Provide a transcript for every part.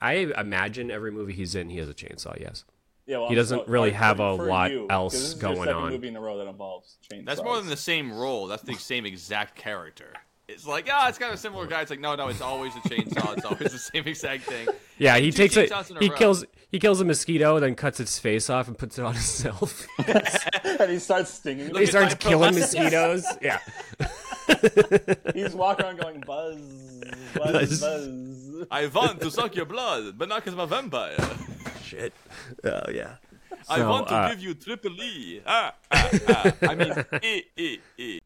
I imagine every movie he's in, he has a chainsaw. Yes. Yeah, well, He I'm doesn't so- really like, have a lot you, 'cause else this is going on. Movie in a row that involves chainsaws. That's more than the same role. That's the same exact character. It's like, ah, it's kind of a similar guy. It's like, no, no, it's always a chainsaw. It's always the same exact thing. Yeah, he Two takes it. chainsaws in a He row. kills. He kills a mosquito, then cuts its face off and puts it on himself. and he starts stinging. he Look at starts killing mosquitoes. Yeah. He's walking around going buzz, buzz, Buzz. buzz. I want to suck your blood, but not because I'm a vampire. Shit. Oh yeah. I So, want to uh, give you triple E. Ah, ah, ah. I mean, E, E, E.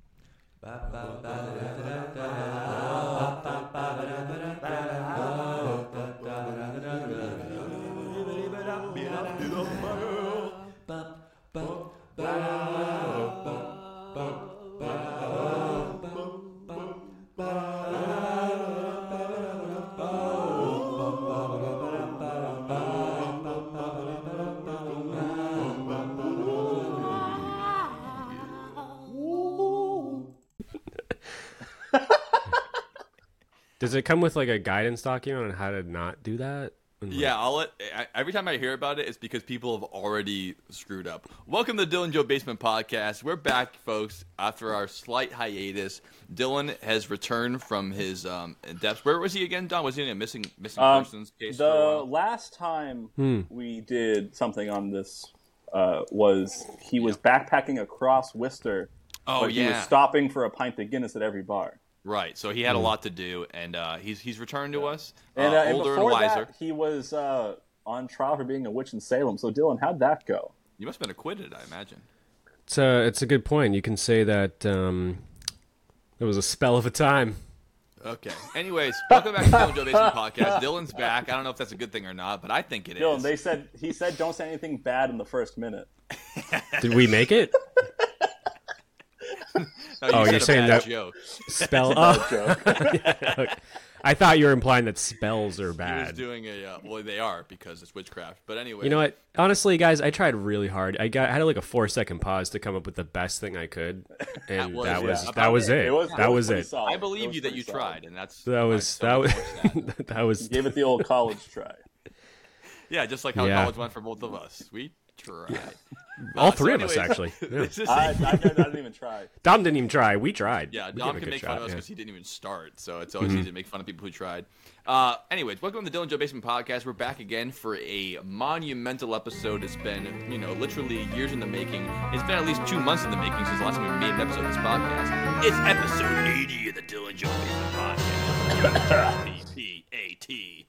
Does it come with like a guidance document on how to not do that? And, like- Yeah, I'll let, I, every time I hear about it, it's because people have already screwed up. Welcome to the Dylan Joe Basement Podcast. We're back, folks, after our slight hiatus. Dylan has returned from his um, depths. Where was he again, Don? Was he in a missing missing Um, persons case? The last time Hmm. we did something on this uh, was he was backpacking across Worcester, Oh but he was stopping for a pint of Guinness at every bar. Right. So he had a lot to do, and uh, he's he's returned to us, uh, And, uh, older and before wiser. that, he was uh, on trial for being a witch in Salem. So Dylan, how'd that go? You must have been acquitted, I imagine. It's a it's a good point. You can say that um, it was a spell of a time. Okay. Anyways, welcome back to Dylan Joe Basement Podcast. Dylan's back. I don't know if that's a good thing or not, but I think it is. Dylan, they said he said don't say anything bad in the first minute. Did we make it? No, you Oh, you're a saying bad that- joke. Spell. Bad Oh, joke. I thought you were implying that spells are He was bad. doing a uh, well, they are because it's witchcraft. But anyway, You know what? Honestly, guys, I tried really hard. I got I had like a four second pause to come up with the best thing I could, and was- that was yeah. that was it. It was, that was pretty it. solid. I believe was you that you solid. tried, and that's That was so that was that. that was Gave it the old college try. yeah, just like how Yeah. college went for both of us. We tried. all Uh, three so of us actually. Yeah. I, I, didn't- I didn't even try. Dom didn't even try. We tried. yeah, We Dom gave it a can good make fun of us yeah. because he didn't even start. So it's always Mm-hmm. easy to make fun of people who tried. Uh, anyways, welcome to the Dylan Joe Basement Podcast. We're back again for a monumental episode. It's been, you know, literally years in the making. It's been at least two months in the making since the last time we made an episode of this podcast. It's episode 80 of the Dylan Joe Basement Podcast. P-P-A-T.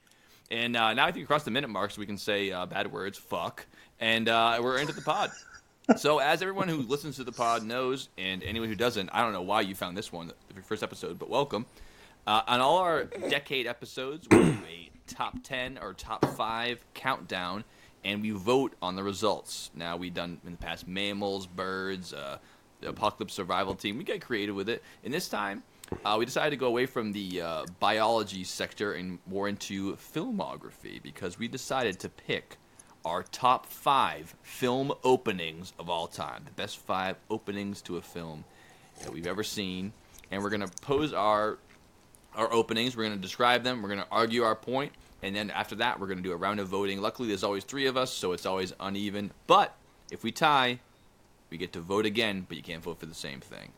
And uh, now I think we crossed the minute mark, so we can say uh, bad words, fuck, and uh, we're into the pod. So, as everyone who listens to the pod knows, and anyone who doesn't, I don't know why you found this one, the first episode, but welcome. Uh, on all our decade episodes, we do a top 10 or top 5 countdown, and we vote on the results. Now, we've done in the past mammals, birds, uh, the apocalypse survival team. We get creative with it. And this time, uh, we decided to go away from the uh, biology sector and more into filmography because we decided to pick our top five film openings of all time. The best five openings to a film that we've ever seen. And we're going to pose our our openings. We're going to describe them. We're going to argue our point, and then after that, we're going to do a round of voting. Luckily, there's always three of us, so it's always uneven. But if we tie, we get to vote again, but you can't vote for the same thing.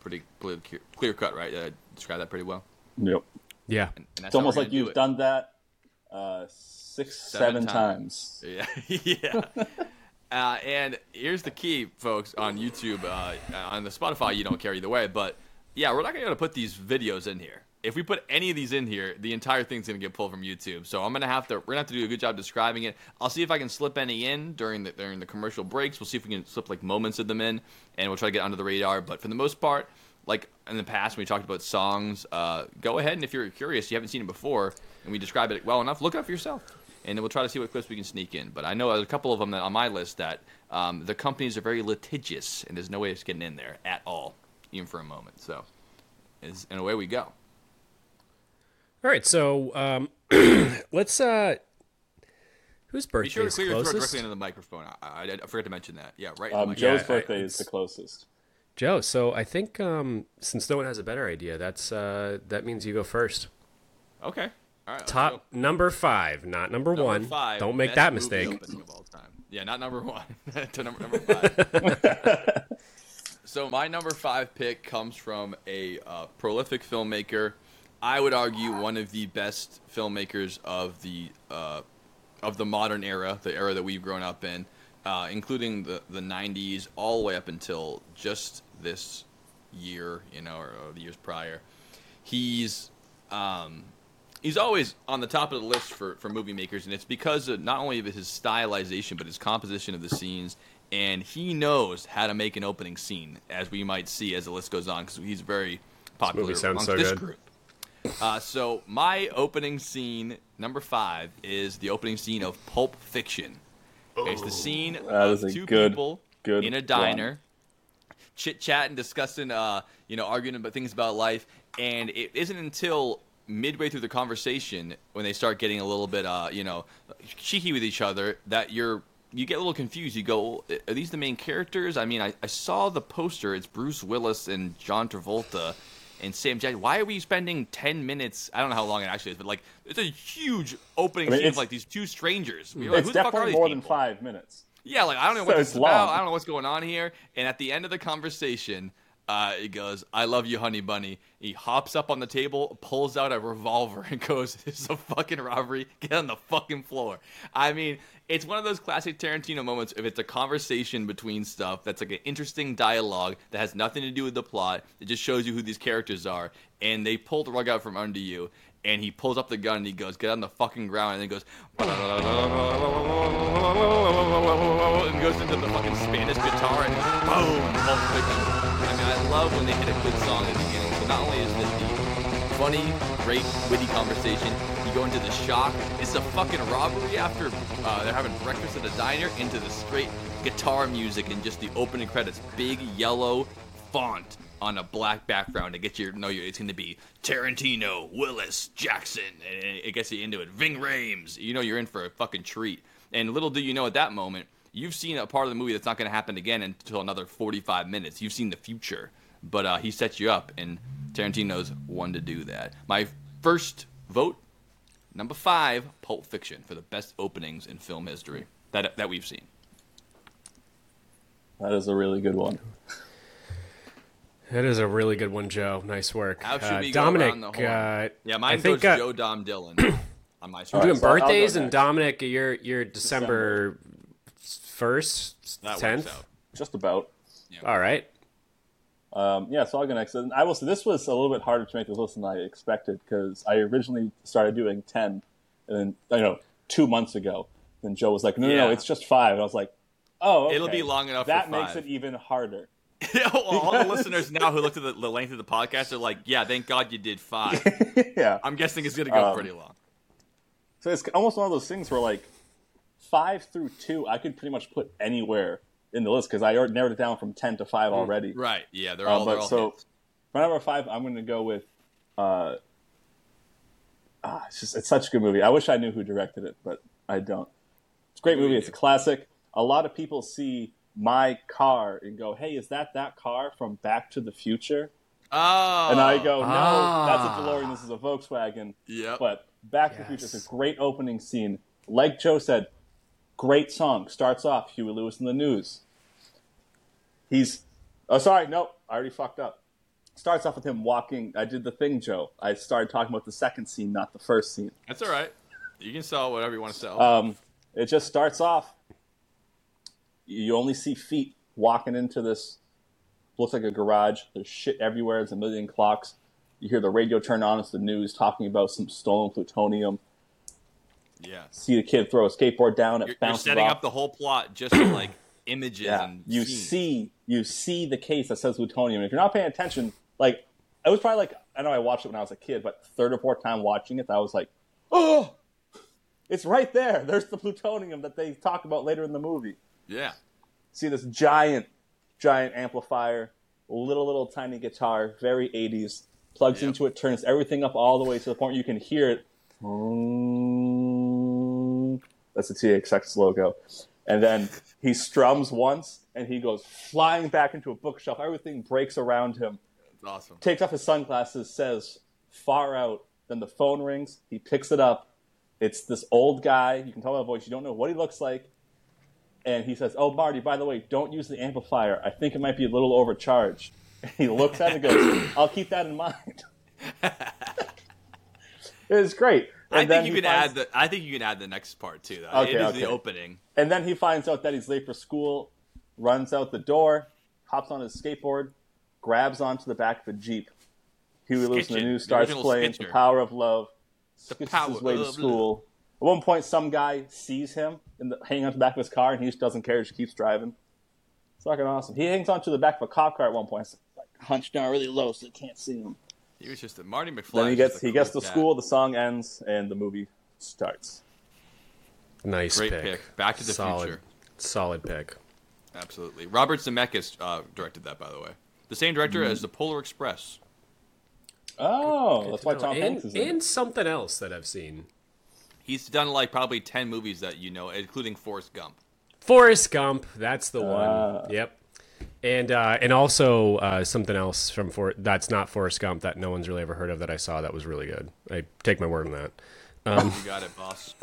Pretty clear, clear cut, right? Uh, describe that pretty well. Yep. Yeah. And, and It's almost like gonna do you've it. done that uh, six, Seven seven, times. times. Yeah, yeah. Uh, and here's the key, folks, on YouTube. Uh, on the Spotify, you don't care either way. But yeah, we're not going to put these videos in here. If we put any of these in here, the entire thing's going to get pulled from YouTube. So I'm going to have to. We're to have to do a good job describing it. I'll see if I can slip any in during the during the commercial breaks. We'll see if we can slip like moments of them in, and we'll try to get under the radar. But for the most part, like in the past when we talked about songs, uh, go ahead and if you're curious, you haven't seen it before, and we describe it well enough, look it up for yourself and then we'll try to see what clips we can sneak in. But I know there's a couple of them that on my list that um, the companies are very litigious, and there's no way of getting in there at all, even for a moment. So, is and away we go. All right. So um, let's. uh Whose Be birthday sure to is clear your throat closest? directly into the microphone. I, I, I forgot to mention that. Yeah, right. Um. Joe's Yeah, I- birthday is the closest. Joe. So I think um, since no one has a better idea, that's uh, that means you go first. Okay. Right. Top number five, not number, Number one. five, Don't make that mistake. of all time. Yeah, not number one. to number number five. so my number five pick comes from a uh, prolific filmmaker. I would argue one of the best filmmakers of the uh, of the modern era, the era that we've grown up in, uh, including the the '90s, all the way up until just this year, you know, or, or the years prior. He's um, he's always on the top of the list for, for movie makers, and it's because of not only of his stylization, but his composition of the scenes. And he knows how to make an opening scene, as we might see as the list goes on, because he's very popular movie sounds amongst so this good. group. Uh, so my opening scene number five is the opening scene of Pulp Fiction. It's the scene of two good- people good in a diner chit chatting, discussing, uh, you know, arguing about things about life. And it isn't until midway through the conversation when they start getting a little bit, uh, you know, cheeky with each other that you're you get a little confused. You go, are these the main characters? I mean, I, I saw the poster. It's Bruce Willis and John Travolta and Sam Jackson. Why are we spending ten minutes? I don't know how long it actually is, but like it's a huge opening I mean, scene of like these two strangers. Like, It's who the fuck are definitely these more than five minutes. Yeah, like I don't know So what this is about. I don't know what's going on here. And at the end of the conversation, uh, he goes, "I love you, honey bunny." He hops up on the table, pulls out a revolver, and goes, "This is a fucking robbery. Get on the fucking floor." I mean, it's one of those classic Tarantino moments. If it's a conversation between stuff that's like an interesting dialogue that has nothing to do with the plot, it just shows you who these characters are, and they pull the rug out from under you. And he pulls up the gun and he goes, "Get on the fucking ground," and then goes and goes into the fucking Spanish guitar and boom, love when they hit a good song at the beginning. So not only is this the funny, great, witty conversation, you go into the shock. It's a fucking robbery after uh, they're having breakfast at a diner into the straight guitar music and just the opening credits, big yellow font on a black background to get you know it's going to be Tarantino, Willis, Jackson, and it gets you into it. Ving Rhames, you know you're in for a fucking treat. And little do you know at that moment, you've seen a part of the movie that's not going to happen again until another 45 minutes. You've seen the future, but uh, he sets you up, and Tarantino's one to do that. My first vote, number five, Pulp Fiction for the best openings in film history that that we've seen. That is a really good one. That is a really good one, Joe. Nice work. How should Uh, we go Dominic, around the horn? uh, Yeah, mine I think, goes uh, Joe Dom Dylan on my We're doing so I'll birthdays, and. Dominic, you're you're December first, tenth. Just about. All right. Um, yeah, so I'll go next. And I will say this was a little bit harder to make this list than I expected because I originally started doing ten, and then you know two months ago, then Joe was like, "No, no, no, it's just five. And I was like, "Oh, It'll be long enough for That makes it even harder." All the listeners now who looked at the, the length of the podcast are like, "Yeah, thank God you did five. yeah. I'm guessing it's gonna go Um, pretty long. So it's almost one of those things where like five through two, I could pretty much put anywhere in the list because I narrowed it down from ten to five already. Right? Yeah, they're Uh, all. they're but all so hits. for number five, I'm going to go with. Uh, ah, it's just it's such a good movie. I wish I knew who directed it, but I don't. It's a great movie. It's a classic. A lot of people see my car and go, "Hey, is that that car from Back to the Future?" Oh, And I go, "No, Ah. that's a DeLorean. This is a Volkswagen." Yeah. But Back to the Future Yes. is a great opening scene. Like Joe said, great song. Starts off Huey Lewis in the news. He's oh sorry, nope, I already fucked up. Starts off with him walking. I did the thing, Joe. I started talking about the second scene, not the first scene. That's all right. You can sell whatever you want to sell. Um, it just starts off. You only see feet walking into this. Looks like a garage. There's shit everywhere. There's a million clocks. You hear the radio turn on. It's the news talking about some stolen plutonium. yeah. See the kid throw a skateboard down. It You're, you're setting off. up the whole plot just like images yeah. and You scenes. see, you see the case that says plutonium. If you're not paying attention, like it was probably like I know I watched it when I was a kid, but third or fourth time watching it, I was like, oh, it's right there. There's the plutonium that they talk about later in the movie. Yeah. see this giant, giant amplifier, little, little tiny guitar, very 80s, plugs Yep. into it, turns everything up all the way to the point you can hear it. That's the TXX logo. And then he strums once and he goes flying back into a bookshelf. Everything breaks around him. It's awesome. Takes off his sunglasses, says, far out, Then the phone rings. He picks it up. It's this old guy. You can tell by the voice. You don't know what he looks like. And he says, "Oh, Marty, by the way, don't use the amplifier. I think it might be a little overcharged." And he looks at it and goes, "I'll keep that in mind." it was great. I think you can finds- add the. I think you can add the next part too. Though. Okay, it is okay. the opening. And then he finds out that he's late for school, runs out the door, hops on his skateboard, grabs onto the back of a Jeep. Huey Lewis in the Skitchin', News the starts original playing The Power of Love, The Power his way to school. At one point, some guy sees him in the, hanging onto the back of his car, and he just doesn't care, just keeps driving. It's fucking awesome. He hangs onto the back of a cop car at one point, it's like hunched down really low so they can't see him. He was just a Marty McFly. Then he gets just a he gets to cat. school, the song ends, and the movie starts. Nice Great pick. pick. Back to the Solid, Future. Solid pick. Absolutely. Robert Zemeckis uh, directed that, by the way. The same director Mm-hmm. as The Polar Express. Oh, that's why Tom and, Hanks is in it. and something else that I've seen. He's done like probably ten movies that you know, including Forrest Gump. Forrest Gump, that's the Ah. one. Yep. And uh, and also uh, something else from For that's not Forrest Gump that no one's really ever heard of that I saw that was really good. I take my word on that. You got it, boss.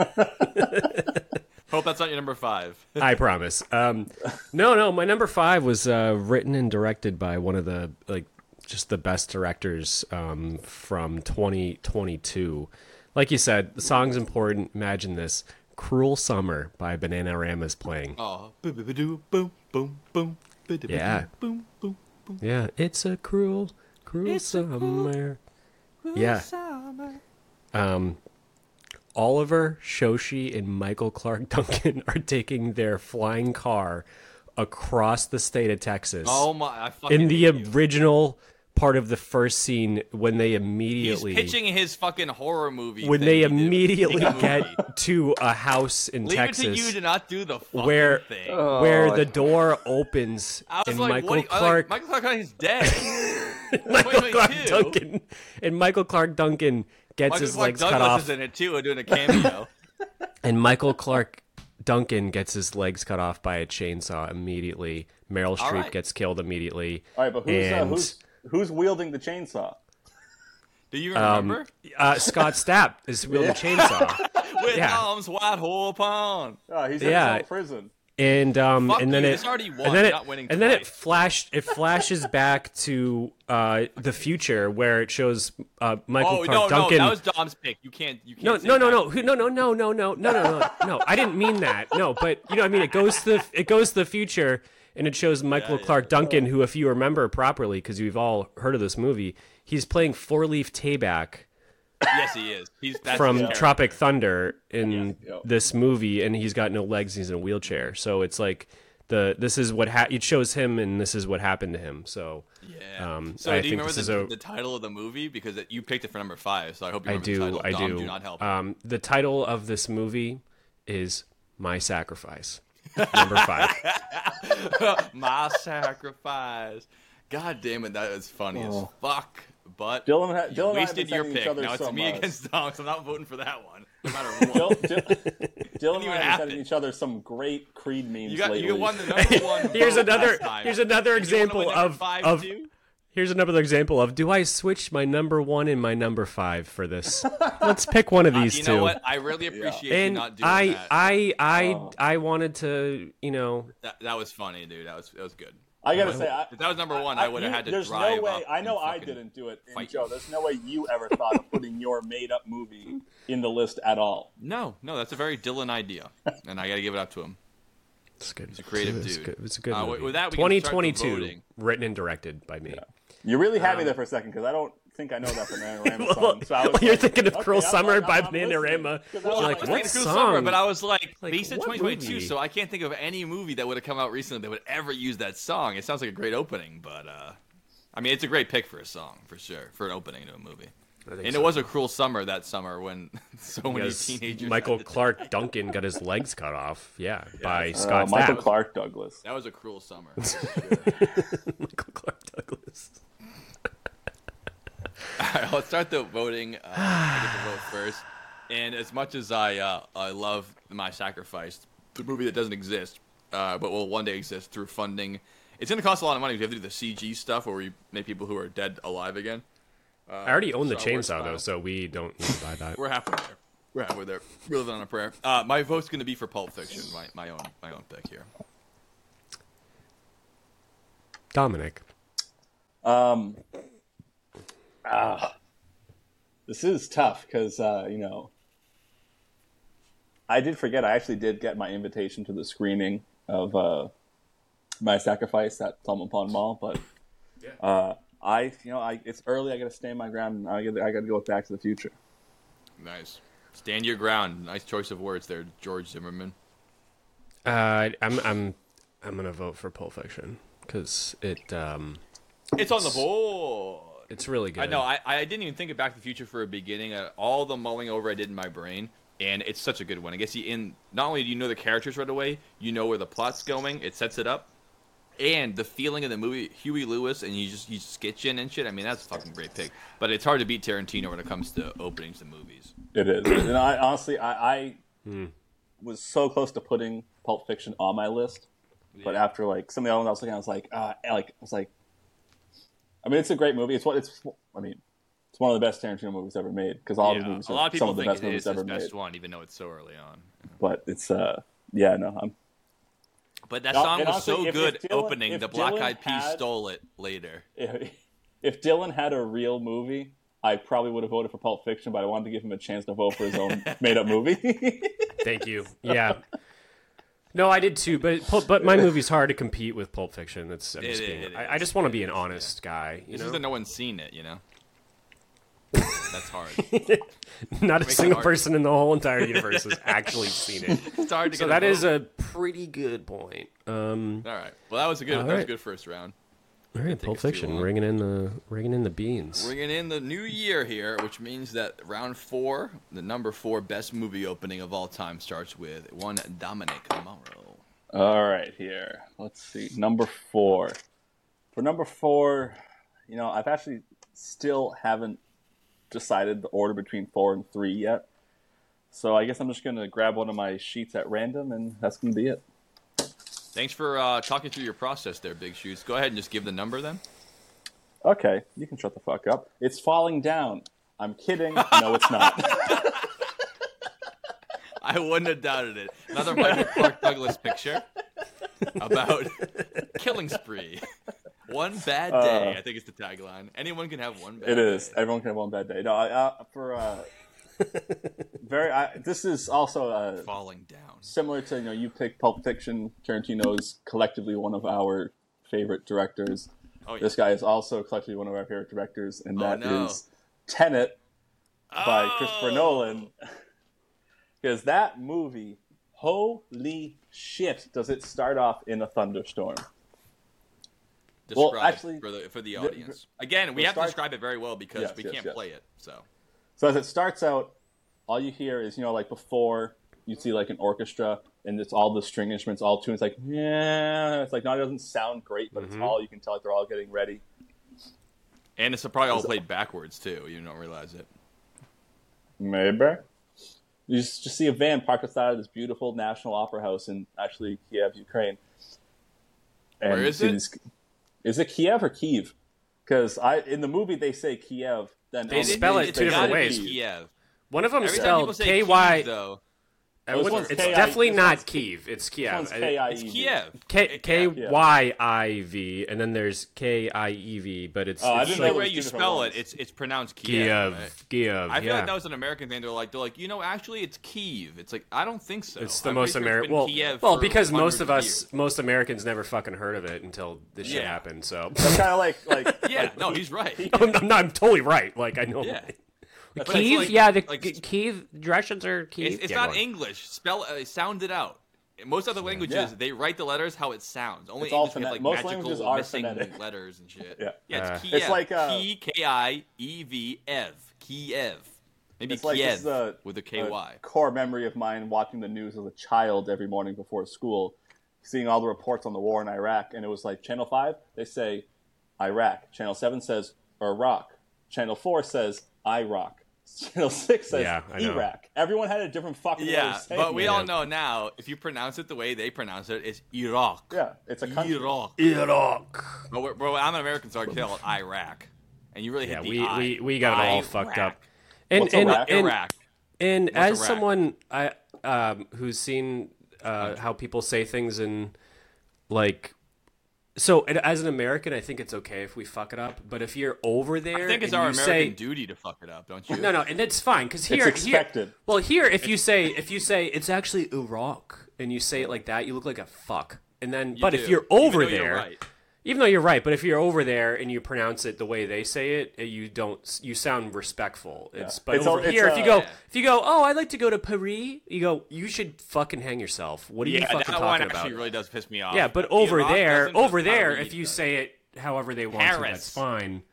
Hope that's not your number five. I promise. Um, no, no, my number five was uh, written and directed by one of the like just the best directors um, from 2022. Like you said, the song's important. Imagine this: "Cruel Summer" by Bananarama is playing. Oh, boom, boom, boom, boom, Yeah. boom, boom, boom. Yeah, it's a cruel, cruel It's a cruel, summer. Yeah. Um, Oliver, Shoshi, and Michael Clark Duncan are taking their flying car across the state of Texas. Oh my! I fucking in the original you. Original part of the first scene, when they He's immediately pitching his fucking horror movie. when they immediately get to a house in Leave Texas it to you to not do the fucking where thing. where the door opens I was and like, Michael what? Clark Like, Michael Clark is dead. Michael Wait, wait, Clark two? Duncan and Michael Clarke Duncan gets Michael his Clark legs Douglas cut off is in it too, doing a cameo. and Michael Clarke Duncan gets his legs cut off by a chainsaw immediately. Meryl Streep right. gets killed immediately. All right, but who's, uh, who's who's wielding the chainsaw? Do you um, remember? uh, Scott Stapp is wielding the chainsaw. With yeah. arms wide open. Oh, he's in Yeah. prison. and um Fuck and then you, it already won, and then it not winning and then it flashed it flashes back to uh the future where it shows uh Michael Oh Clark no, Duncan no, that was Dom's pick. You can't. You can't. no, no, no, that. no, no, no, no, no, no, no, no, no, no. I didn't mean that. No, but you know, I mean, it goes to the, it goes to the future, and it shows Michael yeah. Clark Duncan, who, if you remember properly, because we've all heard of this movie, he's playing Four Leaf Tayback Yes, he is. He's that's from. Tropic Thunder in Yeah. this movie, and he's got no legs. He's in a wheelchair, so it's like the this is what ha- it shows him, and this is what happened to him. So Yeah. Um, so I do you remember the, a- the title of the movie because it, you picked it for number five? So I hope you I remember the do, title. I Dom, do. Do not help. Um, the title of this movie is My Sacrifice. Number five. My sacrifice. God damn it, that is funny as Oh. fuck. But Dylan, ha- Dylan and I have wasted been your sending each pick. other Now it's some, me against Dom, so I'm not voting for that one. No matter Dylan, what. Dylan, Dylan and I have been sending each other some great Creed memes You got lately. you won the number one. Here's another. Here's another And you wanna example of five of. too? Here's another example of. Do I switch my number one and my number five for this? Let's pick one of these Uh, You two. know what? I really appreciate you And not doing I, that. I, I, Oh. I wanted to, you know, that. That was funny, dude. That was that was good. I gotta say, I, If that was number one, I, would have had to drive. There's drive no way. up I know I didn't do it. And Joe, there's no way you ever thought of putting your made-up movie in the list at all. No, no, that's a very Dylan idea, and I got to give it up to him. it's good. It's a creative it's dude. Good. It's a good Uh, movie. with that, we can start 2022, written and directed by me. You really had Um, me there for a second because I don't think I know that Bananarama song. So I was Well, you're like, thinking of okay, Cruel I'm Summer by I'm- I'm listening. Bananarama. 'Cause I You're was like, what song? Summer, but I was like, Like, said what 2022, movie? so I can't think of any movie that would have come out recently that would ever use that song. It sounds like a great opening, but uh, I mean, it's a great pick for a song for sure for an opening to a movie. I think And so. it was a cruel summer that summer when so many Because teenagers. Michael had to- Clark Duncan got his legs cut off. Yeah, by Uh, Scott Michael Stapp. Clark Douglas. That was a cruel summer. Michael Clark Douglas. All right, let's start the voting. Uh, I get to vote first. And as much as I uh, I love My Sacrifice, the movie that doesn't exist, uh, but will one day exist through funding, it's going to cost a lot of money. We have to do the CG stuff where we make people who are dead alive again. I already own the Star chainsaw though, so we don't need to buy that. We're halfway there. We're halfway there. We're living on a prayer. Uh, my vote's gonna be for Pulp Fiction. My, my own my own pick here. Dominic. Um, ah, this is tough because uh, you know I did forget. I actually did get my invitation to the screening of uh, My Sacrifice at Plum Pond Mall, but uh, I, you know, I it's early. I got to stand my ground. And I got I got to go with Back to the Future. Nice. Stand your ground. Nice choice of words there, George Zimmerman. Uh, I'm I'm I'm gonna vote for Pulp Fiction because it um It's on the board. it's really good. I know. I, I didn't even think of Back to the Future for a beginning. Uh, all the mulling over I did in my brain, and it's such a good one. I guess you in not only do you know the characters right away, you know where the plot's going. It sets it up, and the feeling of the movie, Huey Lewis, and you just you sketching and shit. I mean, that's a fucking great pick. But it's hard to beat Tarantino when it comes to openings and movies. It is, and I honestly, I, I was so close to putting Pulp Fiction on my list, but after like some of the other ones, I was looking, at, I was like, uh, like I was like, I mean, it's a great movie. It's what it's. I mean, it's one of the best Tarantino movies ever made because all the Yeah, movies a are lot of some people of the best it movies is his ever best made. one, even though it's so early on. But it's, uh, yeah, no, I'm. But that No, song was honestly, so if- good if Dylan- opening. The Black Dylan Eyed Peas stole it later. If, if Dylan had a real movie, I probably would have voted for Pulp Fiction, but I wanted to give him a chance to vote for his own made-up movie. Thank you. Yeah. No, I did too, but but my movie's hard to compete with Pulp Fiction. That's I'm just is, being, it I, I just want to be an honest guy, you It's know. just that no one's seen it, you know. That's hard. Not a single person in the whole entire universe has actually seen it. It's hard to So get. that a is vote. a pretty good point. Um, All right. Well, that was a good. All that was a right. good first round. all right, Pulp us too Fiction, long. ringing in the ringing in the beans. Bringing in the new year here, which means that round four, the number four best movie opening of all time, starts with one Dominic Morrow. All right, here. Let's see. Number four. For number four, you know, I've actually still haven't decided the order between four and three yet. So I guess I'm just going to grab one of my sheets at random, and that's going to be it. Thanks for uh, talking through your process there, Big Shoes. Go ahead and just give the number then. Okay, you can shut the fuck up. It's falling down. I'm kidding. No, it's not. I wouldn't have doubted it. Another Michael Clark Douglas picture about killing spree. One bad day, Uh, I think it's the tagline. Anyone can have one bad day. It is. day. Everyone can have one bad day. No, I, uh, for uh, very. I, this is also uh, Falling down. similar to you know you pick Pulp Fiction. Tarantino is collectively one of our favorite directors. Oh, yeah. This guy is also collectively one of our favorite directors, and Oh, that is no. Tenet by Oh! Christopher Nolan. Because that movie, holy shit, does it start off in a thunderstorm? Describe Well, actually, for the for the the- audience. Again, we have start- to describe it very well because Yes, we yes, can't yes. play it. So So as it starts out, all you hear is you know like before you see like an orchestra and it's all the string instruments, all tunes like yeah. It's like no, it doesn't sound great, but it's mm-hmm. all you can tell like they're all getting ready. and it's probably all played backwards too. You don't realize it. Maybe. You just, just see a van parked outside of this beautiful National Opera House in actually Kiev, Ukraine. And Where you is see it? these- is it Kiev or Kiev? Because I in the movie they say Kiev. Then They spell it two different ways. Kiev. Kiev. One of them Every spelled K Y K Kiev, Y. though, This one's It's K-I- definitely this not Kiev. It's Kiev. it's K-I-E-V. Kiev. K K Yeah. Y I V, and then there's K I E V, but it's, Oh, I it's didn't the know like it way you spell ones. it, it's it's pronounced Kiev. Kiev. Kiev. I feel yeah. like that was an American thing. They're like, they're like, you know, actually, it's Kiev. It's like I don't think so. It's the I'm most sure American. Well, Kiev well, because most of us, years. most Americans, never fucking heard of it until this shit happened. So It's kind of like like Yeah, no, he's right. I'm, I'm not. I'm totally right. Like I know. Yeah. But it's Kiev, like- yeah, the like- K- Kiev Russians are Kiev. It's, it's Yeah, not. English. Spell uh, sound it out. In most other languages, Yeah. they write the letters how it sounds. Only It's English we have phonet- like most magical languages are missing phonetic. letters and shit. Yeah. yeah, Uh, it's Kiev. It's like, uh, K K I E V Kiev. Maybe It's like this Kiev is a, with a a K Y. core memory of mine watching the news as a child every morning before school, seeing all the reports on the war in Iraq, and it was like Channel Five they say Iraq, Channel Seven says Iraq, Channel Four says Iraq, Channel Six says Yeah, Iraq. Everyone had a different fucking way Yeah, of saying but we it. all know now if you pronounce it the way they pronounce it, it's Iraq. Yeah, it's a country. Iraq. Iraq. But we're, bro, I'm an American, so I call it Iraq. and you really Yeah, hit the we, eye. we we got it all Iraq. fucked up. And What's and, Iraq? and Iraq. And What's as Iraq? someone I um, who's seen uh, how people say things in like so as an American, I think it's okay if we fuck it up. But if you're over there, I think it's and our you American say, duty to fuck it up, don't you? No, no, and it's fine because here, expected. here, well, here if you say if you say it's actually Iraq and you say it like that, you look like a fuck. And then, but if you're over though you're there, right. Even though you're right, but if you're over there and you pronounce it the way they say it, uh, you don't. You sound respectful. It's but It's over all- it's, here, if you go, Yeah. if you go, oh, I'd like to go to Paris. You go, you should fucking hang yourself. What are you Yeah, fucking that one talking actually about? really does piss me off. yeah, but over there, over there, Paris if you does. say it however they want to, Paris. that's fine.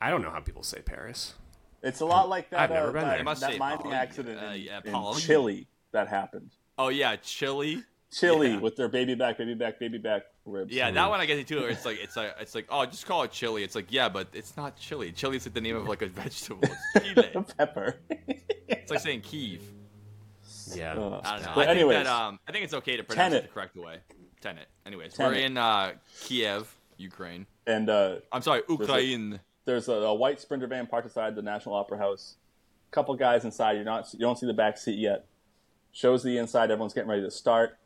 I don't know how people say Paris. It's a lot like that. I've never uh, been that, there. They must that say mining accident Uh, in, yeah, in Chile that happened. oh yeah, Chile. Chile Yeah. with their baby back, baby back, baby back ribs. Yeah, that one I get into. It's like it's like it's like oh, just call it chili. It's like yeah, but it's not chili. Chili is like the name of like a vegetable. It's Chile. pepper. It's like saying Kiev. Yeah. Uh, I don't know. But I anyways, think that um, I think it's okay to pronounce it the correct way. Tenet. Anyways, Tenet. we're in uh, Kiev, Ukraine. and uh, I'm sorry, Ukraine. there's a, a white sprinter van parked outside the National Opera House. Couple guys inside. You're not. You don't see the back seat yet. Shows the inside. Everyone's getting ready to start.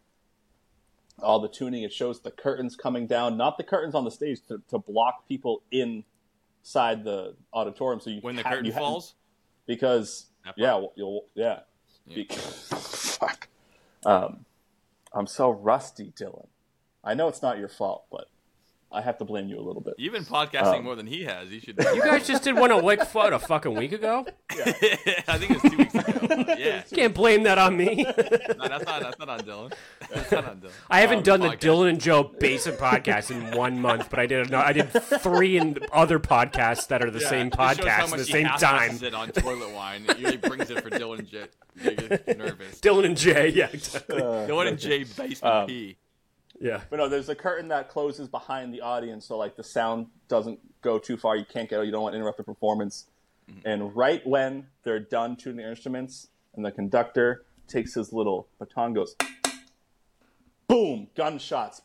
All the tuning. It shows the curtains coming down, not the curtains on the stage to, to block people inside the auditorium. So you When the ha- curtain ha- falls, because yeah, well, you'll yeah. Yeah. Be- fuck. Um, I'm so rusty, Dylan. I know it's not your fault, but I have to blame you a little bit. you've been podcasting Um, more than he has. You should. You guys just did one a week, what, a fucking week ago? Yeah. I think it's two weeks ago. Yeah. Can't blame that on me. No, that's not. That's not on Dylan. That's not on Dylan. I haven't Um, done the podcast. Dylan and Joe Basin podcast in one month, but I did. No, I did three in other podcasts that are the Yeah, same it shows how podcast at the same half-asses time. It on toilet wine. It usually brings it for Dylan and Jay. Nervous. Dylan and Jay, yeah, exactly. Dylan and Jay basement Um, P. yeah. But no, there's a curtain that closes behind the audience, so like the sound doesn't go too far. You can't get. You don't want to interrupt the performance. Mm-hmm. And right when they're done tuning their instruments, and the conductor takes his little baton, goes, boom, gunshots.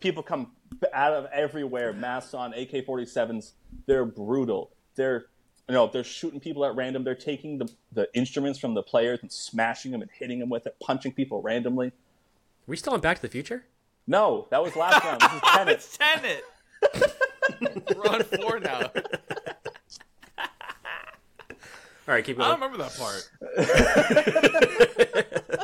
People come out of everywhere, masks on, AK-47s. They're brutal. They're you know they're shooting people at random. They're taking the the instruments from the players and smashing them and hitting them with it, punching people randomly. We still on Back to the Future? No, that was last round. This is Tenet. It's Tenet. We're on four now. All right, keep going. I don't remember that part.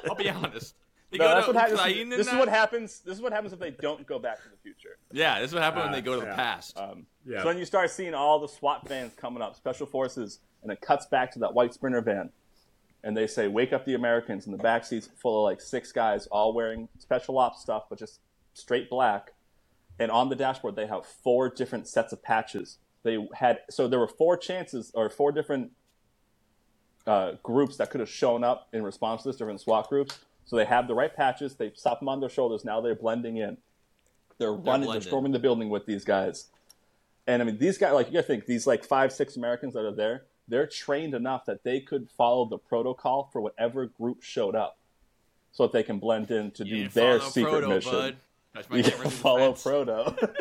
I'll be honest. They No, go that's to what happens. Ukraine This is that? what happens. This is what happens if they don't go back to the future. Yeah, this is what happens when they go to the yeah. past. Um, Yeah. So then you start seeing all the SWAT vans coming up, special forces, and it cuts back to that white sprinter van, and they say, "Wake up the Americans!" And the back seats full of like six guys, all wearing special ops stuff, but just straight black. And on the dashboard, they have four different sets of patches. They had so there were four chances or four different uh, groups that could have shown up in response to this, different SWAT groups. So they have the right patches. They slap them on their shoulders. Now they're blending in. They're running. They're storming the building with these guys. And I mean, these guys, like you gotta think, these like five, six Americans that are there, they're trained enough that they could follow the protocol for whatever group showed up, so that they can blend in to You do their secret Proto, mission. Bud. That's my You follow defense. Proto.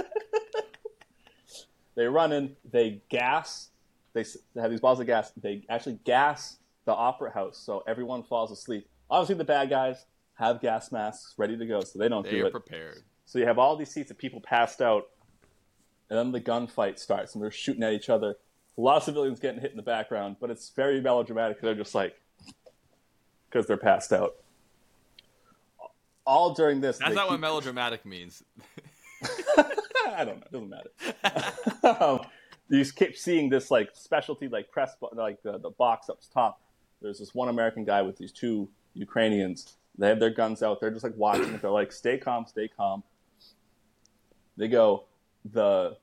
they run in, they gas, they, have these bottles of gas. They actually gas the opera house so everyone falls asleep. Obviously, the bad guys have gas masks ready to go, so they don't They do are it. prepared. So you have all these seats of people passed out, and then the gunfight starts, and they're shooting at each other. A lot of civilians getting hit in the background, but it's very melodramatic because they're just like, because they're passed out. All during this, That's not what melodramatic means. I don't know. It doesn't matter. um, you just keep seeing this like specialty like press like the, the box up top. There's this one American guy with these two Ukrainians. They have their guns out. They're just like watching. They're like, "Stay calm, stay calm." They go. The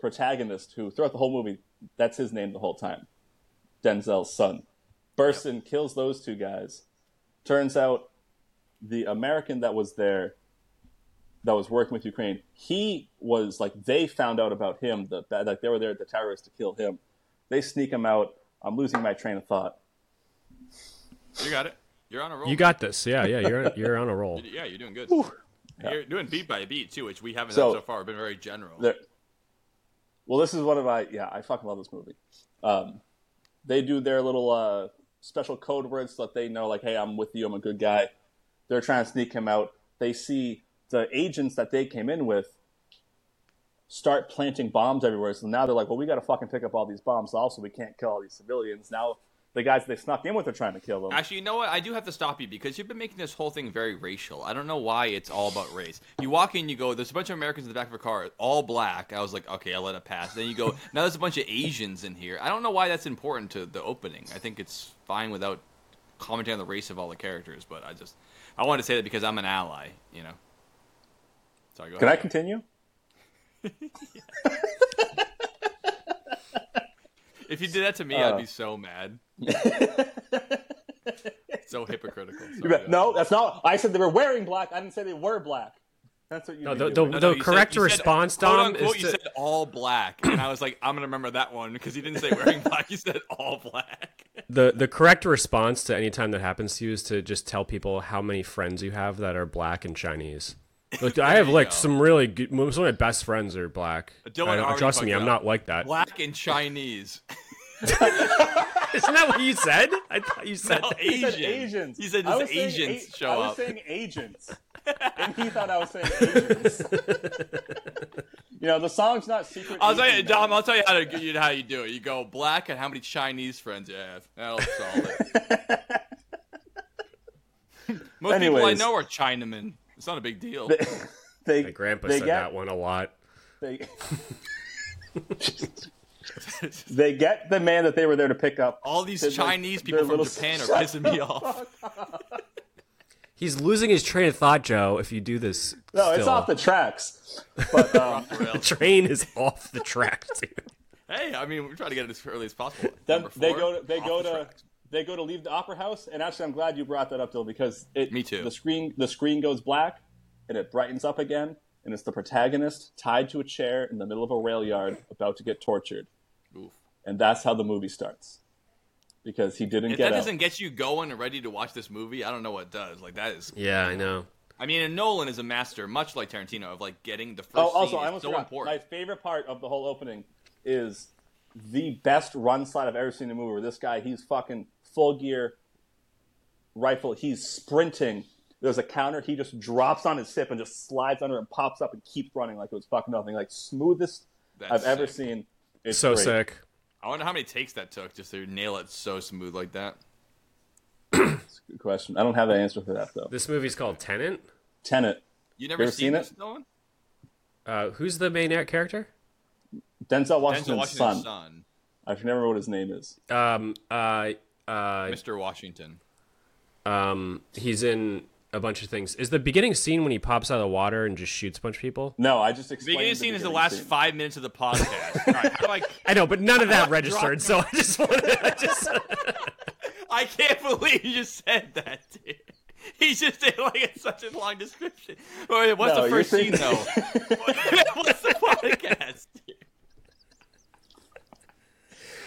protagonist, who throughout the whole movie, that's his name the whole time, Denzel's son, bursts in, kills those two guys. Turns out, the American that was there that was working with Ukraine, he was like they found out about him. The like they were there, at the terrorists to kill him. They sneak him out. I'm losing my train of thought. You got it. You're on a roll. You got this. Yeah, yeah. You're you're on a roll. Yeah, you're doing good. You're doing beat by beat too, which we haven't So- done so far. We've been very general. There, Well, this is one of my yeah. I fucking love this movie. Um, they do their little uh, special code words so that they know, like, hey, I'm with you. I'm a good guy. They're trying to sneak him out. They see the agents that they came in with start planting bombs everywhere. So now they're like, well, we got to fucking pick up all these bombs. Also, we can't kill all these civilians. Now the guys they snuck in with are trying to kill them. Actually, you know what? I do have to stop you because you've been making this whole thing very racial. I don't know why it's all about race. You walk in, you go, "There's a bunch of Americans in the back of a car, all black." I was like, "Okay, I'll let it pass." Then you go, "Now there's a bunch of Asians in here." I don't know why that's important to the opening. I think it's fine without commenting on the race of all the characters, but I just I wanted to say that because I'm an ally, you know. Sorry, go Can I continue? If you did that to me, Uh. I'd be so mad. so hypocritical. You Sorry, no, ahead. that's not. I said they were wearing black. I didn't say they were black. That's what you. No, be the- doing. the- No, no, correct you response, quote Dom, unquote, is you said all black, and I was like, I'm gonna remember that one because he didn't say wearing black. He said all black. the the correct response to any time that happens to you is to just tell people how many friends you have that are black and Chinese. Look, I have like go. some really good. Some of my best friends are black. Dylan I- trust me, I'm up. not like that. Black and Chinese. Isn't that what you said? I thought you said. No, that. He said Asians. He said I his was saying Asians a- show I was up. saying agents, and he thought I was saying Asians. you know, the song's not secret. I'll tell you, Asian Dom. Man. I'll tell you how to you how you do it. You go black and how many Chinese friends you have. That'll solve it. Most people I know are Chinamen. It's not a big deal. they, My grandpa they said get, that one a lot. They, they get the man that they were there to pick up. All these There's, like, Chinese their people from little- Japan are pissing me off. He's losing his train of thought, Joe. If you do this, No, it's off the tracks. But um, The train is off the tracks. Hey, I mean, we're trying to get it as early as possible. then Number they go to they go the to tracks. they go to leave the opera house. And actually, I'm glad you brought that up, Dill, because it Me too. The screen the screen goes black and it brightens up again, and it's the protagonist tied to a chair in the middle of a rail yard, about to get tortured, Oof. And that's how the movie starts. Because he didn't If get that out. doesn't get you going and ready to watch this movie, I don't know what does. Like that is. Yeah, I know. I mean, and Nolan is a master, much like Tarantino, of like getting the first Oh, also, scene I almost so forgot. important. My favorite part of the whole opening is the best run slide I've ever seen in a movie. Where this guy, he's fucking full gear rifle. He's sprinting. There's a counter. He just drops on his hip and just slides under and pops up and keeps running like it was fucking nothing. Like smoothest That's I've ever seen. It's So great. sick. I wonder how many takes that took just to nail it so smooth like that. Good question. I don't have the answer for that though. This movie's called Tenant. Tenant. You never ever seen, seen this, it? Nolan? Uh, who's the main character? Denzel Washington's Denzel Washington's son. son, I can never remember what his name is. Um, uh, uh, Mr. Washington. um, he's in a bunch of things. Is the beginning scene when he pops out of the water and just shoots a bunch of people? No, I just explained. The explained. beginning scene is the last scene. five minutes of the podcast. All right, how do I? I know, but none of that registered. So I just wanted, I just, I can't believe you just said that, dude. He just did like it's such a long description. Wait, what's No, the first scene thinking- though? what's the podcast? dude?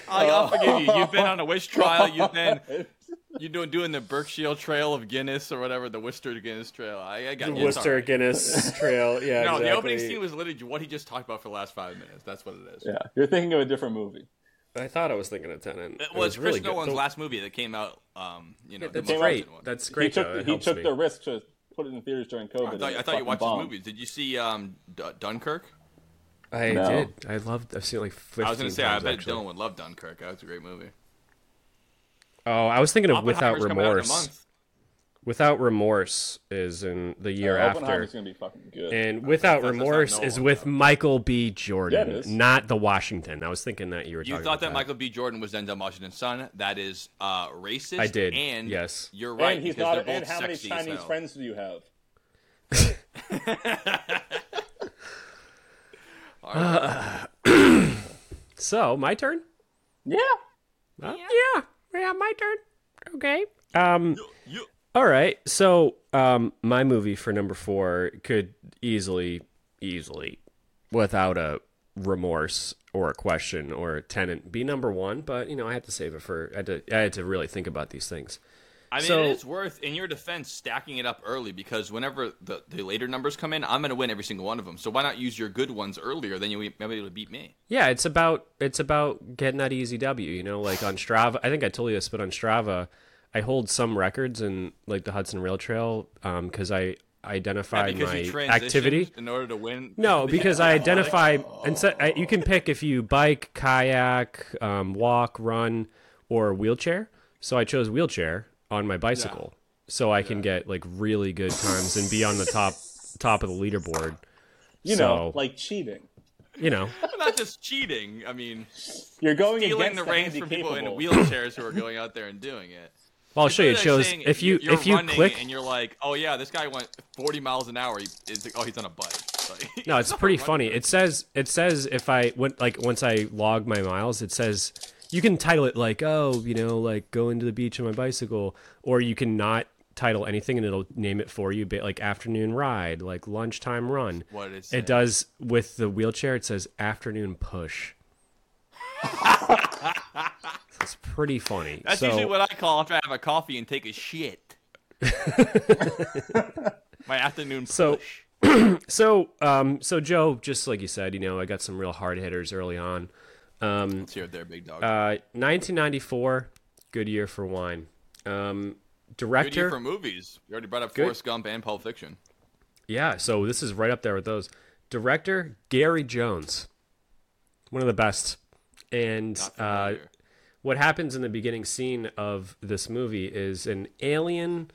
I, I'll forgive you. You've been on a witch trial. You've been you doing doing the Berkshire Trail of Guinness or whatever the Worcester Guinness Trail. I, I got you. Worcester right. Guinness Trail. Yeah, No, exactly. the opening scene was literally what he just talked about for the last five minutes. That's what it is. Yeah, you're thinking of a different movie. I thought I was thinking of Tenant. It was, really Chris good. Nolan's The- last movie that came out. Um, you know, the That's most great. recent one. That's He great. took Joe. It he took me. the risk to put it in theaters during COVID. I thought, I thought you fucking watched bombed. his movies. Did you see um, D- Dunkirk? I No. did. I loved. I've seen it like 15 I was going to say, I bet actually. Dylan would love Dunkirk. That was a great movie. Oh, I was thinking of Without Oppenheimer's coming out in a Remorse. Without Remorse is in the year Uh, after. Gonna be fucking good. And Without that's not Remorse is with though. Michael B. Jordan, Yeah, it is. not the Washington. I was thinking that you were talking about. You talking thought about that Michael B. Jordan was Denzel Washington's son. That is uh, racist. I did, And yes. you're right. and he's not. they're both And how many sexy as Chinese hell. friends do you have? All right. So, my turn? Yeah. Uh, yeah. Yeah, my turn. Okay. Um You- all right. So, um my movie for number 4 could easily easily without a remorse or a question or a tenant be number 1, but you know, I had to save it for I had to I had to really think about these things. I mean, So- it's worth, in your defense, stacking it up early because whenever the, the later numbers come in, I'm going to win every single one of them. So why not use your good ones earlier? Then you'll be able to beat me. Yeah, it's about it's about getting that easy W. You know, like on Strava. I think I told you this, but on Strava, I hold some records in like the Hudson Rail Trail because I Yeah, identified my activity. in order to win. No, because I identify and so, I, you can pick if you bike, kayak, um, walk, run, or wheelchair. So I chose wheelchair on my bicycle, so I can get like really good times and be on the top top of the leaderboard. You So- know, like cheating. You know, not just cheating. I mean, You're going stealing against the reins from people in wheelchairs who are going out there and doing it. well, I'll show you. It It's shows if you you're if you running click. and you're like, oh yeah, this guy went 40 miles an hour. He, is oh he's on a bike. Like, No, it's not pretty running. funny. It says it says if I went like once I log my miles, it says you can title it like oh you know like going to the beach on my bicycle, or you can not title anything and it'll name it for you, like afternoon ride, like lunchtime run. What did it? It does with the wheelchair. It says afternoon push. it's pretty funny. That's so, usually what I call after I have a coffee and take a shit. My afternoon push. So- so um so Joe, just like you said, you know, I got some real hard hitters early on. Um, Let's hear it there, big dog. Uh, 1994, good year for wine. Um, Good director, year for movies. You already brought up Good. Forrest Gump and Pulp Fiction. yeah. So this is right up there with those. Director Gary Jones, one of the best. And uh, what happens in the beginning scene of this movie is an alien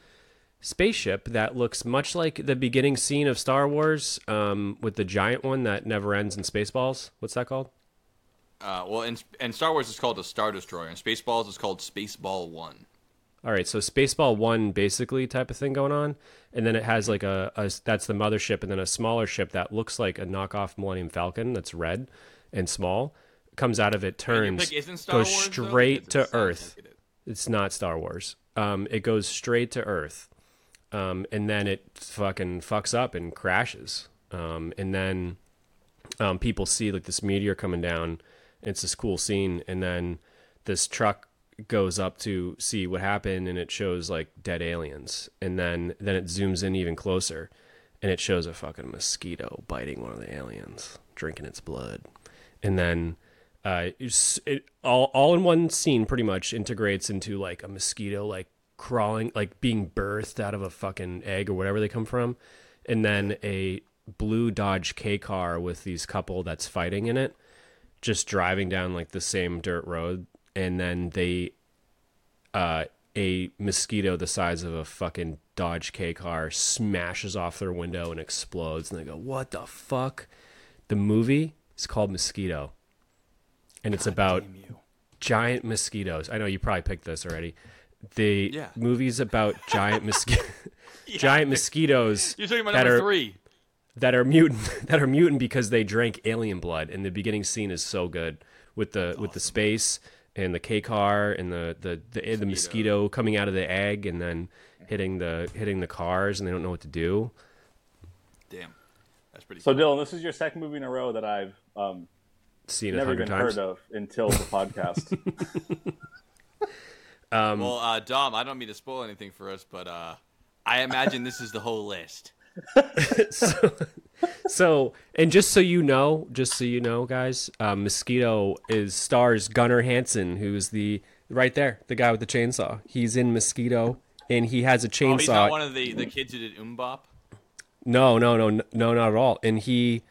spaceship that looks much like the beginning scene of Star Wars, um, with the giant one that never ends in Spaceballs. What's that called? Uh, well, and in Star Wars, is called a Star Destroyer. and Spaceballs, is called Spaceball One. All right, so Spaceball One basically type of thing going on, and then it has like a, a that's the mothership, and then a smaller ship that looks like a knockoff Millennium Falcon that's red and small comes out of it, turns, pick isn't Star goes Wars, straight to Earth. like it is. It's not Star Wars. Um, it goes straight to Earth, um, and then it fucking fucks up and crashes. Um, and then um, people see like this meteor coming down. It's this cool scene, and then this truck goes up to see what happened, and it shows like dead aliens, and then then it zooms in even closer, and it shows a fucking mosquito biting one of the aliens, drinking its blood, and then uh, it all all in one scene pretty much integrates into like a mosquito like crawling like being birthed out of a fucking egg or whatever they come from, and then a blue Dodge K car with these couple that's fighting in it, just driving down like the same dirt road, and then they uh a mosquito the size of a fucking Dodge K car smashes off their window and explodes and they go, "What the fuck?" The movie is called Mosquito. And it's about giant mosquitoes. I know you probably picked this already. The Yeah. movie's about giant mosquito giant mosquitoes You're talking about number are three. That are mutant that are mutant because they drank alien blood and the beginning scene is so good with the with the space and the K car and the the the, the mosquito coming out of the egg and then hitting the hitting the cars and they don't know what to do. Damn. That's pretty So Dylan, this is your second movie in a row that I've um, Seen never hundred even times. heard of until the podcast. Um, Well, uh, Dom, I don't mean to spoil anything for us, but uh, I imagine this is the whole list. so, so, and just so you know, just so you know, guys, um, Mosquito is stars Gunnar Hanson, who's the right there, the guy with the chainsaw. He's in Mosquito, and he has a Oh, he's chainsaw. not one of the, the kids who did MMMBop. No, no, no, no, not at all. And he,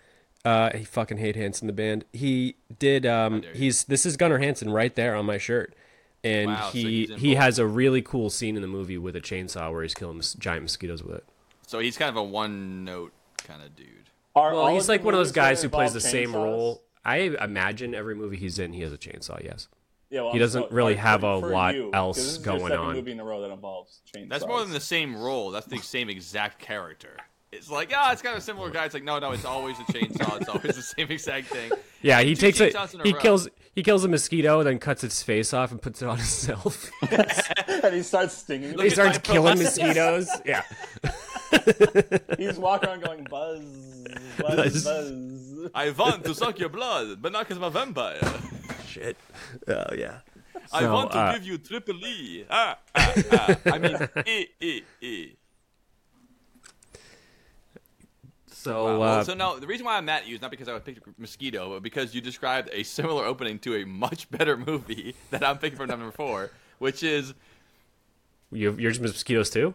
uh, he fucking hate Hansen the band. He did. Um, he's this is Gunnar Hansen right there on my shirt, and Wow, he in he has a really cool scene in the movie with a chainsaw where he's killing giant mosquitoes with it. So he's kind of a one note kind of dude. Are Well, he's like one of those guys who plays the same chainsaws? role. I imagine every movie he's in, he has a chainsaw. Yes. Yeah, well, He doesn't so- really like, have for- a for lot you, 'cause else this is going your on. movie in a row that involves chainsaws. That's more than the same role. That's the same exact character. It's like, ah, it's kind of a similar guy. It's like, no, no, it's always a chainsaw. It's always the same exact thing. Yeah, he Two takes it. chainsaws in a He row. kills. He kills a mosquito, then cuts its face off and puts it on himself. and he starts stinging. he starts killing mosquitoes. Yeah. He's walking around going buzz, buzz, Buzz. buzz. I want to suck your blood, but not because I'm a vampire. Shit. Oh yeah. I So, want to uh, give you triple E. Ah, ah, ah. I mean, E, E, E. So, Wow. Well, uh, so no, the reason why I'm mad at you is not because I was picking Mosquito, but because you described a similar opening to a much better movie that I'm picking from number four, which is you, you're just mosquitoes too?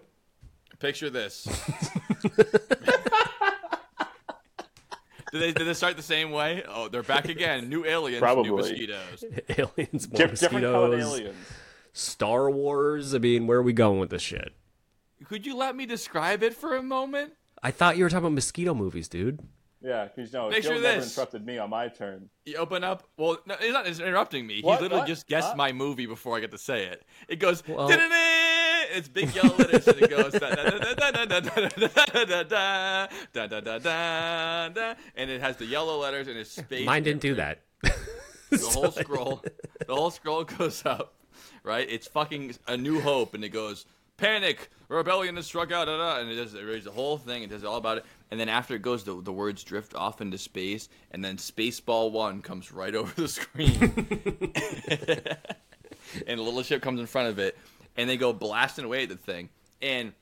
Picture this. did they did they start the same way? Oh, they're back again. New aliens, new Probably. mosquitoes. aliens, more Dif- different colored mosquitoes, aliens. Star Wars. I mean, where are we going with this shit? Could you let me describe it for a moment? I thought you were talking about mosquito movies, dude. Yeah, because no, Picture Joe never this. interrupted me on my turn. You open up. Well, no, he's not interrupting me. What? He literally What? just guessed Huh? my movie before I get to say it. It goes. Well- "Da-da-da!" It's big yellow letters, and it goes. da- da- da- da- da- da- da- da- da- da- da- da- da- da- And it has the yellow letters and it's space. Mine didn't do that. The whole scroll. The whole scroll goes up. Right. It's fucking a New Hope, and it goes. Panic! Rebellion has struck out, da, da, and it does it reads the whole thing. It does all about it, and then after it goes, the, the words drift off into space, and then Spaceball One comes right over the screen, and a little ship comes in front of it, and they go blasting away at the thing. And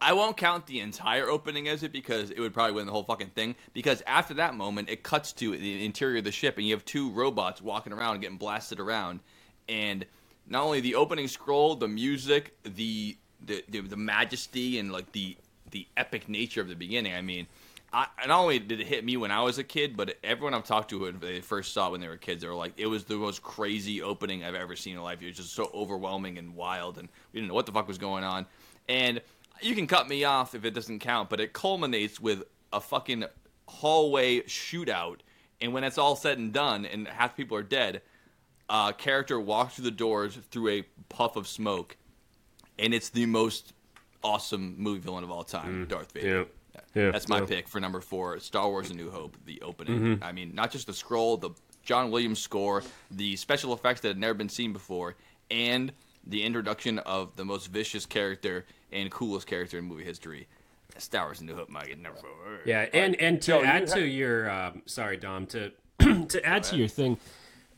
I won't count the entire opening as it because it would probably win the whole fucking thing. Because after that moment, it cuts to the interior of the ship, and you have two robots walking around getting blasted around. And not only the opening scroll, the music, the the, the, the majesty, and like the the epic nature of the beginning. I mean, I, not only did it hit me when I was a kid, but everyone I've talked to when they first saw it when they were kids, they were like, it was the most crazy opening I've ever seen in life. It was just so overwhelming and wild, and we didn't know what the fuck was going on. And you can cut me off if it doesn't count, but it culminates with a fucking hallway shootout. And when it's all said and done, and half the people are dead, a character walks through the doors through a puff of smoke, and it's the most awesome movie villain of all time, mm. Darth Vader. yeah. Yeah, That's my yeah. pick for number four, Star Wars: A New Hope, the opening. I mean, not just the scroll, the John Williams score, the special effects that had never been seen before, and the introduction of the most vicious character and coolest character in movie history. Star Wars: A New Hope, my number four. Yeah, and and to Joe, you add to your um, sorry Dom to to add to your thing,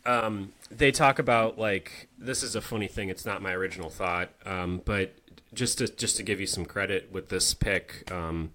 um, they talk about like this is a funny thing. It's not my original thought, um, but just to just to give you some credit with this pick, um,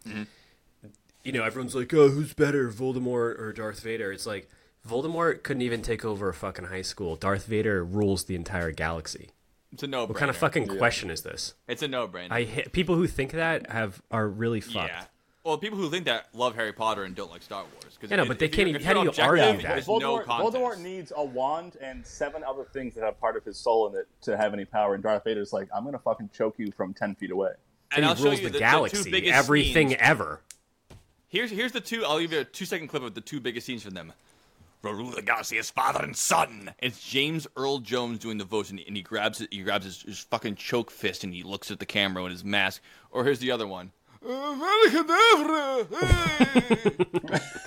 you know, everyone's like, "Oh, who's better, Voldemort or Darth Vader?" It's like Voldemort couldn't even take over a fucking high school. Darth Vader rules the entire galaxy. It's a no. What kind of fucking question is this? It's a no-brainer. I hate, people who think that have are really fucked. yeah. Well, people who think that love Harry Potter and don't like Star Wars. Cause I know, but they can't even- how do you argue that? There's no Voldemort, needs a wand and seven other things that have part of his soul in it to have any power. And Darth Vader's like, I'm gonna fucking choke you from ten feet away. and I'll he show rules you the, the, galaxy, the everything scenes. ever. Here's here's the two. I'll give you a two second clip of the two biggest scenes from them. We'll rule the galaxy as father and son. It's James Earl Jones doing the voice, and he, and he grabs it. He grabs his, his fucking choke fist, and he looks at the camera with his mask. Or here's the other one.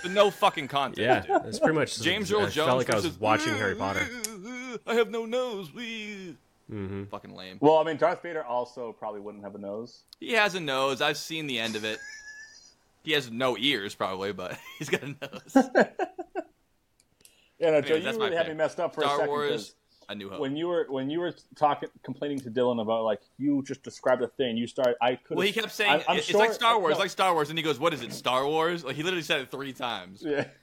no fucking contest. Yeah, dude. that's pretty much. James Earl Jones. I Earl felt Jones like I was versus- watching Harry Potter. I have no nose. Mm-hmm. Fucking lame. Well, I mean, Darth Vader also probably wouldn't have a nose. He has a nose. I've seen the end of it. He has no ears, probably, but he's got a nose. Yeah, no, Joe, Anyways, you that's my really had pick. me messed up for a Star second Wars, because A New Hope. when you were when you were talking complaining to Dylan about like you just described a thing, you started. I could. well, he kept saying I'm, I'm it's sure, like Star Wars, no, like Star Wars, and he goes, "What is it, Star Wars?" Like he literally said it three times. Yeah.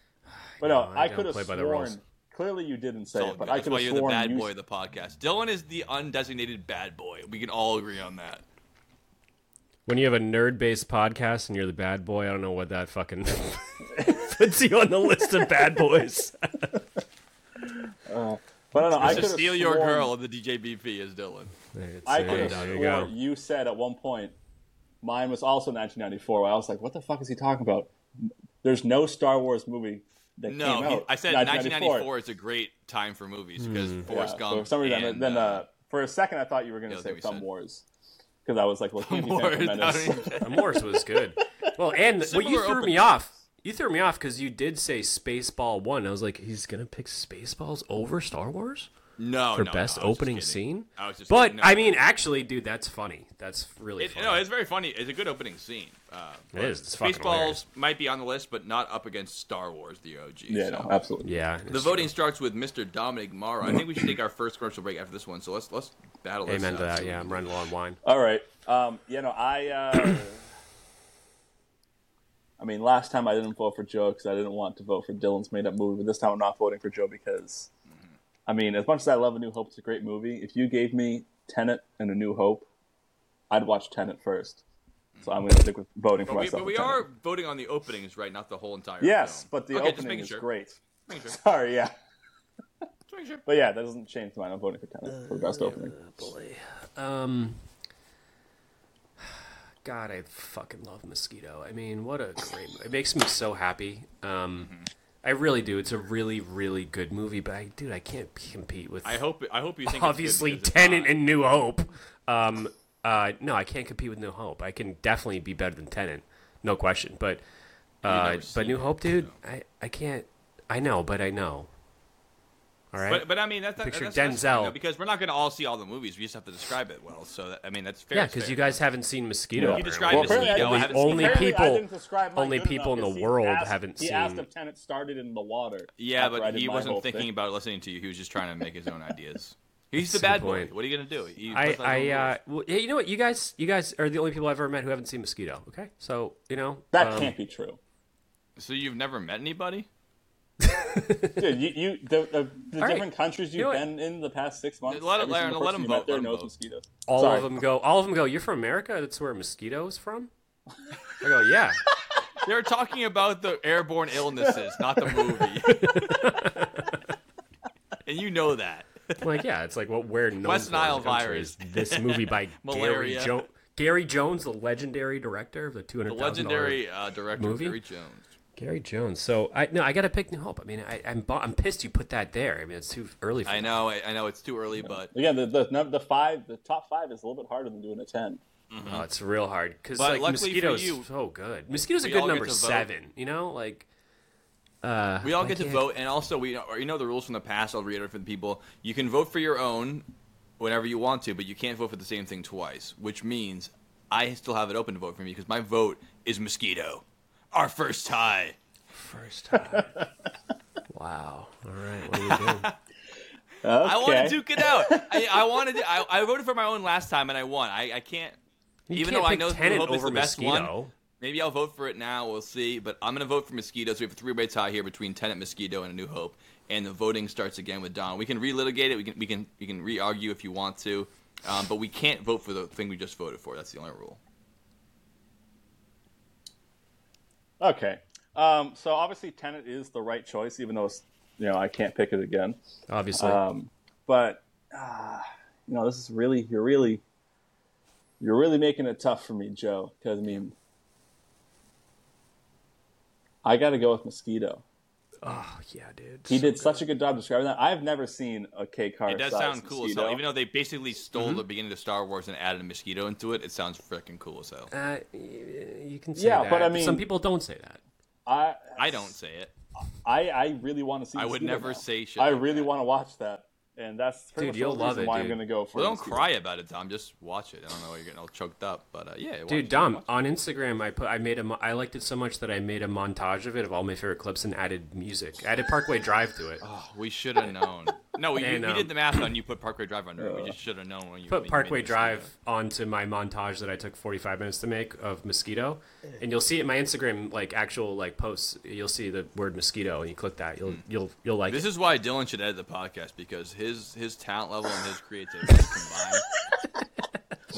But no, I I, could have play by the sworn. rules. Clearly, you didn't say It's it, but good. I That's could why have you're the bad you. boy of the podcast. Dylan is the undesignated bad boy. We can all agree on that. When you have a nerd-based podcast and you're the bad boy, I don't know what that fucking puts you on the list of bad boys. But I don't know. I could have steal your sworn- girl of the DJBP is Dylan. I Hey, could have there you you said at one point, mine was also 1994. I was like, what the fuck is he talking about? There's no Star Wars movie that No, came he, out. I said 1994 is a great time for movies because Yeah, Forrest so Gump. for some reason, and, then uh, uh, for a second, I thought you were going to say what Thumb said. Wars because I was like, well, Candy Wars, Phantom Menace. I mean, Morse was good. Well, and what you threw me off. You threw me off because you did say Spaceball One. I was like, he's gonna pick Spaceballs over Star Wars. No, for no, best no, I was just opening scene. I but kidding. No, I mean, actually, dude, that's funny. That's really It, funny. no, it's very funny. It's a good opening scene. Uh, but is. It's fucking Spaceballs hilarious. might be on the list, but not up against Star Wars, the OG. Yeah, so. no, absolutely. yeah. The it's voting starts with Mr. Dominic Mara. I think we should take our first commercial break after this one. So let's let's battle true. this. Amen to out. that. Yeah, I'm running low on wine. All right. Um, you know, I. Uh, I mean, last time I didn't vote for Joe because I didn't want to vote for Dylan's made-up movie, but this time I'm not voting for Joe because, I mean, as much as I love A New Hope, it's a great movie. If you gave me Tenet and A New Hope, I'd watch Tenet first. So I'm going to stick with voting for But we, myself. but we Tenet. are voting on the openings, right? Not the whole entire. Yes, film. but the okay, just opening making is sure. great. Sure. Sorry, yeah. Just making sure. But yeah, that doesn't change mine. I'm voting for Tenet for the best opening. Boy. Um. God, I fucking love Mosquito. I mean, what a great. It makes me so happy. Um, Mm-hmm. I really do. It's a really, really good movie, but I, dude, I can't compete with I hope I hope you think obviously it's good Tenet and New Hope. Um, uh, no, I can't compete with New Hope. I can definitely be better than Tenet, no question. But uh, but New Hope, dude, I, I can't. I know, but I know. All right. But, but I mean that's Picture that's, that's fine, Denzel. though, because we're not going to all see all the movies. We just have to describe it well. So that, I mean that's fair. yeah, because you guys haven't seen Mosquito. Yeah. You apparently. described Well, Mosquito. apparently I I didn't- only seen it. apparently I people- didn't only people in enough, the 'cause he world asked- haven't He asked seen- if Tenet started in the water. Yeah, but he wasn't thinking thing. about listening to you. He was just trying to make his own ideas. He's the That's a bad good boy. What are you gonna do? He I, puts out his I, uh, well, hey, you know what? You guys, you guys are the only people I've ever met who haven't seen Mosquito. Okay, so you know That um, can't be true. so you've never met anybody? Dude, you, you the, the, the All right. different countries You you've know what? been in the past six months. Let it- every let- single let person him vote, there let him knows mosquitoes. All Sorry. of them go. All of them go. You're from America. That's where Mosquito's from. I go, yeah. They're talking about the airborne illnesses, not the movie. and you know that. Like, yeah. It's like what we're known West for Nile virus. is This movie by Gary Malaria. Jones. Gary Jones, the legendary director of the two The legendary uh, director movie? Gary Jones. Gary Jones. So I no, I got to pick New Hope. I mean, I, I'm I'm pissed you put that there. I mean, it's too early. For I know, I, I know it's too early, but Again, the, the the five, the top five is a little bit harder than doing a ten. Oh, it's real hard because But like luckily for you, so good. Mosquito's a good number seven. You know, like. Uh, we all get to vote, and also we you know the rules from the past. I'll reiterate for the people: you can vote for your own whenever you want to, but you can't vote for the same thing twice. Which means I still have it open to vote for me because my vote is Mosquito, our first tie. First tie. wow. All right. What are you doing? Okay. I want to duke it out. I, I wanted. To, I, I voted for my own last time and I won. I, I can't. You even can't though I know Tenet Hope is over the best Mosquito. one, maybe I'll vote for it now. We'll see. But I'm gonna vote for Mosquito. So we have a three-way tie here between Tenet, Mosquito, and A New Hope. And the voting starts again with Don. We can relitigate it. We can we can we can re-argue if you want to, um, but we can't vote for the thing we just voted for. That's the only rule. Okay. Um, so obviously, Tenet is the right choice, even though it's, you know I can't pick it again. Obviously. Um, but uh, you know, this is really you're really you're really making it tough for me, Joe. Because I mean, I got to go with Mosquito. Oh yeah, dude. He So did good. such a good job describing that. I've never seen a K car. It does sound cool as hell. Even though they basically stole the beginning of Star Wars and added a mosquito into it, it sounds freaking cool as hell. Uh, you can say Yeah, that. but I mean- some people don't say that. I I don't say it. I, I really want to see. I would never now. say shit I like really that. want to watch that, and that's pretty Dude, much you'll the love reason it, why I'm dude. going to go for. Well, don't Mosquito. cry about it, Dom. Just watch it. I don't know why you're getting all choked up, but uh, yeah, Dude, it. Dom, Watch on Instagram, I put I made a mo- I liked it so much that I made a montage of it of all my favorite clips and added music. Added Parkway Drive to it. Oh, we should have known. No, we, And, we um, did the math on you put Parkway Drive under it. We just should have known when you Put you Parkway made this Drive onto my montage that I took 45 minutes to make of mosquito, and you'll see it in my Instagram like actual like posts. You'll see the word mosquito, and you click that, you'll you'll you'll like. This it. is why Dylan should edit the podcast because his his his talent level and his creativity combined.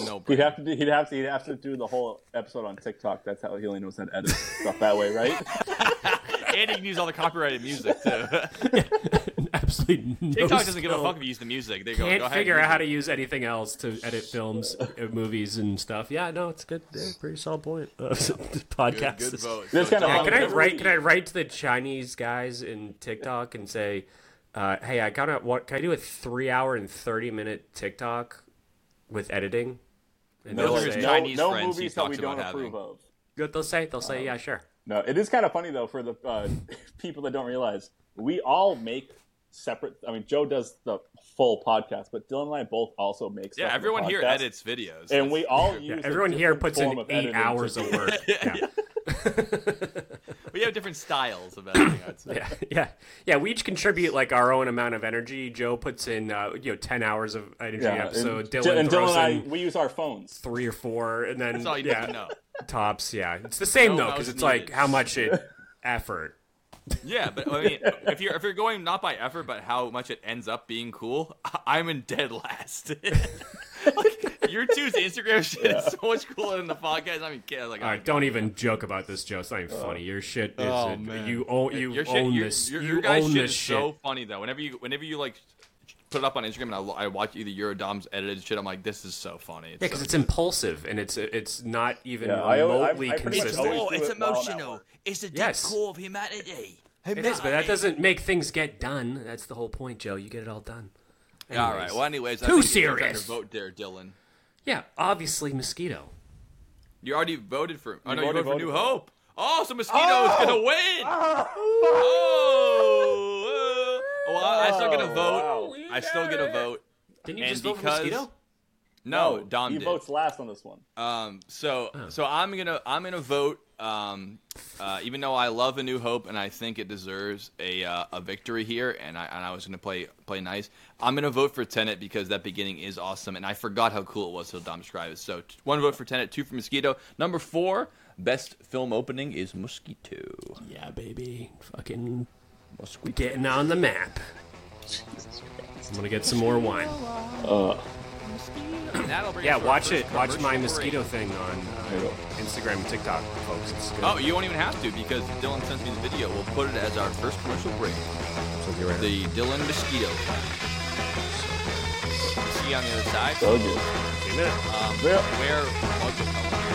No, He'd have to do. He'd have to. He'd have to do the whole episode on TikTok. That's how he only knows how to edit stuff that way, right? and he can use all the copyrighted music too. absolutely no TikTok doesn't give a fuck if you use the music. They go, Can't go ahead, figure out how to use anything else to edit films, uh, movies, and stuff. Yeah, no, it's good. Yeah, pretty solid point. Uh, podcast. Good, good vote. This So, kinda Dom, Yeah, can I write? Can I write to the Chinese guys in TikTok and say, uh, "Hey, I gotta what? Can I do a three-hour and thirty-minute TikTok with editing?" And No, they'll there's say, Chinese no friends he movies that we talks don't about approve having. of. Good, they'll say, they'll say, "Yeah, sure." No, it is kind of funny though for the uh, people that don't realize we all make separate. I mean, Joe does the full podcast, but Dylan and I both also make. Yeah, stuff for everyone here edits videos. and we all Yeah, use. a everyone here puts in eight hours of work. it. Yeah. we have different styles of editing. Yeah, yeah, yeah. We each contribute like our own amount of energy. Joe puts in, uh, you know, ten hours of energy Yeah, episode. and, Dylan and Dylan and I, we use our phones. three or four, and then That's all you yeah, know. tops. Yeah, it's the same No though because it's needed. like how much it effort. Yeah, but I mean, if you're if you're going not by effort, but how much it ends up being cool, I'm in dead last. like, your two's Instagram shit is so much cooler than the podcast. I mean, kid, like, All right, don't even joke about this, Joe. It's not even funny. Your shit oh, is Oh, man. you own you your shit, own your, this. Your, you guys' own shit this is shit. so funny though. Whenever you whenever you like put it up on Instagram and I, I watch either your Dom's edited shit, I'm like, this is so funny. It's Yeah, because so it's impulsive and it's it's not even Yeah, I I- remotely I consistent. always Oh, it's it while I'm at emotional. It's the deep Yes. core of humanity. It is, but that doesn't make things get done. That's the whole point, Joe. You get it all done. All right. Well, anyways, I Too think it's your turn serious. to vote there, Dylan. Yeah, obviously mosquito. You already voted for. Oh no, You you voted for New. Hope. Oh, so Mosquito is gonna win. Oh, uh, well, I still get a Oh, vote. wow. I still get a vote. Didn't you And just vote for because- mosquito? No, Dom he did. votes last on this one. Um, so Oh. so I'm gonna I'm gonna vote. Um, uh, even though I love A New Hope and I think it deserves a uh, a victory here, and I and I was gonna play play nice. I'm gonna vote for Tenet because that beginning is awesome, and I forgot how cool it was till Dom described it. So t- one vote for Tenet, two for Mosquito. Number four, best film opening is Mosquito. Yeah, baby. Fucking Mosquito. getting on the map. I'm gonna get some more wine. And that'll bring Yeah, us to our watch it. Watch my mosquito break. thing on uh, Instagram and TikTok, folks. It's good. Oh, you won't even have to because Dylan sends me the video. We'll put it as our first commercial break. So be right. The Dylan Mosquito. See you on the other side. So good. See you in a minute. Um, Yeah. where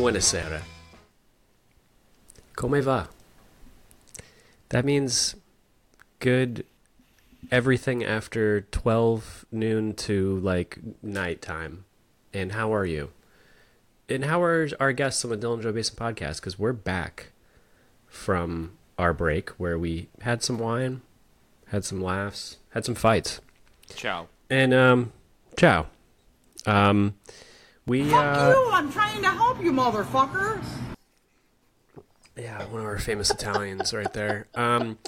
Buonasera. Come va? That means good everything after 12 noon to like nighttime. And how are you? And how are our guests on the Dylan Joe Basin podcast? Because we're back from our break where we had some wine, had some laughs, had some fights. Ciao. And, um, ciao. Um, we, Fuck uh, you! I'm trying to help you, motherfucker! Yeah, one of our famous Italians right there. Um,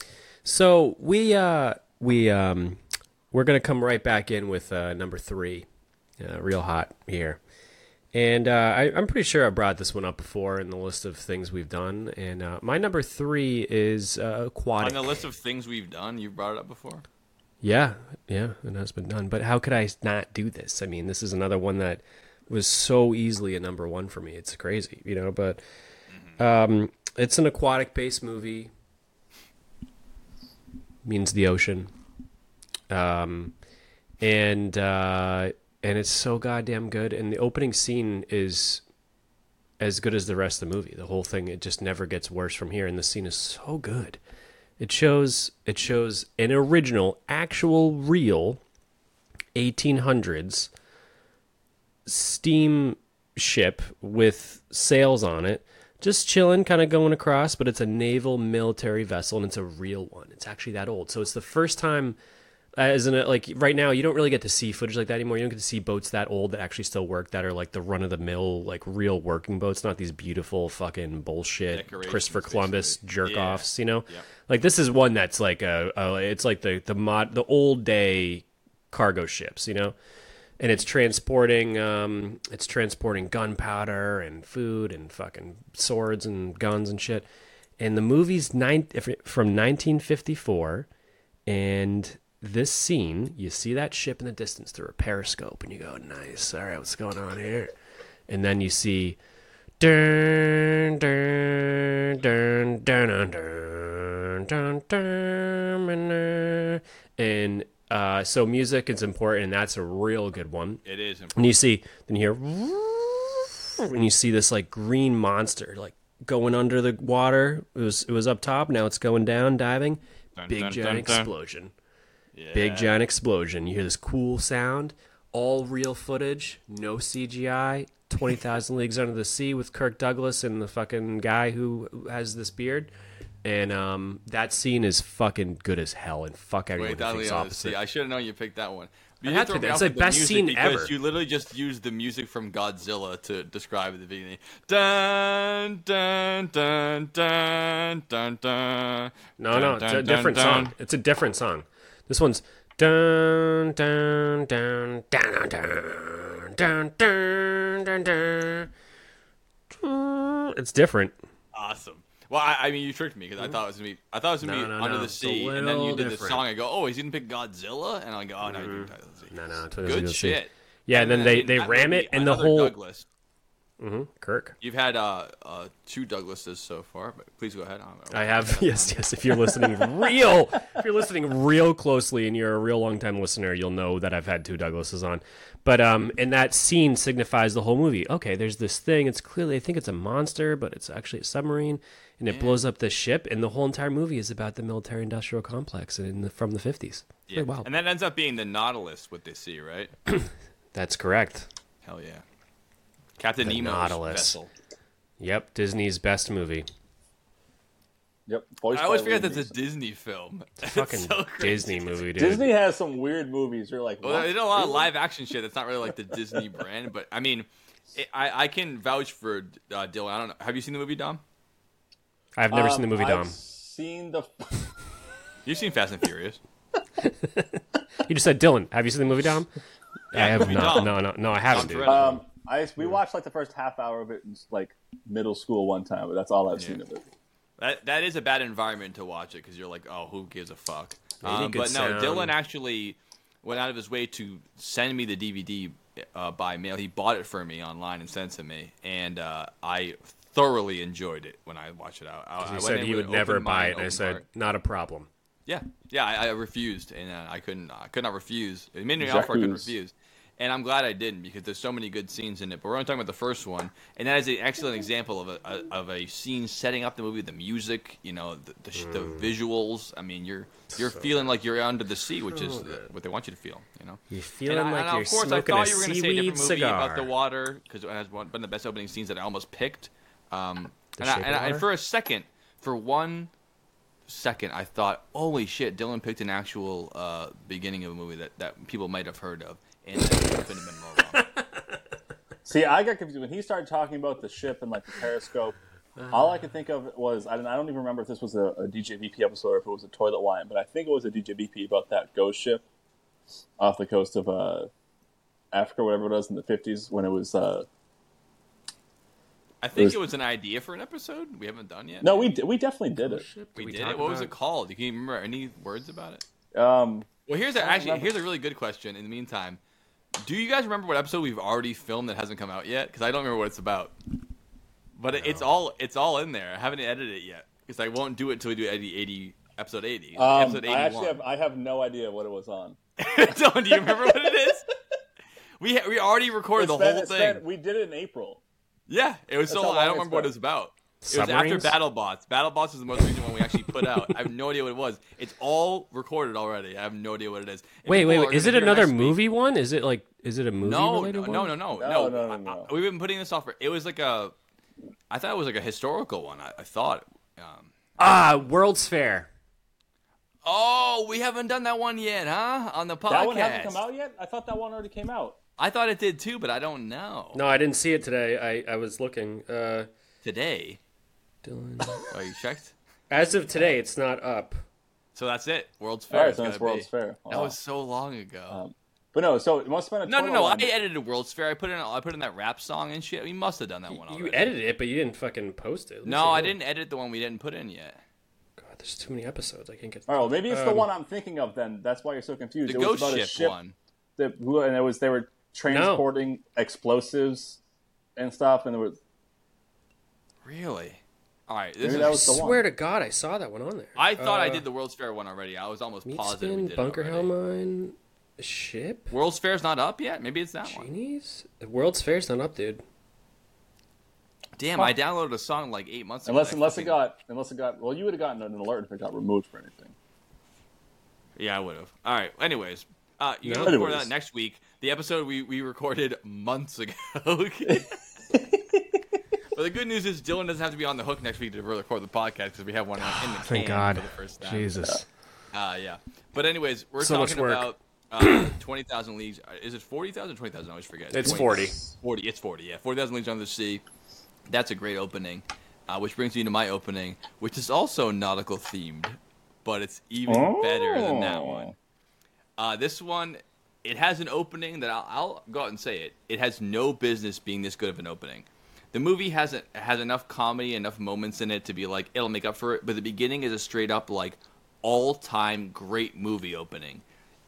so we uh, we um, we're gonna come right back in with uh, number three, uh, real hot here, and uh, I, I'm pretty sure I brought this one up before in the list of things we've done. And uh, my number three is uh, On the list of things we've done, you've brought it up before. Yeah, yeah, it has been done. But how could I not do this? I mean, this is another one that was so easily a number one for me. It's crazy, you know. But um, it's an aquatic-based movie. Means the ocean, um, and uh, and it's so goddamn good. And the opening scene is as good as the rest of the movie. The whole thing it just never gets worse from here. And the scene is so good. It shows it shows an original, actual, real 1800s steam ship with sails on it, just chilling, kind of going across. But it's a naval military vessel, and it's a real one. It's actually that old. So it's the first time. Uh, as in, like right now, you don't really get to see footage like that anymore. You don't get to see boats that old that actually still work, that are like the run of the mill, like real working boats, not these beautiful fucking bullshit Christopher Columbus jerk Yeah. offs. You know, Yep. like this is one that's like a, a it's like the the mod the old day cargo ships, you know, and it's transporting um it's transporting gunpowder and food and fucking swords and guns and shit. And the movie's nine from 1954, and this scene you see that ship in the distance through a periscope, and you go, nice, all right, what's going on here? And then you see. Dun, dun, dun, dun, dun, dun, dun, dun, and uh, so music is important, and that's a real good one. It is. Important. And you see, then you hear, and you see this like green monster like going under the water. It was it was up top. Now it's going down, diving. Dun, Big dun, giant dun, explosion. Yeah. Big giant explosion. You hear this cool sound. All real footage, no CGI. Twenty Thousand Leagues Under the Sea with Kirk Douglas and the fucking guy who has this beard. And um, that scene is fucking good as hell. And fuck everyone Wait, who thinks opposite. see, I should have known you picked that one. You I had to. It's the best scene ever. You literally just used the music from Godzilla to describe the beginning. Dun dun dun dun dun dun. No, no, it's a different song. It's a different song. This one's dun dun dun dun dun dun dun dun dun. dun. It's different. Awesome. Well, I, I mean, you tricked me because I thought it was gonna be. I thought it was gonna No, be no, Under no, the Sea, and then you did the song. I go, oh, he's gonna pick Godzilla, and I go, oh no, you did Godzilla. No, no, what Good shit. Yeah, and then I they mean, they that ram it, and the whole Douglas. Mhm, Kirk. You've had uh, uh, two Douglases so far, but please go ahead. I have yes, yes. If you're listening real, if you're listening real closely, and you're a real long time listener, you'll know that I've had two Douglases on. But um, and that scene signifies the whole movie. Okay, there's this thing. It's clearly I think it's a monster, but it's actually a submarine, and it blows up the ship. And the whole entire movie is about the military-industrial complex in the, from the 50s. Yeah. Very wild. And that ends up being the Nautilus, what they see, right? That's correct. Hell yeah. Captain The Nemo's Nautilus. vessel. Yep, Disney's best movie. Yep. I always Story forget that's a. Disney film. It's Fucking so. Disney movie, dude. Disney has some weird movies. You're like, Well, they did a lot of live action shit. That's not really like the Disney brand, but I mean, it, I I can vouch for uh, Dylan. I don't know. Have you seen the movie Dom? I've never Um, seen the movie I've Dom. Seen the. You've seen Fast and Furious. You just said Dylan. Have you seen the movie Dom? Yeah, I have not. Dom. No, no, no. I haven't, dude. Um, I we watched like the first half hour of it in like middle school one time, but that's all I've seen of it. That that is a bad environment to watch it because you're like, oh, who gives a fuck? Um, good but no, sound. Dylan actually went out of his way to send me the DVD uh, by mail. He bought it for me online and sent it to me, and uh, I thoroughly enjoyed it when I watched it out. I, I He went said in he would never buy it, and I said, heart. not a problem. Yeah, yeah, I, I refused, and uh, I couldn't. I could not refuse. It made me an offer I couldn't refuse, and I'm glad I didn't because there's so many good scenes in it. But we're only talking about the first one, and that is an excellent example of a, a of a scene setting up the movie, the music, you know, the the, sh the Mm. visuals. I mean, you're you're feeling like you're under the sea, which is the, what they want you to feel. You know, You're and, feeling I, like and you're of course, I smoking thought a you were going to say a different seaweed movie about cigar. the water because it has one, one of the best opening scenes that I almost picked. Um, and, I, and, I, and for a second, for one second, I thought, holy shit, Dylan picked an actual uh, beginning of a movie that, that people might have heard of, and that couldn't have been more wrong. See, I got confused when he started talking about the ship and like the periscope. All I could think of was I don't, I don't even remember if this was a, a DJVP episode or if it was a toilet wine, but I think it was a DJVP about that ghost ship off the coast of uh, Africa, whatever it was in the fifties when it was. Uh, I think was- it was an idea for an episode we haven't done yet. no, we d- we definitely did it. we, we did it. What was it called? Do you remember any words about it? Um, Well, here's a, actually remember. here's a really good question. In the meantime, do you guys remember what episode we've already filmed that hasn't come out yet? Because I don't remember what it's about. But it it's all it's all in there. I haven't edited it yet because I won't do it until we do 80, 80 episode eighty. um, episode I actually have I have no idea what it was on. Dylan, do you remember what it is? We ha- we already recorded It's the been- whole thing. been- we did it in April. Yeah, it was That's so long. I don't remember what it was about. It was after Submarines? BattleBots. BattleBots is the most recent one we actually put out. I have no idea what it was. It's all recorded already. I have no idea what it is. And Wait, wait, wait. Is it another next week- movie one? Is it like, is it a movie No, no, no, one? no, no, No, no. no, no, I- no. I- we've been putting this off for. It was like a. I thought it was like a historical one. I, I thought. Um, Ah, World's Fair. oh, we haven't done that one yet, huh? On the podcast. That one hasn't come out yet. I thought that one already came out. I thought it did too, but I don't know. No, I didn't see it today. I, I was looking. Uh, Today. Dylan. Oh, you checked? As of today, it's not up. So that's it. World's Fair. right, is so that's World's be. Fair. That was so long ago. Um, But no, so it must have been a no, no, toilet no. I edited World's Fair. I put in I put in that rap song and shit. We must have done that one already. You edited it, but you didn't fucking post it. At least No, I did. didn't edit the one we didn't put in yet. God, there's too many episodes. I can't get. All right, well, maybe it's the Um, one I'm thinking of. Then that's why you're so confused. The it was ghost about ship, a ship one. that and it was they were transporting explosives and stuff, and there was Really? All right, this Maybe is. that I was one. swear to God, I saw that one on there. I thought I Uh, did the World's Fair one already. I was almost Meat positive we Spin, did Bunker it Hill. Mine, Ship, World's Fair's not up yet. Maybe it's that one. Genies. World's Fair's not up, dude. Damn, I downloaded a song like eight months ago. Unless I unless it got unless it got well, you would have gotten an alert if it got removed for anything. Yeah, I would have. All right. Anyways, uh, you No. can look forward to Anyways. that next week. The episode we, we recorded months ago. but the good news is Dylan doesn't have to be on the hook next week to record the podcast because we have one in the can Thank God. for the first time. Jesus. Uh, yeah. But anyways, we're So talking about uh, 20,000 leagues. Uh, Is it 40,000 or 20,000? I always forget. It's 20 40. 40. It's 40, yeah. 40,000 leagues under the sea. That's a great opening. Uh, which brings me to my opening, which is also nautical themed, but it's even better than that Oh. one. Uh, this one, it has an opening that I'll, I'll go out and say it. It has no business being this good of an opening. The movie has a, has enough comedy, enough moments in it to be like it'll make up for it. But the beginning is a straight up like all time great movie opening.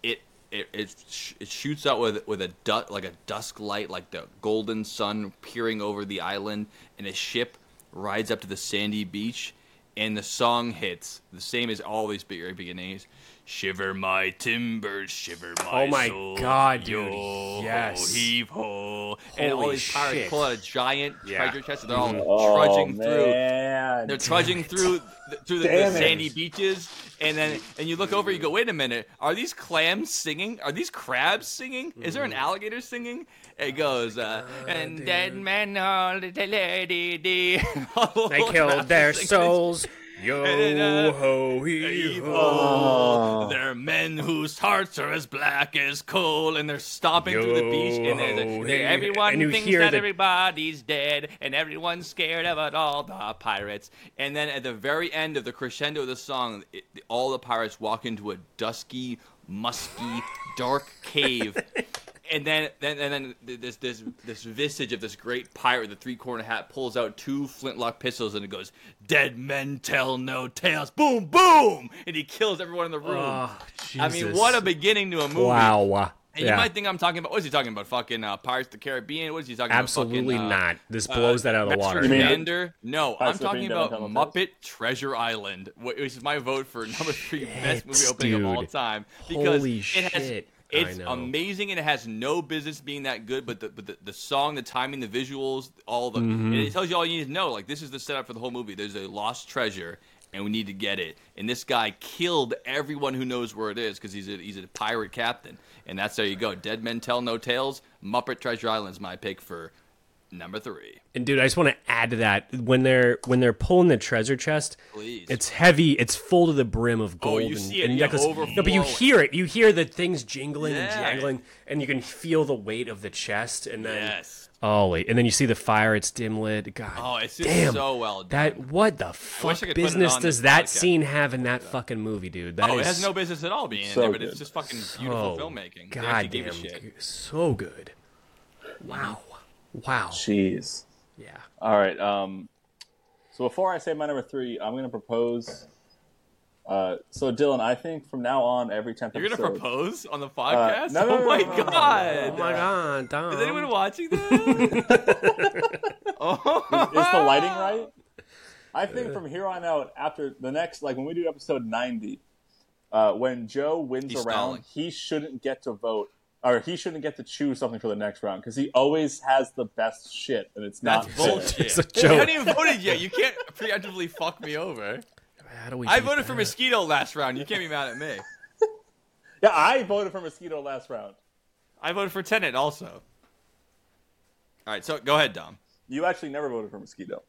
It it it, sh- it shoots out with with a du- like a dusk light, like the golden sun peering over the island, and a ship rides up to the sandy beach, and the song hits the same as all these big beginnings. Shiver my timbers, shiver my soul. Oh my soul, God, dude. yo, Yes. heave ho, and all Holy these pirates shit. pull out a giant Yeah. treasure chest. And they're all Oh, trudging through. man. They're trudging through th- through the, the Damn it. sandy beaches, and then and you look over, you go, wait a minute, are these clams singing? Are these crabs singing? Is there an alligator singing? It goes, uh, and dead men all the lady dee. They killed their souls. Yo then, uh, ho hee ho. Oh. They're men whose hearts are as black as coal, and they're stomping through the beach, and they're, Yo, they're- hey, everyone and thinks that the- everybody's dead, and everyone's scared of it all, the pirates. And then at the very end of the crescendo of the song, it, all the pirates walk into a dusky, musky, dark cave. And then, then, and then this this this visage of this great pirate, with the three corner hat, pulls out two flintlock pistols and it goes, "Dead men tell no tales." Boom, boom, and he kills everyone in the room. Oh, I mean, what a beginning to a movie. Wow. And you might think I'm talking about what is he talking about? Fucking uh, Pirates of the Caribbean? What is he talking Absolutely about? Absolutely uh, not. This blows that out of the water. You mean- No, Pirates I'm talking about Don't Tell No Muppet Treasure Island, wh- which is my vote for number three best movie opening of all time because Holy it has, shit. It's amazing and it has no business being that good, but the but the, the song, the timing, the visuals, all the Mm-hmm. it tells you all you need to know. Like this is the setup for the whole movie. There's a lost treasure. And we need to get it. And this guy killed everyone who knows where it is because he's a, he's a pirate captain. And that's there you go. Dead men tell no tales. Muppet Treasure Island is my pick for number three. And dude, I just want to add to that when they're when they're pulling the treasure chest, Please. it's heavy. It's full to the brim of gold. Oh, you and, see it, and necklace. No, but you hear it. You hear the things jingling and Yeah. jangling, and you can feel the weight of the chest. And then Yes. oh wait, and then you see the fire. It's dim lit. God, Oh, it's just damn. so well done. That what the fuck could put it business does that podcast. scene have in that fucking movie, dude? That Oh, it is has no business at all being in there, but good. it's just fucking beautiful oh, filmmaking. They God damn, gave a so good. Wow, wow. Jeez. Yeah. All right. Um, so before I say my number three, I'm going to propose. Uh, so Dylan, I think from now on, every tenth You're gonna propose on the podcast? no, no, oh no, my no, no, no, god! Oh my god, Dom. Is anyone watching this? oh, is the lighting right? I think from here on out, after the next, like when we do episode 90, uh, when Joe wins He's a round, stalling. he shouldn't get to vote, or he shouldn't get to choose something for the next round because he always has the best shit, and it's not fair. bullshit. It's a You joke. haven't even voted yet. You can't preemptively fuck me over. How do we I do voted for mosquito last round. You can't be mad at me. Yeah, I voted for Mosquito last round. I voted for Tenet also. All right, so go ahead, Dom. You actually never voted for Mosquito.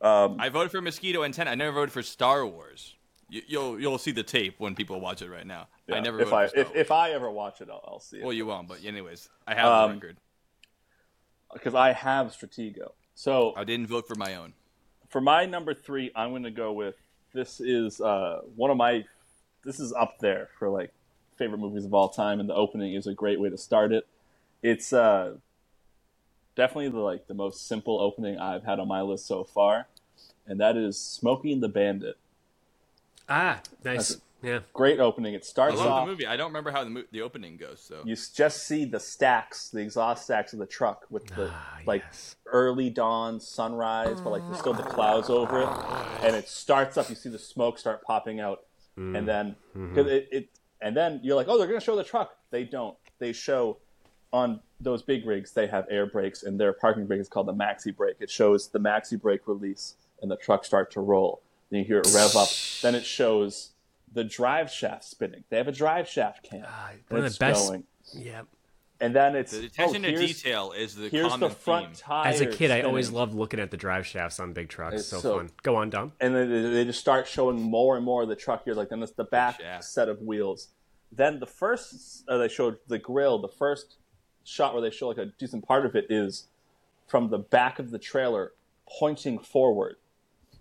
Um, I voted for Mosquito and Tenet. I never voted for Star Wars. You, you'll you'll see the tape when people watch it right now. I never if I if, if I ever watch it, I'll, I'll see it well, you won't, but anyways, I have Um, the record. because I have Stratego. So I didn't vote for my own. for my number three, I'm going to go with this is uh, one of my this is up there for like favorite movies of all time, and the opening is a great way to start it. It's uh, definitely the like the most simple opening I've had on my list so far, and that is Smokey and the Bandit. Ah, nice. Yeah. Great opening. It starts I starts love off. the movie. I don't remember how the mo- the opening goes. So You s- just see the stacks, the exhaust stacks of the truck with the Ah, like yes. early dawn sunrise, but like there's still the clouds over it, and it starts up. You see the smoke start popping out, Mm. and then Mm-hmm. 'cause it, it, and then you're like, oh, they're gonna show the truck. They don't. They show on those big rigs they have air brakes, and their parking brake is called the maxi brake. It shows the maxi brake release, and the truck start to roll. Then you hear it rev up. Then it shows the drive shaft spinning. They have a drive shaft cam. Ah, one of it's the best- going. Yeah. And then it's the attention oh, to detail is the Here's common the front theme. tire. As a kid, I always loved looking at the drive shafts on big trucks. It's so, so- fun. Go on, Dom. and then they- they just start showing more and more of the truck. You're like, then it's the back shaft. set of wheels. Then the first uh, they showed the grill. The first shot where they show like a decent part of it is from the back of the trailer pointing forward.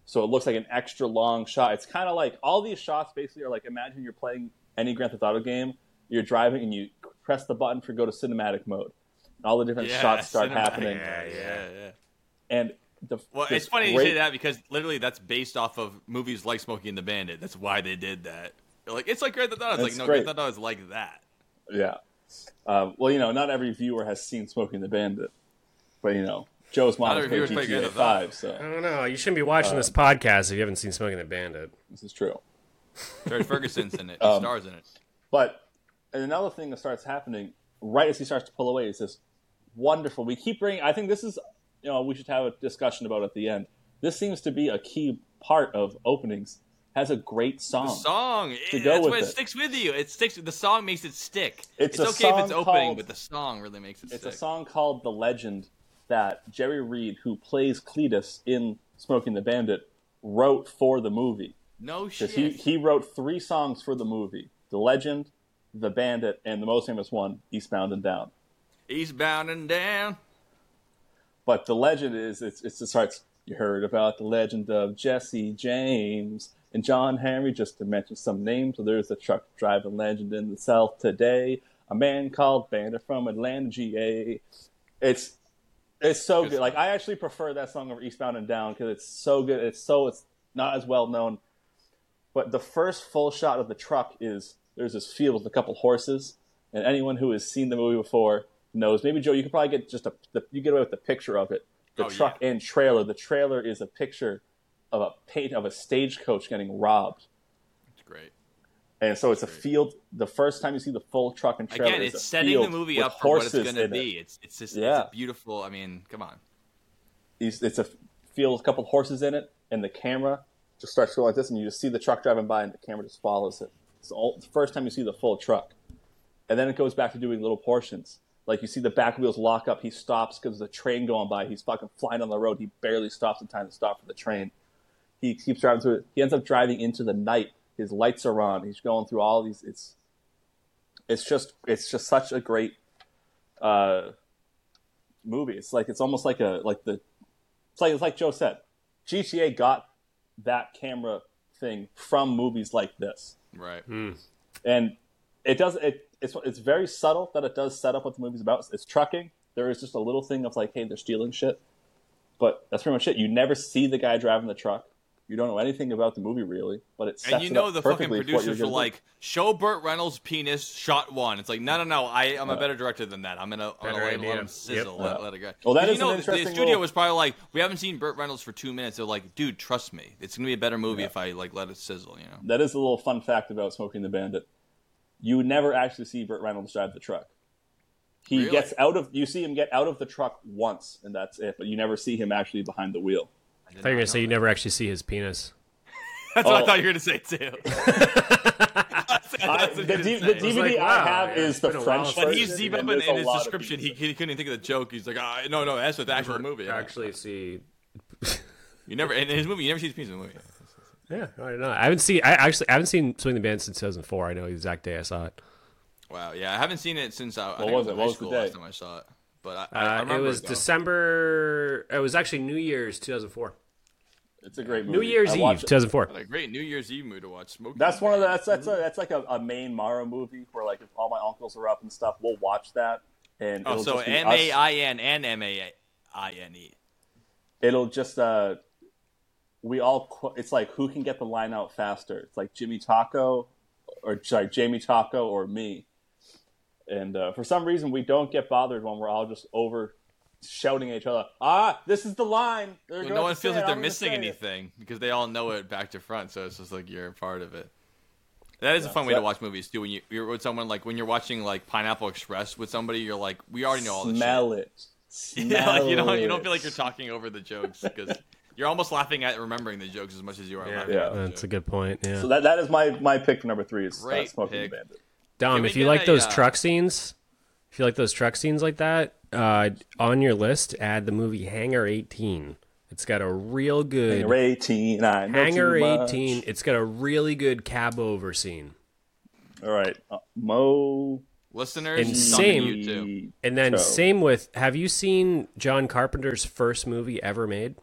So it looks like an extra long shot. It's kind of like all these shots basically are like imagine you're playing any Grand Theft Auto game. You're driving and you press the button for go to cinematic mode. And all the different Yeah, shots start cinematic. happening. Yeah, yeah, yeah. And the Well, it's funny great- you say that because literally that's based off of movies like Smokey and the Bandit. That's why they did that. Like it's like Grand Theft Auto. It's like no, great. Grand Theft Auto is like that. Yeah. Um, well, you know, not every viewer has seen Smokey and the Bandit, but you know, Joe's mom every has viewer's played played Grand GTA Theft Auto. Five, I don't know. You shouldn't be watching Uh, this podcast if you haven't seen Smokey and the Bandit. this is true. George Ferguson's in it. He Um, stars in it. But and another thing that starts happening right as he starts to pull away is this wonderful. We keep bringing. I think this is, you know, we should have a discussion about at the end. This seems to be a key part of openings. Has a great song. The song. to it- go that's with what it, it. sticks with you. It sticks. The song makes it stick. It's It's, okay if it's opening, called- but the song really makes it It's stick. a song called "The Legend" that Jerry Reed, who plays Cledus in Smokey and the Bandit, wrote for the movie. No shit. He, he wrote three songs for the movie The Legend, The Bandit, and the most famous one, Eastbound and Down. Eastbound and down. But the legend is, it's, it's, it starts, you heard about the legend of Jesse James and John Henry, just to mention some names. So there's a truck driving legend in the South today, a man called Bandit from Atlanta, GA. It's, it's so Good. Like. I actually prefer that song over Eastbound and Down because it's so good. It's so, it's not as well known. But the first full shot of the truck is there's this field with a couple horses, and anyone who has seen the movie before knows. Maybe Joe, you could probably get just a the, you get away with the picture of it. The Oh, truck and trailer. The trailer is a picture of a paint of a stagecoach getting robbed. And so it's a field. The first time you see the full truck and trailer, Again, it's setting the movie up for what it's going to be. It. It's it's just Yeah. it's a beautiful. I mean, come on. It's, it's a field with a couple horses in it, and the camera just starts going like this, and you just see the truck driving by, and the camera just follows it. It's the all- the first time you see the full truck, and then it goes back to doing little portions. Like you see the back wheels lock up, he stops because there's a train going by. He's fucking flying on the road. He barely stops in time to stop for the train. He keeps driving through it. He ends up driving into the night. His lights are on. He's going through all these. It's it's just it's just such a great uh, movie. It's like it's almost like a like the it's like it's like Joe said. GTA got that camera thing from movies like this, Right. and it does it. It's it's very subtle that it does set up what the movie's about. It's trucking. There is just a little thing of like, hey, they're stealing shit, but that's pretty much it. You never see the guy driving the truck. You don't know anything about the movie really, but it sets And you it know the fucking perfectly for what you're producers were gonna do. like, "Show Burt Reynolds' penis, shot one." It's like, no, no, no. I, I'm a better director than that. I'm gonna, I'm gonna Better let, let him sizzle, Yep. let, Yeah. let it go. Well, that 'Cause is you know, an the- the studio little- was probably like, "We haven't seen Burt Reynolds for two minutes." They're like, "Dude, trust me, it's gonna be a better movie if I like let it sizzle." You know? That is a little fun fact about Smokey and the Bandit. You never actually see Burt Reynolds drive the truck. He Really? gets out of you see him get out of the truck once and that's it, but you never see him actually behind the wheel. I, I thought you were gonna say know you never actually see his penis. That's what I Oh. thought you were gonna say too. I, the, D- the. DVD like, I have yeah, is the French while But he's version, deep up and in, there's in a his description. He, he couldn't think of the joke. He's like, ah, no, no, that's what the actual movie. Yeah. Actually, see. You never in his movie. You never see his penis in the movie. Yeah, I don't know. I haven't seen. I actually I haven't seen Swing the Band since 2004. I know the exact day I saw it. Wow. Yeah, I haven't seen it since I, I What think was I it? in What high was the school day? last time I saw it. But I, I, I Uh, it was though. December. It was actually New Year's 2004. It's a great movie. New Year's I Eve 2004. What a great New Year's Eve movie to watch. Smoking That's one of the that's that's a, that's like a, a main Mara movie where like if all my uncles are up and stuff, we'll watch that and Oh, so just be M us- A I N and M A I N E. it'll just uh we all qu- it's like who can get the line out faster it's like jimmy taco or sorry, Jamie Taco or me. And uh, for some reason, we don't get bothered when we're all just over shouting at each other. Ah, this is the line. Well, no one say feels it. like they're I'm missing say it." anything because they all know it back to front. So it's just like you're a part of it. That is a fun way so to watch movies too. When you, you're with someone like when you're watching like Pineapple Express with somebody, you're like, we already know all this. Smell it. shit. Yeah, like, you don't you don't feel like you're talking over the jokes because you're almost laughing at remembering the jokes as much as you are laughing Yeah. at the That's jokes. a good point. Yeah. So that that is my my pick for number three is uh, Great Smoking pick. the Bandit. Dom, if you like a, those uh, truck scenes, if you like those truck scenes like that, uh, on your list, add the movie Hangar 18. It's got a real good Hangar 18. I know Hangar too much. 18. It's got a really good cab over scene. All right, uh, Mo. Listeners, And same- you. And then Toe. same with have you seen John Carpenter's first movie ever made?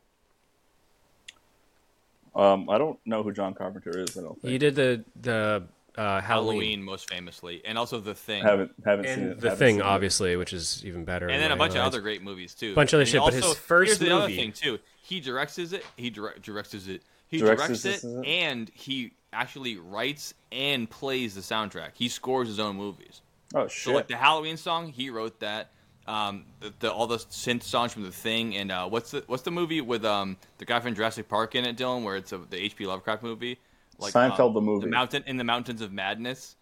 Um, I don't know who John Carpenter is. I don't think. He did the the uh, Halloween, Halloween, most famously, and also The Thing, haven't haven't seen it. the haven't thing, seen it. obviously, which is even better. and then a my bunch of other great movies too. Bunch of other And shit, but his first here's the other movie- thing too. He directs it. He direct, directs it. He Directs directs it, this, this. and he actually writes and plays the soundtrack. He scores his own movies. Oh So shit! like the Halloween song, he wrote that. Um, the, the all the synth songs from the Thing, and uh, what's the what's the movie with um the guy from Jurassic Park in it, Dylan, where it's a, the H.P. Lovecraft movie, like Seinfeld um, the movie. the mountain in the Mountains of Madness.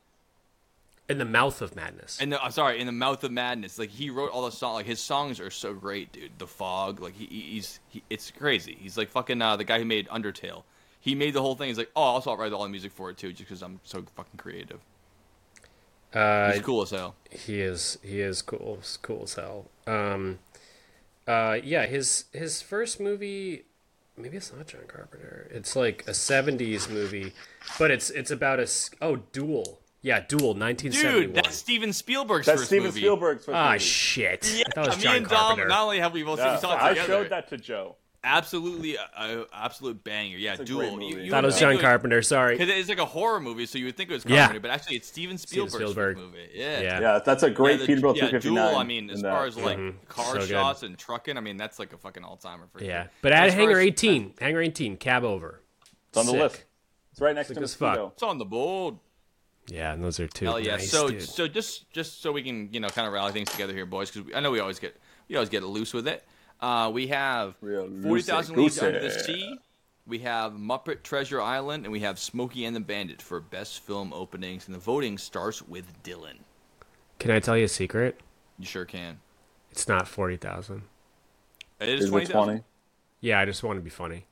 in the mouth of madness. And the, uh, sorry, in the Mouth of Madness, like he wrote all the songs. Like his songs are so great, dude. The Fog, like he, he's he, it's crazy. He's like fucking uh, the guy who made Undertale. He made the whole thing. He's like, oh, also I'll write all the music for it too, just because I'm so fucking creative. uh, He's cool as hell. He is he is cool cool as hell. Um, uh, yeah, his his first movie, maybe it's not John Carpenter. It's like a '70s movie, but it's it's about a oh Duel. Yeah, Duel, 1971. Dude, that's Steven Spielberg's That's first Steven movie. Spielberg's first ah movie. Yeah, shit. that was me John and Dom. Carpenter. Not only have we both seen Yeah, we saw it I together, showed that to Joe. Absolutely, a, a absolute banger. Yeah, a Duel. great. You, you Thought it was think John would- Carpenter. Sorry. Because it's like a horror movie, so you would think it was Yeah. Carpenter, but actually it's Steven Steven Spielberg's Spielberg. movie. Yeah. Yeah. Yeah, that's a great yeah, the- Peterbilt yeah, 259. Duel, I mean, as far as like Mhm. car So good. shots and trucking, I mean, that's like a fucking all timer for Yeah, sure. but add As far Hangar as- 18. Hangar 18. Cab over. it's on the Sick. list. It's right next Sick to as fuck. Mosquito. It's on the board. Yeah, and those are two. Hell yeah! Nice, so dude. so just just so we can you know kind of rally things together here, boys, because I know we always get we always get loose with it. Uh, we have Real Forty Thousand Leagues loosey-goosey. Under the Sea. We have Muppet Treasure Island, and we have Smokey and the Bandit for best film openings. And the voting starts with Dylan. Can I tell you a secret? You sure can. It's not 40,000. It is Is twenty it 20? Yeah, I just want to be funny.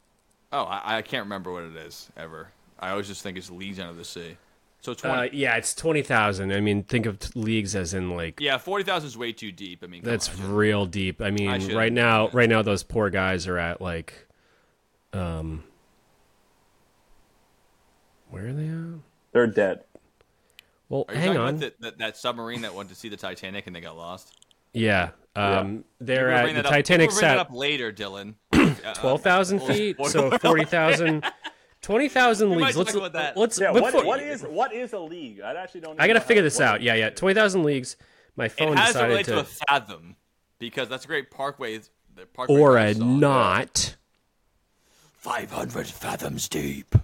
Oh, I, I can't remember what it is ever. I always just think it's Leagues Under the Sea. So Uh, twenty. yeah, it's 20,000. I mean, think of t- leagues as in like yeah, forty thousand is way too deep. I mean, That's on, real deep. I mean, I right now, that. right now, those poor guys are at like, um, where are they at? They're dead. Well, Are you hang talking on. about the, that, that submarine that went to see the Titanic and they got lost? yeah, um, they're at bring the that up- Titanic's we'll bring that at up later, Dylan. Uh, twelve thousand uh, feet, so alert. forty thousand. Twenty thousand We might leagues. Let's talk about that. let's. Yeah, before- what, what is what is a league? I actually don't. I gotta figure this out. Yeah, yeah. Twenty thousand leagues. My phone It has to decided relate to, to a fathom because that's a great parkway. The parkway or a knot. Five hundred fathoms deep.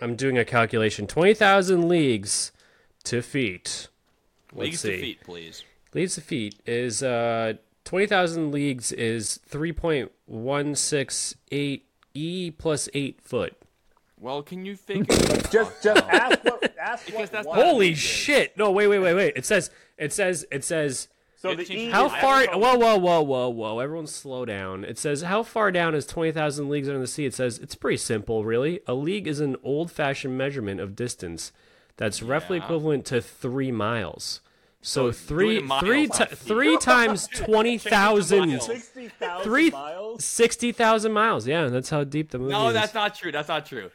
I'm doing a calculation. Twenty thousand leagues to feet. Let's Leagues see. to feet, please. Leagues to feet is uh twenty thousand leagues is three point one six eight e plus eight foot. Well, can you figure? Just just ask what ask Because what that's Holy shit! No, wait, wait, wait, wait. It says it says it says So It the E how is far? Whoa, whoa, whoa, whoa, whoa! Everyone, slow down. It says how far down is twenty thousand leagues under the sea? It says it's pretty simple, really. A league is an old-fashioned measurement of distance that's roughly Yeah. equivalent to three miles. So, So three, do it in miles, three, ti- three times twenty thousand. miles. sixty thousand Three miles. sixty thousand miles. Yeah, that's how deep the movie No, is. that's not true. That's not true.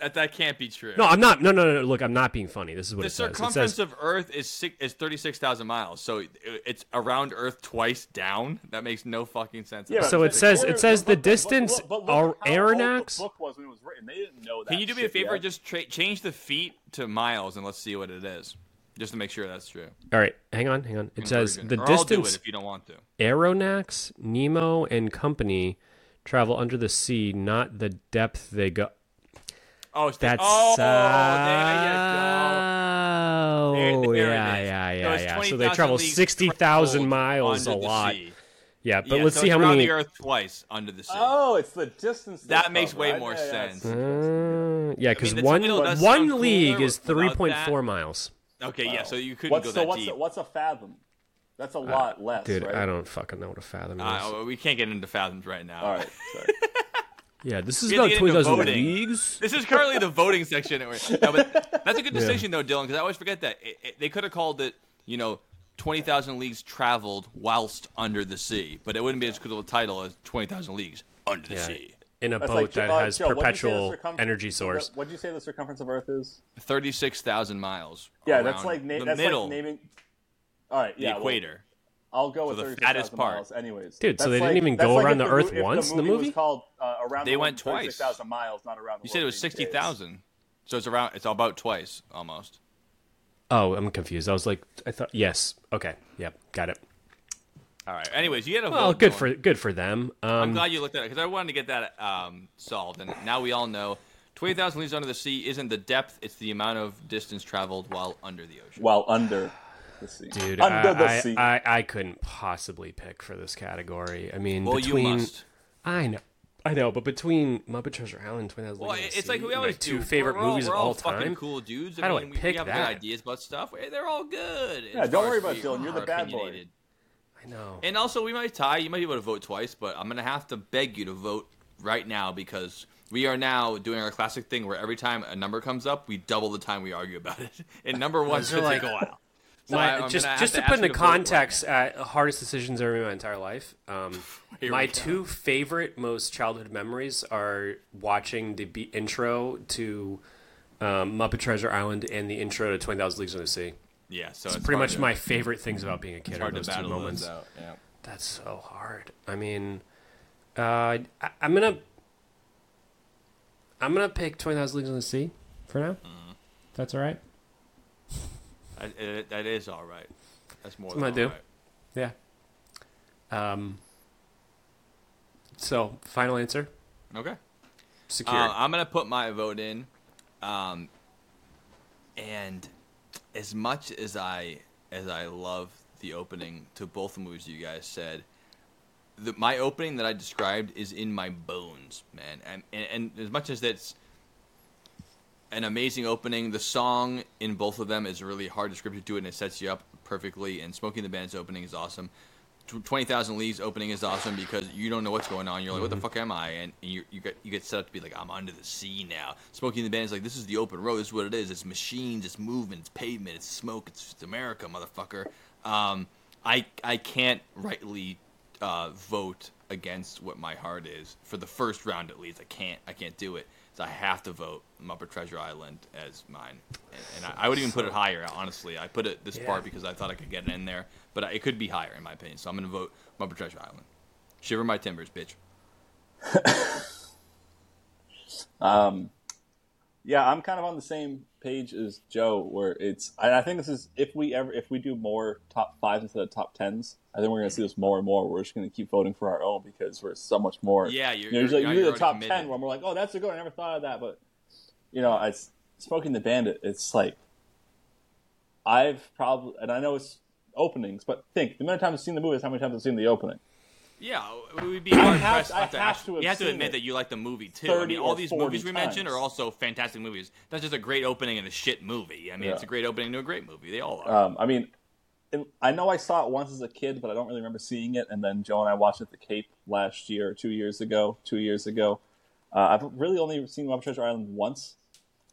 That that can't be true. No, I'm not. No, no, no. Look, I'm not being funny. This is what the it says. It circumference says of Earth is six, is thirty six thousand miles. So it- it's around Earth twice down. That makes no fucking sense. Yeah. So it says- the- it says the distance look- but look are how old the aeronautics- book was when it was written. They didn't know that. Can you do me a shit favor? yet. Just tra- change the feet to miles and let's see what it is, just to make sure that's true. all right. Hang on, hang on. It says the Or I'll do it distance if you don't want to. Aronnax, Nemo, and company travel under the sea, not the depth they go. Oh, it's That's oh, oh, there you go. There- there it yeah, is. yeah, So yeah, yeah. So they travel sixty thousand miles a under the lot. sea. Yeah, but Yeah, let's so see it's how around many. the Earth twice under the sea. Oh, it's the distance. That makes way I- more yeah, yeah, sense. Uh, yeah, because the one one league is three point four miles. Okay, yeah. So you couldn't What's go so that what's deep. a, what's a fathom? That's a lot less, Uh, Dude, right? I don't fucking know what a fathom is. Uh, we can't get into fathoms right now. All right, sorry. yeah, this is we about to get twenty into leagues. This is currently the voting section. No, but that's a good distinction, though, Dylan, because I always forget that it, it- they could have called it, you know, twenty thousand leagues traveled whilst under the sea, but it wouldn't be as good of a title as twenty thousand leagues under the Yeah, sea. In a That's boat like, that uh, has Joe, what'd you say the perpetual circumfer- energy source. What did you say the circumference of Earth is? Thirty-six thousand miles. Yeah, that's like na- the that's middle, like naming. All right, the yeah, well, equator. I'll go with the 36,000 fattest part. miles. Anyways, Dude, so That's they didn't even go like around if the mo- Earth if once in the movie was called uh, around They the went twice. 36,000 miles, not around. The You said it was in sixty days. thousand, so it's around. It's about twice almost. Oh, I'm confused. I was like, I thought yes. Okay, yep, got it. All right. Anyways, you had a Well, vote, good Dylan. for good for them. I'm Um, glad you looked at it because I wanted to get that um, solved, and now we all know 20,000 leagues under the sea isn't the depth; it's the amount of distance traveled while under the ocean. While under the sea, dude, under I, the I, sea. I, I couldn't possibly pick for this category. I mean, well, between you must. I know, I know, but between Muppet Treasure Island, Twin Towers, Well, League of the it's like Sea, we and always my two do. favorite we're all, movies we're of all all fucking time. cool dudes. How do I mean, we, pick we have that? good ideas about stuff. They're all good. Yeah, don't worry about Dylan. You're the bad boy. I know. And also, we might tie. You might be able to vote twice, but I'm gonna have to beg you to vote right now because we are now doing our classic thing where every time a number comes up, we double the time we argue about it. And number one Those are should like- take a while. So My- I- I'm just gonna to, put you into vote right context, uh, hardest decisions ever made in my entire life. Um, my two favorite, most childhood memories are watching the be- intro to um, Muppet Treasure Island and the intro to Twenty Thousand Leagues Under the Sea. Yeah, so It's, it's pretty much to- my favorite things about being a kid it's are hard to those two moments. those out. Yeah. That's so hard. I mean, uh, I, I'm gonna I'm gonna pick Twenty Thousand Leagues Under the Sea for now. Mm-hmm. That's all right. I, it, that is all right. That's more That's than I do. right. Yeah. Um. So, final answer. Okay. Secure. Uh, I'm gonna put my vote in, um, and as much as I as I love the opening to both the movies you guys said, the, my opening that I described is in my bones, man. And, and, and as much as that's an amazing opening, the song in both of them is really hard to script to it, and it sets you up perfectly. And Smoking the Band's opening is awesome. Tw- Twenty Thousand Leagues opening is awesome because you don't know what's going on. You're like, what the fuck am I? And, and you you get you get set up to be like, I'm under the sea now. Smoking the Band is like, this is the open road. This is what it is. It's machines. It's movement. It's pavement. It's smoke. It's, it's America, motherfucker. Um, I I can't rightly uh, vote against what my heart is for the first round at least. I can't I can't do it. So I have to vote Muppet Treasure Island as mine, and, and I, I would even put it higher. Honestly, I put it this Yeah. part because I thought I could get it in there, but it could be higher in my opinion. So I'm gonna vote Muppet Treasure Island. Shiver my timbers, bitch. Um, yeah, I'm kind of on the same page as Joe, where it's. I, I think this is if we ever if we do more top fives instead of top tens, I think we're going to see this more and more. We're just going to keep voting for our own because we're so much more. Yeah, you you're- know, usually, you're- usually you're the top already ten committed. when we're like, oh, that's a good. one. I never thought of that, but you know, I Smokey and the Bandit. It's like I've probably, and I know it's openings, but think the amount of times I've seen the movie is how many times I've seen the opening. Yeah, we would be hard have- pressed not to. have act- to have you have to admit that you like the movie too. I mean, all these 40 movies we mentioned are also fantastic movies. That's just a great opening and a shit movie. I mean, it's a great opening to a great movie. They all are. Um, I mean, and I know I saw it once as a kid, but I don't really remember seeing it. And then Joe and I watched it at the Cape last year, two years ago. Two years ago, uh, I've really only seen Muppet Treasure Island once.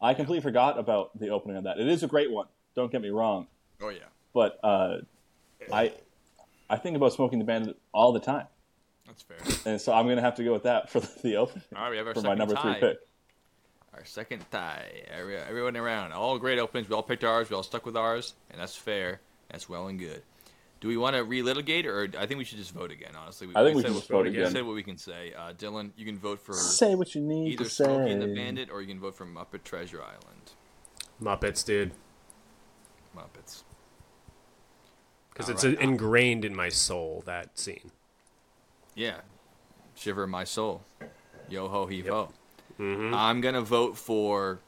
I completely forgot about the opening of that. It is a great one. Don't get me wrong, oh yeah, but uh, I I think about Smokey and the Bandit all the time, that's fair. and so I'm gonna have to go with that for the opening All right, we have our for my number tie. three pick. Our second tie. Every, everyone around. All great openings. We all picked ours. We all stuck with ours, and that's fair. That's well and good. Do we want to relitigate, or I think we should just vote again? Honestly, I think we said should what- just vote we again. said what we can say. Uh, Dylan, you can vote for Say what you need either to say. Smokey and the Bandit, or you can vote for Muppet Treasure Island. Muppets, dude, Muppets. because it's right. ingrained in my soul that scene. Yeah. Shiver my soul. Yo ho he ho. I'm gonna vote for.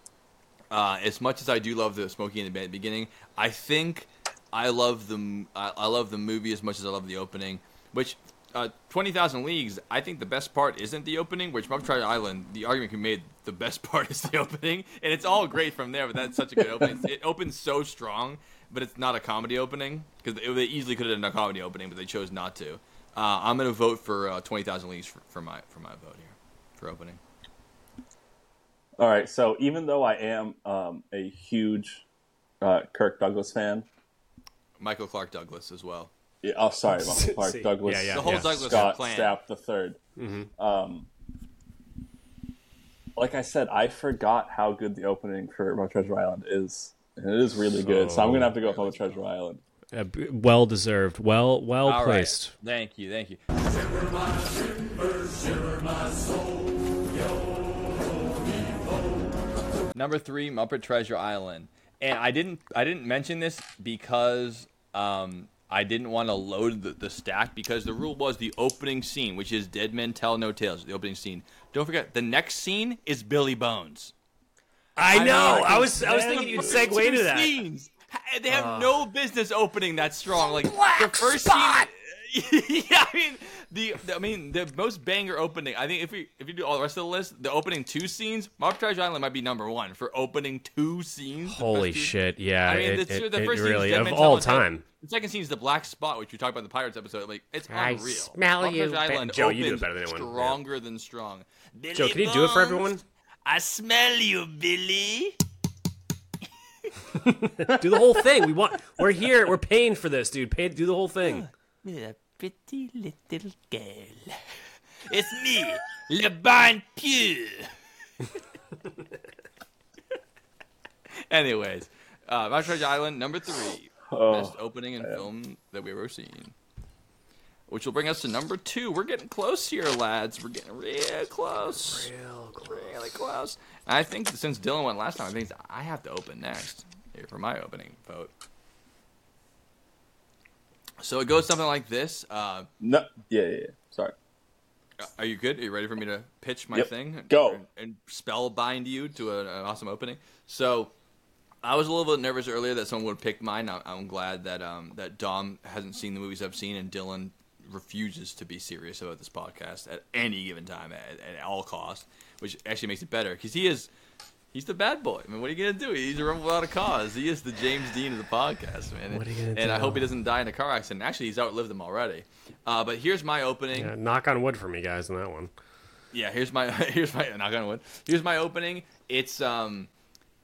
Uh, as much as I do love the Smokey in the beginning, I think I love the I, I love the movie as much as I love the opening. Which uh, Twenty Thousand Leagues, I think the best part isn't the opening. Which Muppet Treasure Island, the argument can be made, the best part is the opening, and it's all great from there. But that's such a good opening. it opens so strong, but it's not a comedy opening because they easily could have done a comedy opening, but they chose not to. Uh, I'm gonna vote for uh, Twenty Thousand Leagues for, for my for my vote here for opening. All right. So even though I am um, a huge uh, Kirk Douglas fan, Michael Clark Douglas as well. yeah, oh sorry, Michael Clark See, Douglas, yeah, yeah, The whole yeah. Douglas Scott clan. Stapp the 3rd Um, like I said, I forgot how good the opening for Muppet Treasure Island is. And it is really good. So I'm gonna have to go with Muppet Treasure Island. Uh, well deserved. Well, well All right. placed. Thank you, thank you. Number three, Muppet Treasure Island, and I didn't I didn't mention this because um, I didn't want to load the, the stack because the rule was the opening scene, which is Dead Men Tell No Tales. The opening scene. Don't forget the next scene is Billy Bones. I know. know. I was I was thinking you'd segue to that. Scenes, they have no business opening that strong. Like the first scene. yeah, I mean the, the- I mean the most banger opening. I think if we if you do all the rest of the list, the opening two scenes, Muppet Treasure Island might be number one for opening two scenes. Holy best two- shit! Yeah, I mean, it, the, it, the first scene is really of all Tell No Tales. time. The second scene is the black spot, which we talked about in the Pirates episode. Like it's I unreal. smell Muppet you, Treasure Island Joe, you do it better than anyone. Yeah. Stronger than strong. Joe, can you do it for everyone? I smell you, Billy. Do the whole thing. We want. We're here. We're paying for this, dude. Pay. Do the whole thing. a pretty little girl. It's me, Le Bon Pieux. Anyways, uh, My Treasure Island, number three. Oh, Best opening in film that we've ever seen. Which will bring us to number two. We're getting close here, lads. We're getting real close. Real close. Really close. I think since Dylan went last time, I think I have to open next here for my opening vote. So it goes something like this. Uh, no, yeah, yeah, yeah. Sorry. are you good? Are you ready for me to pitch my Yep. thing? Go. And, and spellbind you to an, an awesome opening. So I was a little bit nervous earlier that someone would pick mine. I- I'm glad that um, that Dom hasn't seen the movies I've seen, and Dylan refuses to be serious about this podcast at any given time at, at all costs, which actually makes it better because he is. He's the bad boy. I mean, what are you gonna do? He's a rebel without a cause. He is the James Dean of the podcast, man. What are you gonna and I hope he doesn't die in a car accident. Actually, he's outlived them already. Uh, but here's my opening. Yeah, knock on wood for me, guys, on that one. Yeah, here's my here's my knock on wood. Here's my opening. It's um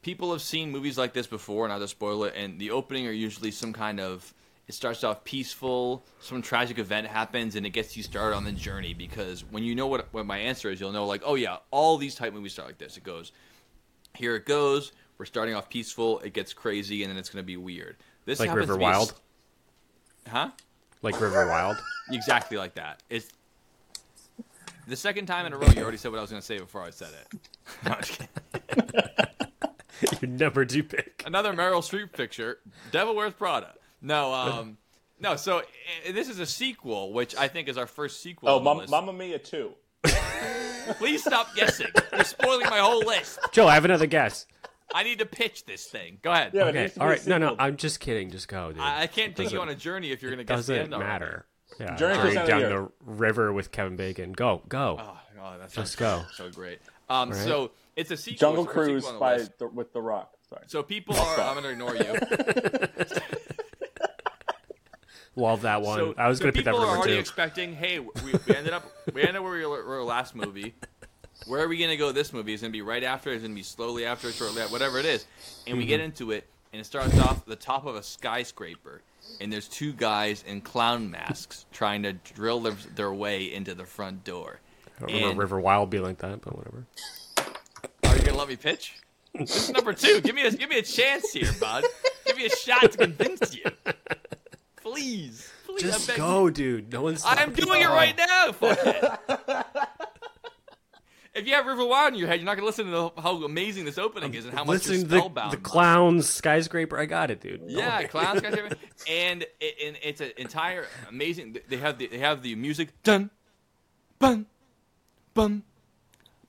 people have seen movies like this before, not just spoil it, and the opening are usually some kind of it starts off peaceful, some tragic event happens and it gets you started on the journey because when you know what what my answer is, you'll know like, oh yeah, all these type movies start like this. It goes here it goes, we're starting off peaceful, it gets crazy, and then it's gonna be weird. This Like happens River to be a s- Wild? Huh? Like River Wild. Exactly like that. It's the second time in a row you already said what I was going to say before I said it. No, I'm just kidding. you never do pick. Another Meryl Streep picture. Devil Wears Prada. No, um, no. So uh, this is a sequel, which I think is our first sequel. Oh, on Mam- Mamma Mia 2. Please stop guessing. You're spoiling my whole list. Joe, I have another guess. I need to pitch this thing. Go ahead. Yeah, it Okay. needs to All a right. No, no. sequel. I'm just kidding. Just go, dude. I, I can't take you on a journey if you're going to guess the doesn't end already. matter. Yeah. Journey to Journey Center down of the the river with Kevin Bacon. Go, go. Oh, oh, that's Just so, go. so great. Um, Right. so it's a sequel. Jungle it's our Cruise sequel on the by list. the, with The Rock. Sorry. So people are. I'm going to ignore you. Love that one. So, I was so going to pick that people for are number already expecting, hey, we, we ended up, we ended up where we were last movie. Where are we gonna go? This movie is gonna be right after. It's gonna be slowly after, shortly after, whatever it is. And we get Mm-hmm. into it, and it starts off the top of a skyscraper, and there's two guys in clown masks trying to drill their, their way into the front door. I don't remember River Wild be like that, but whatever. Are you gonna let me pitch? This is number two. Give me a give me a chance here, bud. Give me a shot to convince you. Please, please. Just go, you. dude. No one's. I'm doing it right now. Fuck it. If you have River Wild in your head, you're not gonna listen to the, how amazing this opening um, is and how much Listen you're to the, the clowns skyscraper. I got it, dude. No Yeah, way. clowns guys, and it, and it's an entire amazing. They have the they have the music dun, bun, bum,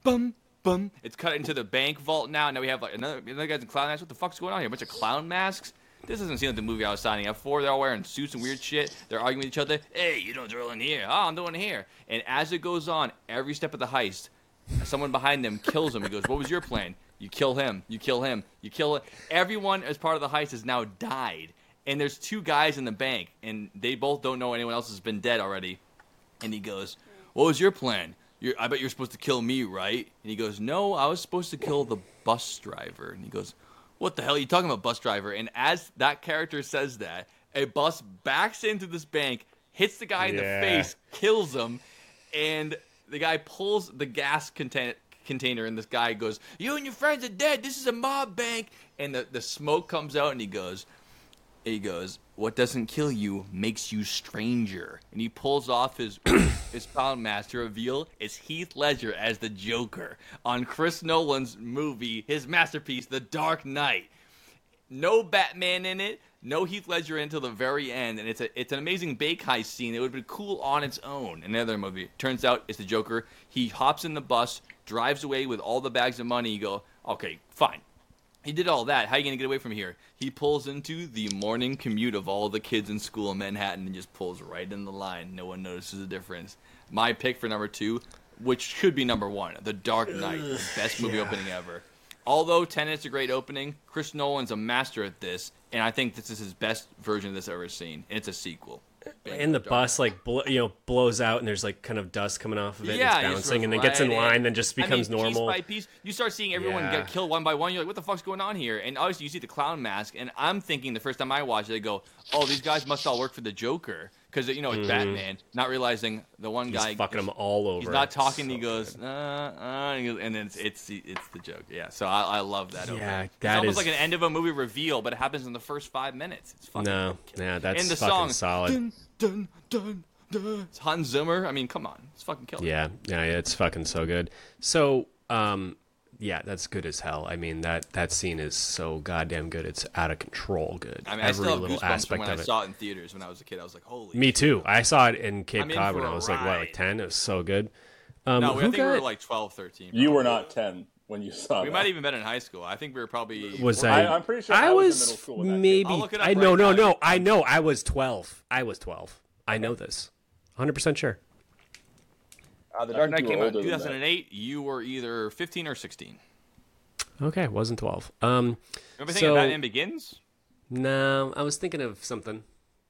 bum, boom. It's cut into the bank vault now. Now we have like another another guy's in clown masks. What the fuck's going on here? A bunch of clown masks. This doesn't seem like the movie I was signing up for. They're all wearing suits and weird shit. They're arguing with each other. Hey, you don't drill in here. Oh, I'm doing here. And as it goes on, every step of the heist, someone behind them kills him. He goes, "What was your plan?" You kill him. You kill him. You kill it. Everyone as part of the heist has now died. And there's two guys in the bank, and they both don't know anyone else has been dead already. And he goes, "What was your plan? You're, I bet you're supposed to kill me, right?" And he goes, "No, I was supposed to kill the bus driver." And he goes, "What the hell are you talking about, bus driver?" And as that character says that, a bus backs into this bank, hits the guy in Yeah. the face, kills him, and the guy pulls the gas contain- container, and this guy goes, "You and your friends are dead. This is a mob bank." And the the smoke comes out, and he goes, he goes, "What doesn't kill you makes you stranger." And he pulls off his his to reveal it's Heath Ledger as the Joker on Chris Nolan's movie, his masterpiece, The Dark Knight. No Batman in it, no Heath Ledger until the very end, and it's a it's an amazing bake heist scene. It would have been cool on its own. Another movie. Turns out it's the Joker. He hops in the bus, drives away with all the bags of money. You go, okay, fine. He did all that. How are you gonna get away from here? He pulls into the morning commute of all the kids in school in Manhattan and just pulls right in the line. No one notices the difference. My pick for number two, which should be number one, The Dark Knight, the best movie opening ever. Although Tenet's a great opening, Chris Nolan's a master at this, and I think this is his best version of this I've ever seen. And it's a sequel. And the bus like bl- you know blows out and there's like kind of dust coming off of it Yeah, and it's bouncing and then gets in line it. then just I mean, becomes normal Piece by piece, you start seeing everyone Yeah. get killed one by one. You're like, what the fuck's going on here? And obviously, you see the clown mask, and I'm thinking the first time I watched it, I go, oh, these guys must all work for the Joker because you know it's Batman. Not realizing the one Mm-hmm. he's guy fucking him all over He's not talking. so he goes, uh, uh, and he goes- and then it's it's the, it's the joke. Yeah, so I, I love that. Yeah, opening. It's almost is- like an end of a movie reveal, but it happens in the first five minutes. It's fucking no yeah that's and the fucking song solid Dun, dun, dun, dun. It's Hans Zimmer. I mean, come on, it's fucking killer. yeah yeah yeah, it's fucking so good so um yeah that's good as hell i mean that that scene is so goddamn good it's out of control good I mean, I every still have little aspect when of I it saw it in theaters when I was a kid. I was like, holy. me too i saw it in cape I'm in cod when I i a was like what like 10 it was so good um no, I who think we were like 12, 13. You were not ten when you saw it. We that. might have even been in high school. I think we were probably. was I- I? I'm pretty sure I was in middle school when that came maybe. I'll look it up I no right no now. no. I know. I was twelve. I was twelve. I know this. Hundred percent sure. Uh, the I Dark Knight came out in older than that. 2008. You were either 15 or 16. Okay, it wasn't twelve. Um, Remember thinking Batman Begins? no, I was thinking of something.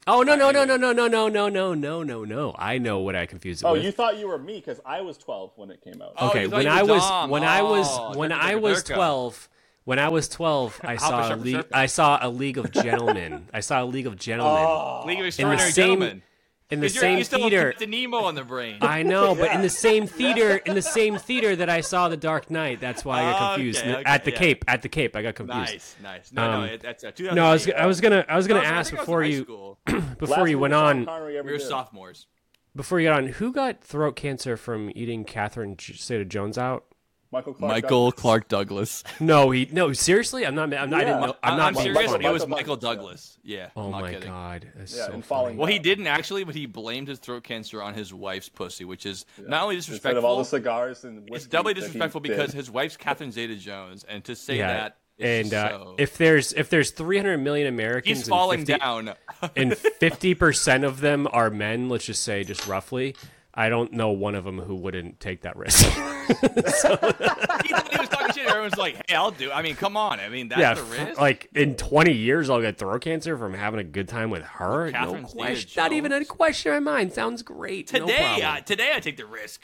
Oh no no no no no no no no no no no no! I know what I confused it Oh, with. you thought you were me because I was twelve when it came out. Oh, okay, when I was Dom. when I Oh, was when I was twelve. When I was twelve, I saw a Sharpa, league. I saw a League of Gentlemen. I saw a League of Gentlemen Oh, League of Extraordinary same- Gentlemen. In the 'Cause you're- same you still theater. have Nemo on the brain. I know, but in the same theater, in the same theater that I saw The Dark Knight, that's why I got confused. okay, at the yeah. Cape, at the Cape, I got confused. nice, nice. No, Um, no, it, that's uh, No, I was, I was gonna, I was gonna I was- I ask I was before you, before last you went on, We were did. sophomores. before you got on, who got throat cancer from eating Catherine Zeta-Jones out? Michael Clark. Michael Douglas. Clark Douglas. No, he, no, seriously, I'm not, I'm not, I didn't know. I'm, not I'm being serious. funny. It was Michael Michael Douglas, Douglas. Yeah. Oh I'm not my kidding. god, that's Yeah, so and funny. falling Well, he didn't actually, but he blamed his throat cancer on his wife's pussy, which is not only Instead disrespectful, of all the cigars and it's doubly disrespectful because his wife's Catherine Zeta-Jones, and to say Yeah, that is and uh, so... if there's if there's 300 million Americans, he's falling and 50, down, and 50 percent of them are men, let's just say, just roughly. I don't know one of them who wouldn't take that risk. he thought he was talking shit. Everyone's like, "Hey, I'll do." I mean, come on. I mean, that's yeah, the risk. like in 20 years, I'll get throat cancer from having a good time with her. With no question, not even a question in my mind. Sounds great. today, problem. uh, today I take the risk.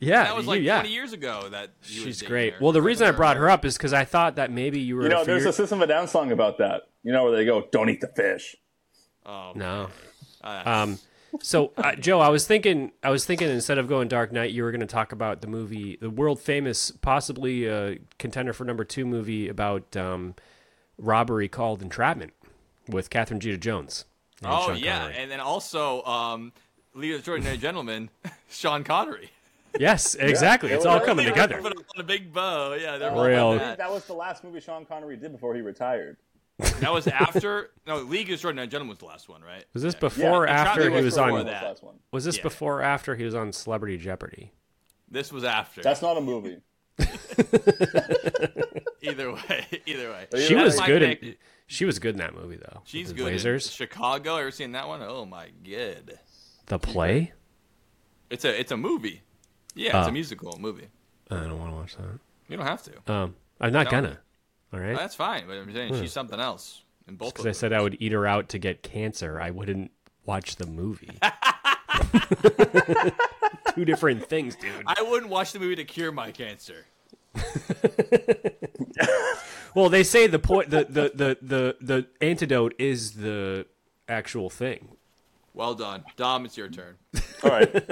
yeah, That was you- like yeah. 20 years ago. That he She's great. her. Well, the reason I brought her up is because I thought that maybe you were. You know, there's your- a System of a Down song about that. You know where they go, "Don't eat the fish." Oh, no. uh, Um, so uh, Joe, I was thinking, I was thinking instead of going Dark Knight, you were going to talk about the movie, the world famous, possibly uh, contender for number two movie about um, robbery called Entrapment with Catherine Zeta-Jones. oh Sean yeah, Connery. and then also um, League of Extraordinary Gentlemen, Sean Connery. yes, exactly. it's all Yeah. coming together. Put on a big bow. Yeah, they're Real. all I that. that was the last movie Sean Connery did before he retired. That was after. No, League of Extraordinary Gentlemen was the last one, right? Was this Yeah. before or Yeah, after he was before on? that. Was this Yeah. before or after he was on Celebrity Jeopardy? This was after. That's not a movie. either way, either way. She Yeah, was good. In, she was good in that movie though. She's with the good. in Lasers. Chicago. Ever seen that one? Oh my god. The play. It's a it's a movie. Yeah, it's Oh. a musical movie. I don't want to watch that. You don't have to. Um, I'm not No. gonna. All right. That's fine. But I'm saying she's something else in both. Because I said I would eat her out to get cancer. I wouldn't watch the movie. Two different things, dude. I wouldn't watch the movie to cure my cancer. Well, they say the point, the, the the the the antidote is the actual thing. Well done, Dom. It's your turn. All right.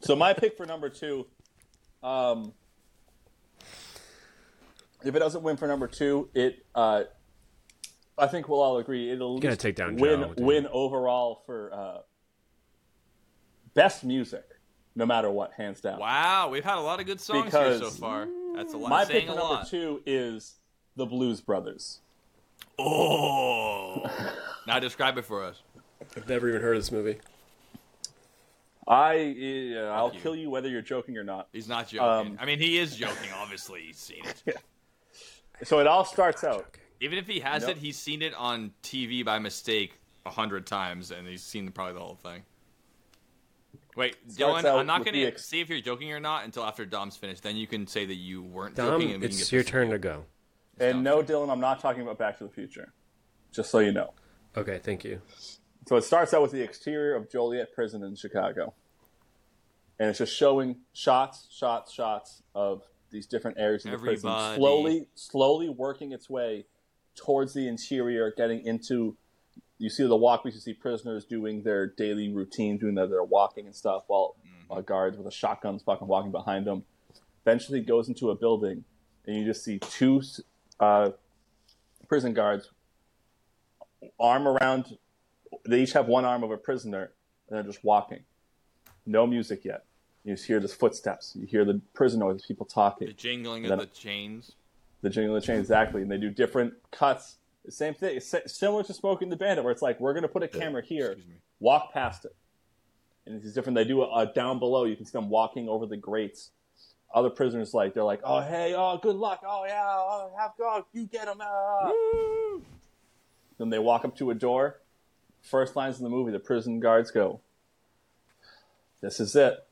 so my pick for number two, um, if it doesn't win for number two, it uh, I think we'll all agree it'll at gotta take down win Joe, win overall for uh, best music, no matter what, hands down. Wow, we've had a lot of good songs Because here so far. That's a lot. My pick a for number lot. two is the Blues Brothers. Oh, now describe it for us. I've never even heard of this movie. I uh, I'll you. kill you whether you're joking or not. He's not joking. Um, I mean, he is joking. Obviously, he's seen it. So it all starts out. Even if he has Nope. it, he's seen it on TV by mistake a hundred times, and he's seen probably the whole thing. Wait, Dylan, I'm not going to ex- see if you're joking or not until after Dom's finished. Then you can say that you weren't Dom, joking, and we can it's get your turn to go. And no, Dylan, I'm not talking about Back to the Future. Just so you know. Okay, thank you. So it starts out with the exterior of Joliet Prison in Chicago. And it's just showing shots, shots, shots of these different areas of the prison, slowly, slowly working its way towards the interior, getting into. You see the walkways. You see prisoners doing their daily routine, doing their, their walking and stuff, while uh, guards with a shotguns fucking walking behind them. Eventually, goes into a building, and you just see two uh, prison guards, arm around they each have one arm of a prisoner and they're just walking. No music yet. You just hear the footsteps. You hear the prison noise, people talking. The jingling of the chains. the jingling of the chain exactly, and they do different cuts. The same thing. It's similar to Smokey and the Bandit, where it's like we're going to put a camera here, Excuse me. walk past it, and it's different. They do a, down below. You can see them walking over the grates. Other prisoners like they're like, oh hey, oh good luck, oh yeah, oh have go, you get them. Ah. Then they walk up to a door. First lines in the movie, the prison guards go, "This is it,"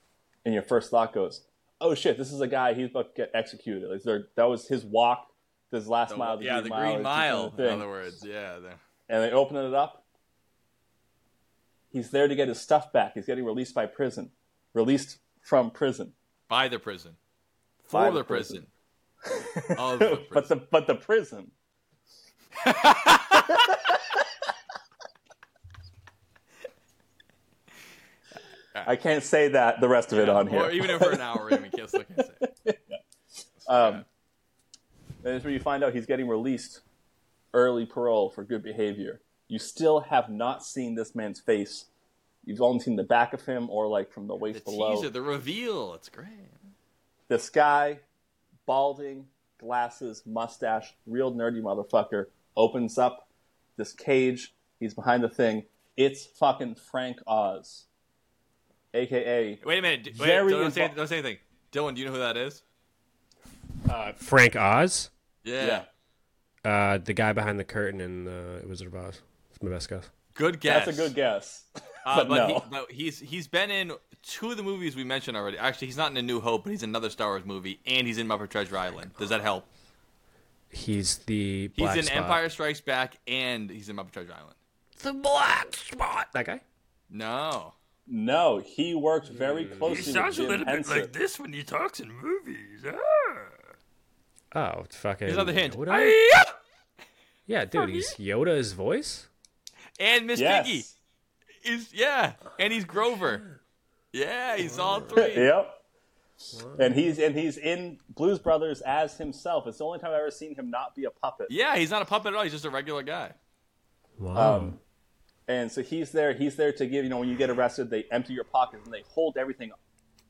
and your first thought goes, "Oh shit, this is a guy. He's about to get executed." Like that was his walk, his last The- mile. The yeah, green the mile, Green Mile. In other words, yeah. And they open it up. He's there to get his stuff back. He's getting released by prison, released from prison. By the prison. By For the the prison. of the prison. but the but the prison. I can't say that the rest of it on here. Or even if for an hour, I mean, can't still can't say. it. Um, and that's where you find out he's getting released early parole for good behavior. You still have not seen this man's face. You've only seen the back of him or like from the The waist below. teaser, the reveal. It's great. This guy, balding, glasses, mustache, real nerdy motherfucker, opens up this cage. He's behind the thing. It's fucking Frank Oz, aka Wait a minute. Wait, Very don't, say, don't say anything. Dylan, do you know who that is? Uh, Frank Oz, Yeah. yeah. uh, the guy behind the curtain in uh, Wizard of Oz. It's my best guess. Good guess. That's a good guess. Uh, but, but, no. he, but he's he's been in two of the movies we mentioned already. Actually, he's not in A New Hope, but he's in another Star Wars movie, and he's in Muppet Treasure Island. Does that help? He's the He's in spot. Empire Strikes Back, and he's in Muppet Treasure Island. The black spot. That guy. No. No, he worked very closely with Jim Henson. this when he talks in movies. Oh, it's fucking. Here's another hint. Yoda? Yeah, dude, he's Yoda's voice. And Miss Yes. Piggy is yeah, and he's Grover. Yeah, he's all three. Yep. And he's and he's in Blues Brothers as himself. It's the only time I've ever seen him not be a puppet. Yeah, he's not a puppet at all. He's just a regular guy. Wow. Um, and so he's there. He's there to give. You know, when you get arrested, they empty your pockets and they hold everything.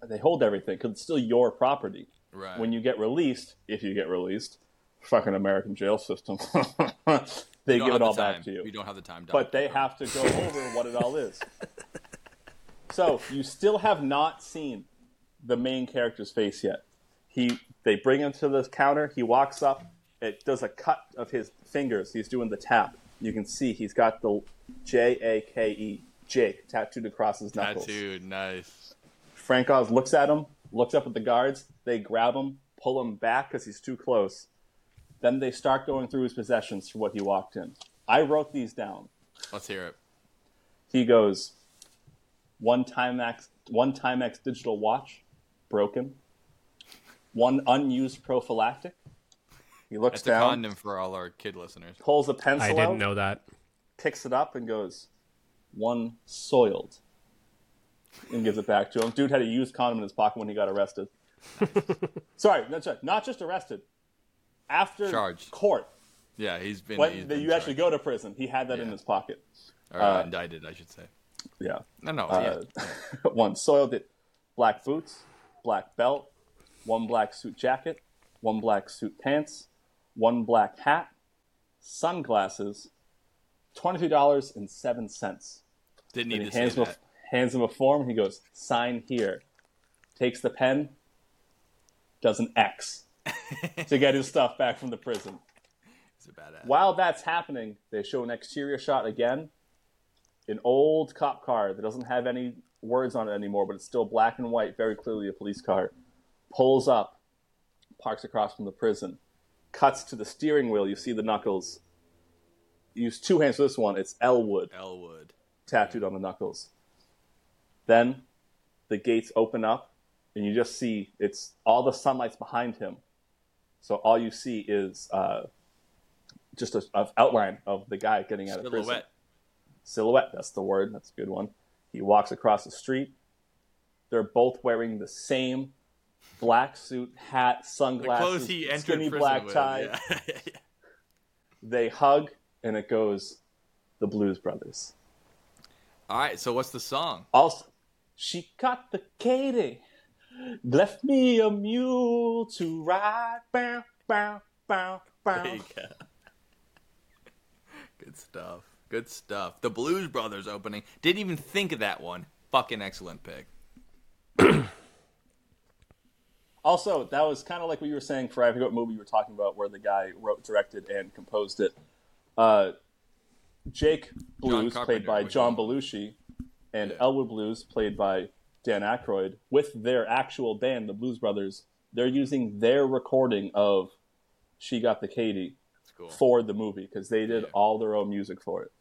They hold everything because it's still your property. Right. When you get released, if you get released, fucking American jail system, they give it all back to you. We don't have the time. Doc. but they have to go over what it all is. So you still have not seen the main character's face yet. He They bring him to the counter. He walks up. It does a cut of his fingers. He's doing the tap. You can see he's got the J A K E Jake tattooed across his knuckles. Tattooed, nice. Frank Oz looks at him, looks up at the guards. They grab him, pull him back because he's too close. Then they start going through his possessions for what he walked in. I wrote these down. Let's hear it. He goes, one Timex, one Timex digital watch, broken. One unused prophylactic. He looks That's a down, condom for all our kid listeners. pulls a pencil I didn't out, know that. Picks it up, and goes, one soiled. And gives it back to him. Dude had a used condom in his pocket when he got arrested. Sorry, that's right. Not just arrested. After Charged. court, Yeah, he's been. when he's the- been you actually go to prison, he had that in his pocket. or uh, indicted, I should say. Yeah. No, no, Uh, yeah. one soiled it. Black boots, black belt, one black suit jacket, one black suit pants, one black hat, sunglasses, twenty-two dollars and seven cents. Didn't need he to say hands him, that. a, hands him a form. He goes, "Sign here." Takes the pen, does an X to get his stuff back from the prison. He's a badass. While that's happening, they show an exterior shot again. An old cop car that doesn't have any words on it anymore, but it's still black and white, very clearly a police car, pulls up, parks across from the prison, cuts to the steering wheel. You see the knuckles. Use two hands for this one. It's Elwood Elwood. tattooed on the knuckles. Then the gates open up, and you just see it's all the sunlight's behind him. So all you see is uh, just an a outline of the guy getting out of prison. Silhouette. Silhouette, that's the word. That's a good one. He walks across the street. They're both wearing the same black suit, hat, sunglasses, skinny black tie. Yeah. They hug, and it goes, "The Blues Brothers." All right, so what's the song? Also, she got the Katy, left me a mule to ride. Bow, bow, bow, bow. There you go. Good stuff. Good stuff. The Blues Brothers opening. Didn't even think of that one. Fucking excellent pick. Also, that was kind of like what you were saying for I forget what movie you were talking about, where the guy wrote, directed, and composed it. Uh, Jake Blues, played by John Belushi, and Yeah. Elwood Blues, played by Dan Aykroyd, with their actual band, the Blues Brothers. They're using their recording of "She Got the Katy" cool. for the movie because they did Yeah. all their own music for it.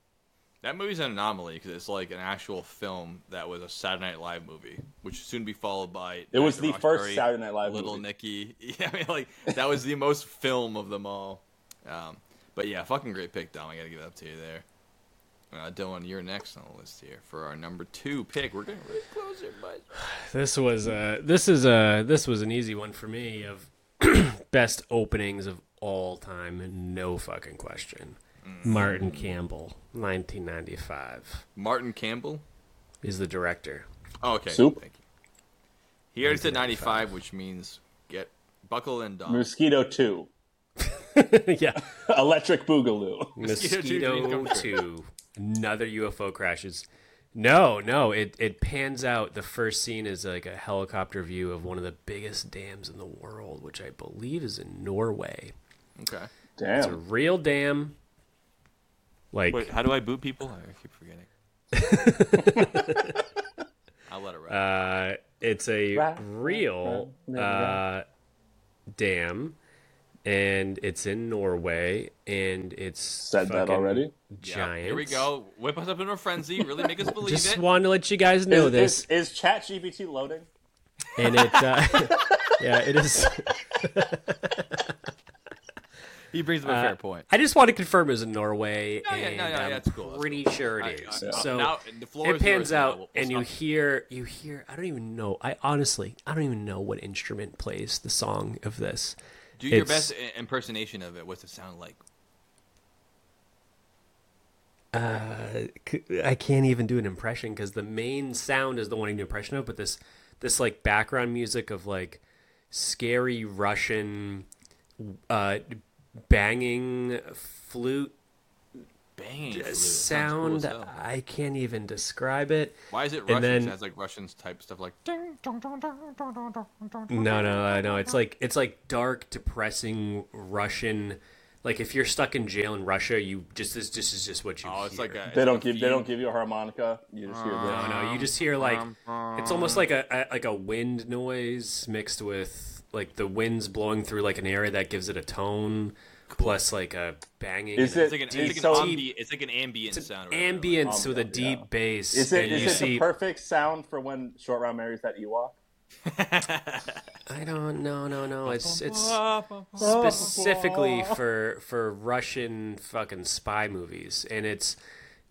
That movie's an anomaly because it's like an actual film that was a Saturday Night Live movie, which soon be followed by. It was the at first Roxbury, Saturday Night Live Little movie. Nicky. Yeah, I mean, like that was the most film of them all. Um, but yeah, fucking great pick, Dom. I gotta give it up to you there. Uh, Dylan, you're next on the list here for our number two pick. We're getting really close here, but This was uh this is a this was an easy one for me of best openings of all time, no fucking question. Martin Campbell, 1995, Martin Campbell. is the director. Oh, okay. Soup? Thank you. He already said 95, which means get buckle and Dom. Mosquito Two, yeah, Electric Boogaloo. Mosquito Two dreams Mosquito come true. Two, another UFO crashes. No, no, it it pans out. The first scene is like a helicopter view of one of the biggest dams in the world, which I believe is in Norway. Okay. It's a real dam. Like Wait, how do I boot people? I keep forgetting. I'll let it ride. Uh, it's a real right, right. uh, dam, and it's in Norway, and it's Said that fucking already? Yeah, Giant. Here we go. Whip us up into a frenzy. Really make us believe Just it. wanted to let you guys know Is, this, is, is ChatGPT loading? and it. Uh, yeah, it is. He brings up a fair point. I just want to confirm it was in Norway, No, yeah, no, no, I'm that's cool, that's pretty sure it is. I- is. I- so now, the floor it is pans out, We'll- we'll and you stop. hear, you hear. I don't even know. I honestly, I don't even know what instrument plays the song of this. Do your it's- best impersonation of it. What's it sound like? I can't even do an impression because the main sound is the one I do impression of, but this this like background music of like scary Russian uh, banging flute banging flute. a It sounds sound cool. I can't even describe it. Why is it and Russian? then- it has like Russians type stuff like. No, no, no. It's like it's like dark, depressing Russian. Like if you're stuck in jail in Russia, you just this just is just what you. Oh, it's hear. like a. They it's don't like a give they don't give you a harmonica. You just hear No, no, you just hear like it's almost like a, a like a wind noise mixed with like the winds blowing through like an area that gives it a tone, plus like a banging. Is it- It's like an, It's it's like so- an, ambi- it's like an ambient sound. or whatever. ambience with a yeah. deep bass. Is it and is you it see, the perfect sound for when Short Round marries that Ewok? I don't no no no. It's it's specifically for for Russian fucking spy movies, and it's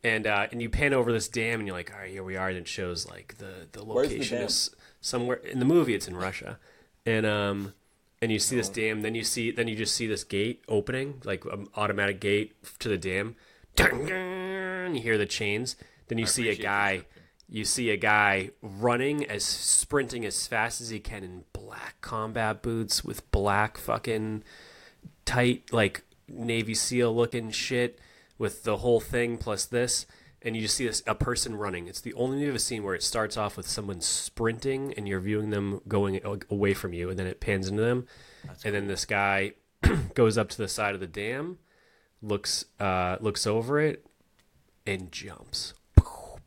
and uh, and you pan over this dam, and you're like, all right, here we are, and it shows like the the Where's the location is somewhere in the movie. It's in Russia, and um and you see Oh. this dam, then you see then you just see this gate opening, like an automatic gate to the dam. You hear the chains. Then you see a guy. You see a guy running as sprinting as fast as he can in black combat boots with black fucking tight like Navy SEAL looking shit with the whole thing plus this, and you just see this a person running. It's the only movie I've seen where it starts off with someone sprinting and you're viewing them going away from you, and then it pans into them, and then this guy goes up to the side of the dam, looks uh, looks over it, and jumps.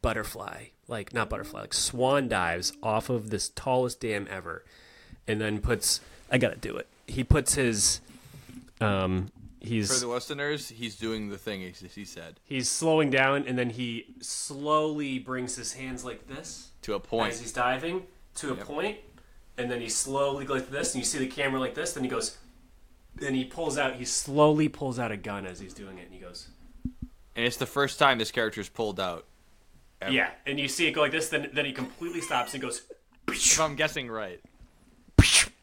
Butterfly, like not butterfly, like swan dives off of this tallest dam ever, and then puts. I gotta do it. He puts his. Um, For the Westerners. he's doing the thing he, he said he's slowing down, and then he slowly brings his hands like this to a point. as he's diving to a point, and then he slowly goes like this, and you see the camera like this. Then he goes, then he pulls out. He slowly pulls out a gun as he's doing it, and he goes. And it's the first time this character's pulled out. Ever. Yeah, and you see it go like this. Then then he completely stops and goes, If I'm guessing right.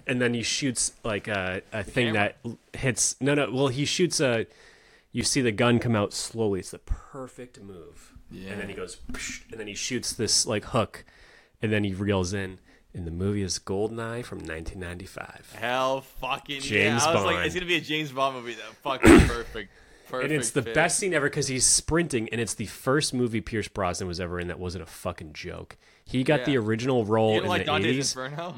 And then he shoots like a, a thing camera? that hits. No, no. Well, he shoots a. You see the gun come out slowly. It's the perfect move. Yeah. And then he goes, and then he shoots this like hook, and then he reels in. And the movie is Goldeneye from 1995. Hell fucking yeah. James I was like, it's gonna be a James Bond movie. That fucking perfect. Perfect. and it's the fit. best scene ever because he's sprinting, and it's the first movie Pierce Brosnan was ever in that wasn't a fucking joke. He got the original role in like the Dante's 80s. Inferno.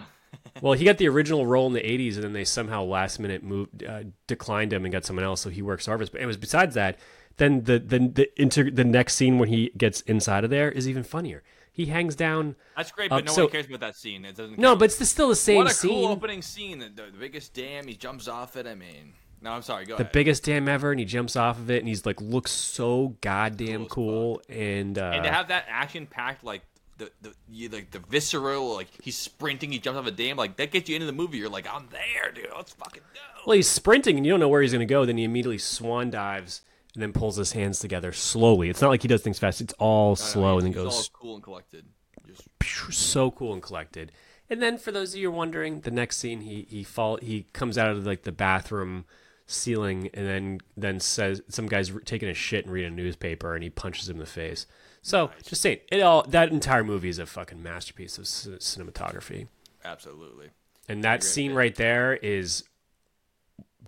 Well, he got the original role in the '80s, and then they somehow last minute moved, uh, declined him and got someone else. So he works Harvest. But it was besides that. Then the the the inter, the next scene when he gets inside of there is even funnier. He hangs down. That's great, Uh, but no so- one cares about that scene. It doesn't. No, count. but it's still the same what a scene. cool opening scene. The, the biggest dam. He jumps off it. I mean, no, I'm sorry. Go the ahead. biggest dam ever, and he jumps off of it, and he's like looks so goddamn Cool cool. And uh, and to have that action packed like the the you, like the visceral like he's sprinting, he jumps off a dam, like that gets you into the movie. You're like, I'm there, dude. Let's fucking go. well, he's sprinting, and you don't know where he's going to go. Then he immediately swan dives and then pulls his hands together slowly. It's not like he does things fast; it's all slow, and then goes cool and collected. Just so cool and collected. And then for those of you who are wondering, the next scene he he fall he comes out of like the bathroom ceiling and then then says some guy's taking a shit and reading a newspaper and he punches him in the face. So just saying, it all that entire movie is a fucking masterpiece of c- cinematography. absolutely. And that scene right there is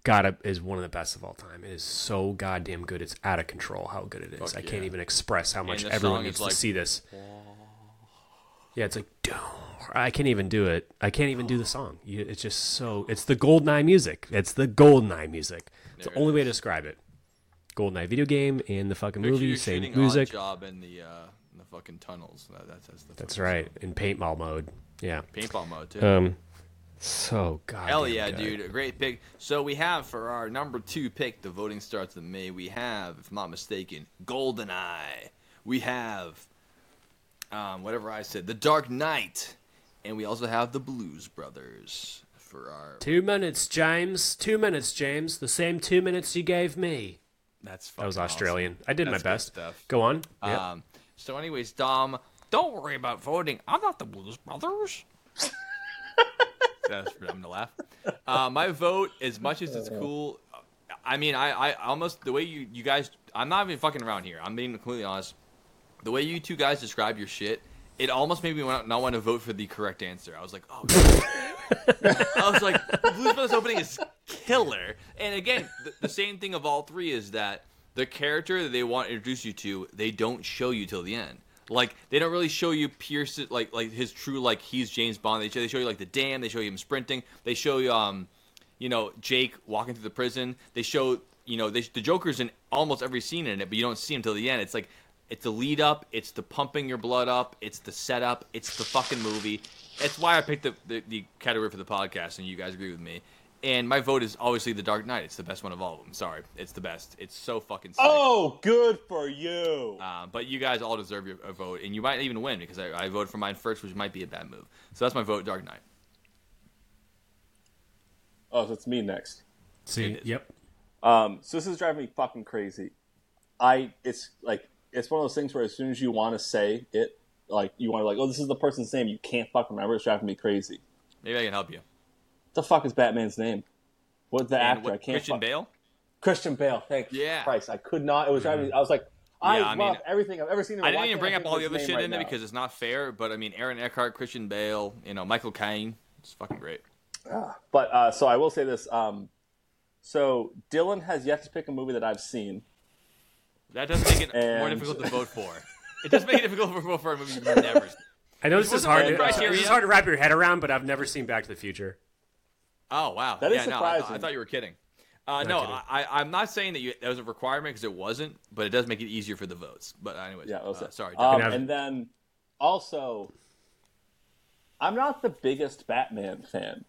gotta is one of the best of all time. It is so goddamn good. It's out of control how good it is. Fuck I can't yeah. even express how much everyone needs is to see this. Yeah, it's like I can't even do it. I can't even do the song. It's just so. It's the Goldeneye music. It's the Goldeneye music. It's the it only way to describe it. Goldeneye video game and the fucking Picture movie, same music. Job in the uh, in the fucking tunnels. That, that's that's, That's right. In paintball mode. Yeah. Paintball mode too. Um. So god. Hell yeah, dude! A great pick. So we have for our number two pick, the voting starts in May. We have, if I'm not mistaken, GoldenEye. We have, um, whatever I said, The Dark Knight, and we also have the Blues Brothers for our. Two minutes, James. Two minutes, James. The same two minutes you gave me. That's That was awesome. Australian. I did That's my best. stuff. Go on. Yep. Um, so, anyways, Dom, don't worry about voting. I'm not the Blues Brothers. That's for them to laugh. Uh, my vote, as much as it's cool, I mean, I, I almost the way you you guys, I'm not even fucking around here. I'm being completely honest. The way you two guys describe your shit, it almost made me not want to vote for the correct answer. I was like, oh. I was like, Blues Brothers opening is killer. And again, the, the same thing of all three is that the character that they want to introduce you to, they don't show you till the end. Like they don't really show you Pierce like like his true like he's James Bond. They show, they show you like the dam. They show you him sprinting. They show you um, you know Jake walking through the prison. They show you know they, the Joker's in almost every scene in it, but you don't see him till the end. It's like it's the lead up. It's the pumping your blood up. It's the setup. It's the fucking movie. It's why I picked the, the, the category for the podcast, and you guys agree with me. And my vote is obviously The Dark Knight. It's the best one of all of them. Sorry, it's the best. It's so fucking sick. Oh, good for you. Um, but you guys all deserve your a vote, and you might even win because I, I voted for mine first, which might be a bad move. So that's my vote, Dark Knight. Oh, so it's me next. See, yep. Um, so this is driving me fucking crazy. I it's like it's one of those things where as soon as you want to say it, like you want to like, oh, this is the person's name, you can't fucking remember. It's driving me crazy. Maybe I can help you. What the fuck is Batman's name? What's the And actor? what- I can't. Christian fuck- Bale. Christian Bale. Thank you. Yeah. Christ. I could not. It was driving me. I was like, I Yeah, I love mean, everything I've ever seen. in I didn't even bring up all the other shit name in right there because it's not fair. But I mean, Aaron Eckhart, Christian Bale, you know, Michael Caine. It's fucking great. But uh, so I will say this. Um, so Dylan has yet to pick a movie that I've seen. That does make it more difficult to vote for. It does make it difficult to vote for a movie you've never seen. I know this is hard. my To, criteria. this is hard to wrap your head around, but I've never seen Back to the Future. Oh wow, That is yeah, no, I, thought, I thought you were kidding. Uh, no, kidding. I, I'm not saying that you, that was a requirement because it wasn't, but it does make it easier for the votes. But anyways, Yeah, I'll uh, sorry. Um, and then also, I'm not the biggest Batman fan.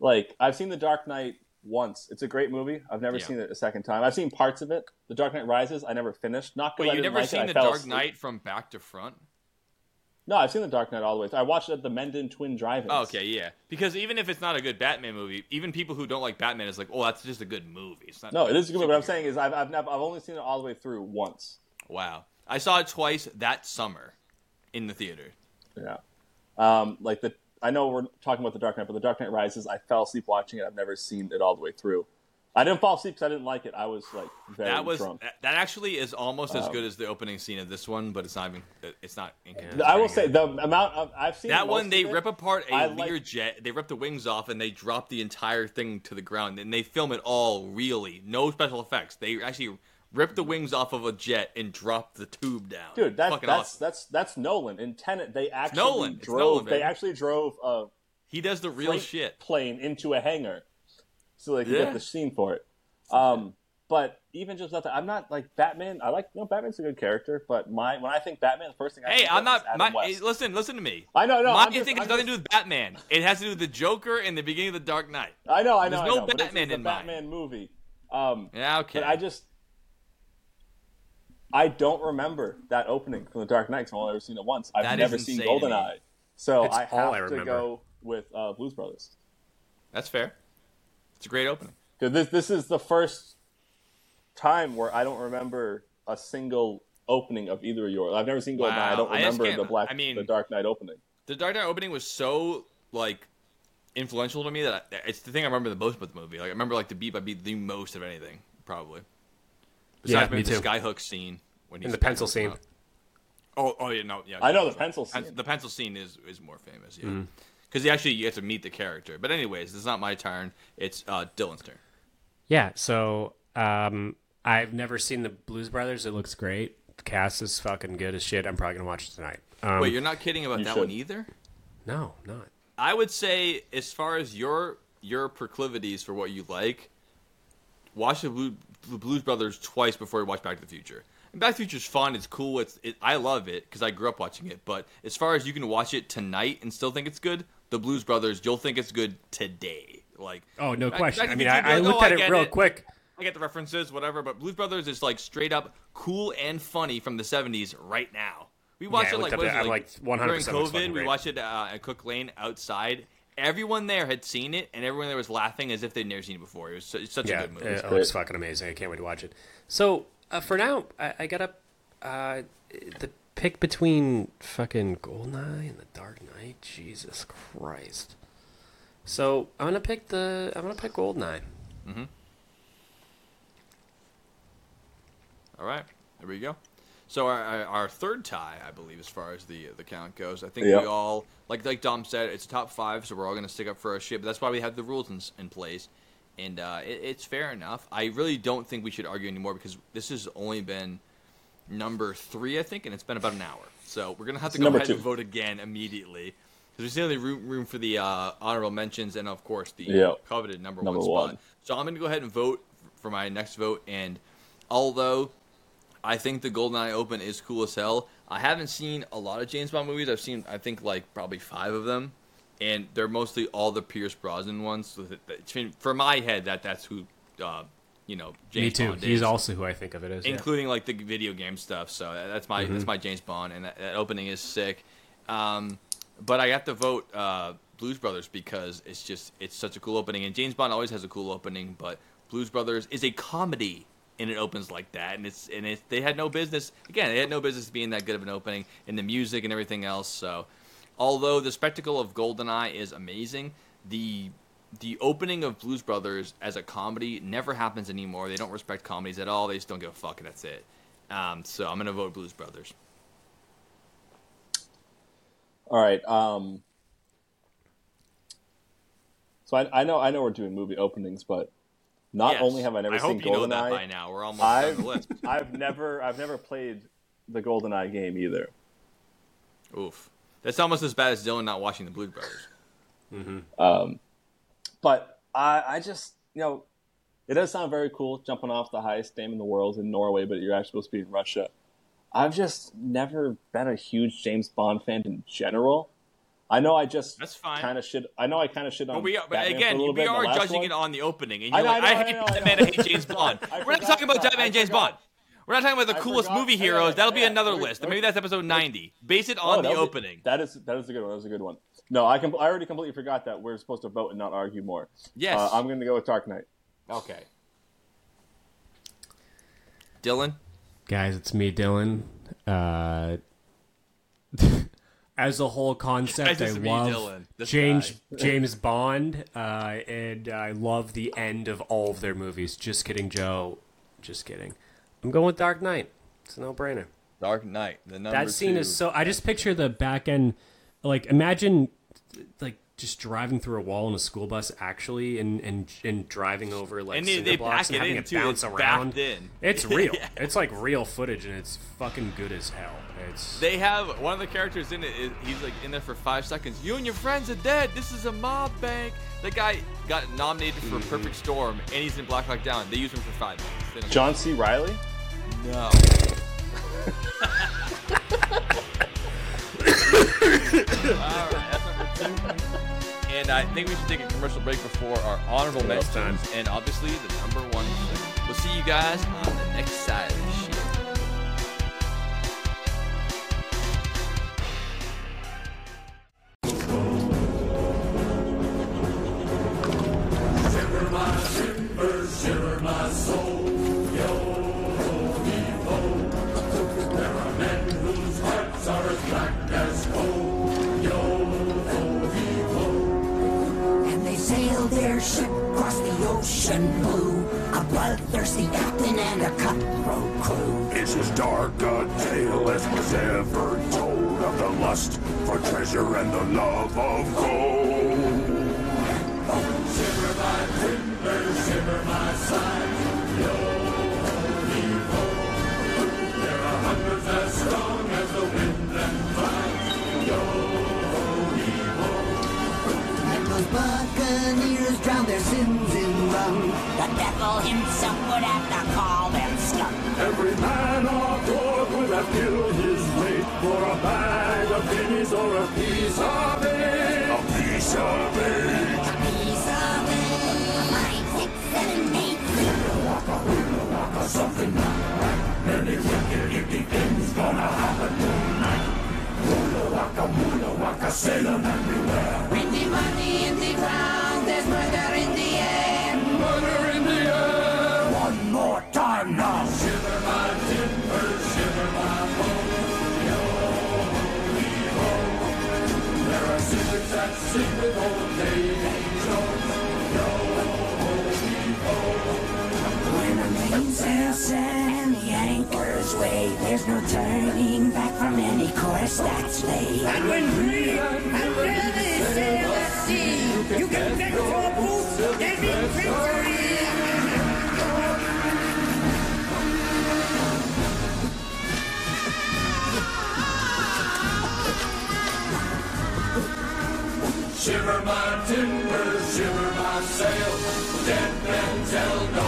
Like I've seen The Dark Knight once. It's a great movie. I've never Yeah. seen it a second time. I've seen parts of it. The Dark Knight Rises. I never finished. Not because Wait, I didn't never like seen I The Dark asleep. Knight from back to front? No, I've seen The Dark Knight all the way. through. I watched it at the Mendon Twin Drive-ins. Oh, okay, yeah. Because even if it's not a good Batman movie, even people who don't like Batman is like, oh, that's just a good movie. It's not. No, it is a good movie. What I'm saying is I've I've, never, I've only seen it all the way through once. Wow, I saw it twice that summer in the theater. Yeah. Um, like the I know we're talking about the Dark Knight, but the Dark Knight Rises, I fell asleep watching it. I've never seen it all the way through. I didn't fall asleep because I didn't like it. I was like very That was drunk. that, actually is almost as Um, good as the opening scene of this one, but it's not even. It's not. I will say the amount of I've seen That one, they of it. rip apart a I like- Learjet. They rip the wings off and they drop the entire thing to the ground. And they film it all really, no special effects. They actually rip the wings off of a jet and drop the tube down. Dude, that's Fucking that's awesome. that's that's Nolan. In Tenet, they actually Nolan. Drove. Nolan, they actually drove a He does the real shit. plane into a hangar, so they could Yeah. get the scene for it. Um, but even just that, I'm not like Batman. I like no Batman's a good character, but my when I think Batman, the first thing I Hey, I'm not. My, hey, listen, listen to me. I know, no, my I'm just- thing has nothing to do with Batman. It has to do with the Joker in the beginning of the Dark Knight. I know, I know, There's I no know. it's- Batman it's a in. Batman movie. Um, Yeah, okay. But I just, I don't remember that opening from The Dark Knight. 'cause I've only ever seen it once. I've That is never seen insane to. GoldenEye, so It's I all have I to go with uh, Blues Brothers. That's fair. It's a great opening. 'Cause This this is the first time where I don't remember a single opening of either of yours. I've never seen GoldenEye. I don't remember can't- the Black, I mean- the Dark Knight opening. The Dark Knight opening was so like influential to me that I, it's the thing I remember the most about the movie. Like I remember like the beat by beat the most of anything, probably. Yeah, Besides me maybe the too. skyhook scene when he's In the pencil scene. Oh, oh yeah, no, yeah. I know the pencil scene. The pencil scene is is more famous, yeah. Mm-hmm. Because you actually you get to meet the character. But anyways, it's not my turn. It's uh, Dylan's turn. Yeah, so um, I've never seen the Blues Brothers. It looks great. The cast is fucking good as shit. I'm probably gonna watch it tonight. Um, Wait, you're not kidding about that should. one either? no, not. I would say, as far as your your proclivities for what you like, watch the, Blue, the Blues Brothers twice before you watch Back to the Future. And Back to the Future's fun. It's cool. It's it, I love it because I grew up watching it. But as far as you can watch it tonight and still think it's good, the Blues Brothers, you'll think it's good today. Like Oh, no Back- question. Back I mean, I, I like, looked "Oh, at it get real quick. I get the references, whatever. But Blues Brothers is like straight up cool and funny from the '70s right now. We watched I it like up what it. is it, like, like 100% during COVID. We watched it uh, at Cook Lane outside. Everyone there had seen it, and everyone there was laughing as if they'd never seen it before. It was su- such Yeah, a good movie. it great. looks fucking amazing. I can't wait to watch it. So uh, for now, I, I got up uh, the pick between fucking Goldeneye and the Dark Knight. Jesus Christ. So I'm gonna pick the. I'm gonna pick Goldeneye. Mm-hmm. All right, there we go. So our, our, our third tie, I believe, as far as the the count goes, I think Yep. we all like like Dom said, it's a top five, so we're all going to stick up for our shit. But that's why we have the rules in, in place. And uh, it, it's fair enough. I really don't think we should argue anymore because this has only been number three, I think, and it's been about an hour. So we're gonna have to go ahead two. and vote again immediately because there's still only room, room for the uh, honorable mentions and of course the Yeah. coveted number, Number one spot. one. So I'm gonna go ahead and vote for my next vote. And although I think the GoldenEye Open is cool as hell, I haven't seen a lot of James Bond movies. I've seen I think like probably five of them, and they're mostly all the Pierce Brosnan ones. So that, that, for my head, that that's who. Uh, you know, James Me too. Bond He's also who I think of it as. yeah. including like the video game stuff. So that's my that's my James Bond, and that, that opening is sick. Um, but I have to vote uh, Blues Brothers because it's just it's such a cool opening, and James Bond always has a cool opening. But Blues Brothers is a comedy, and it opens like that, and it's and it they had no business again they had no business being that good of an opening, and the music and everything else. So although the spectacle of GoldenEye is amazing, the the opening of Blues Brothers as a comedy never happens anymore. They don't respect comedies at all. They just don't give a fuck, and that's it. Um, so I'm gonna vote Blues Brothers. All right. Um, so I, I know I know we're doing movie openings, but not Yes. only have I never I seen hope you know GoldenEye, by now. We're almost I've the list. I've never I've never played the GoldenEye game either. Oof, that's almost as bad as Dylan not watching the Blues Brothers. Um, but I, I just, you know, it does sound very cool jumping off the highest dam in the world in Norway, but you're actually supposed to be in Russia. I've just never been a huge James Bond fan in general. I know I just That's fine. kind of shit. I know I kind of shit on. But we are, but Batman again, a we bit in the are judging one. it on the opening, and I you're know, like, I I, know, hate I know, I Batman, know. I hate James Bond. I We're not talking about sorry, Batman James forgot. Bond. We're not talking about the I coolest forgot- movie heroes. That'll be hang on. another We're- list. we're- Maybe that's episode 90. Base it Oh, on the that'll be- opening. That is that is a good one. That was a good one. No, I can. I already completely forgot that we're supposed to vote and not argue more. Yes. Uh, I'm going to go with Dark Knight. Okay. Dylan. Guys, it's me, Dylan. Uh, as a whole concept, Guys, it's I me, love Dylan, James guy. James Bond, uh, and I love the end of all of their movies. Just kidding, Joe. Just kidding. I'm going with Dark Knight. It's a no-brainer. Dark Knight. The number that scene two. is so. I just picture the back end. Like, imagine, like just driving through a wall in a school bus, actually, and and and driving over like And they- cinder they blocks and it having in, it bounce around. in. It's real. Yeah. It's like real footage, and it's fucking good as hell. It's They have one of the characters in it. Is, he's like in there for five seconds. You and your friends are dead. This is a mob bank. The guy got nominated for Mm-hmm. Perfect Storm, and he's in Black Hawk Down. They use him for five minutes. John C. Reilly. No. All right, that's number two. And I think we should take a commercial break before our honorable Well mentions, done. and obviously the number one. We'll see you guys on the next side of this shit. And sailed their ship across the ocean blue. A bloodthirsty captain and a cutthroat crew. It's as dark a tale as was ever told of the lust for treasure and the love of gold. Oh, shiver, shiver, shiver my side, yo ho ho! There are hundreds And those buccaneers drown their sins in rum. The devil himself would have to call them scum. Every man on board would have killed his mate for a bag of guineas or a piece of it. A piece of eight. A Piece of it. Five, six, seven, eight. Windy money in the ground, there's murder in the air. Murder in the air. One more time now. Shiver my timbers, shiver my bones. Yo, ho, ho. There are secrets that sing with old Davy Jones. Yo, ho, ho. When the mainsail set and the anchors weigh, there's no turning back from any course that's laid. And when we and really sail you can never throw a boost and be victory. Shiver my timbers, shiver my sails, dead man's held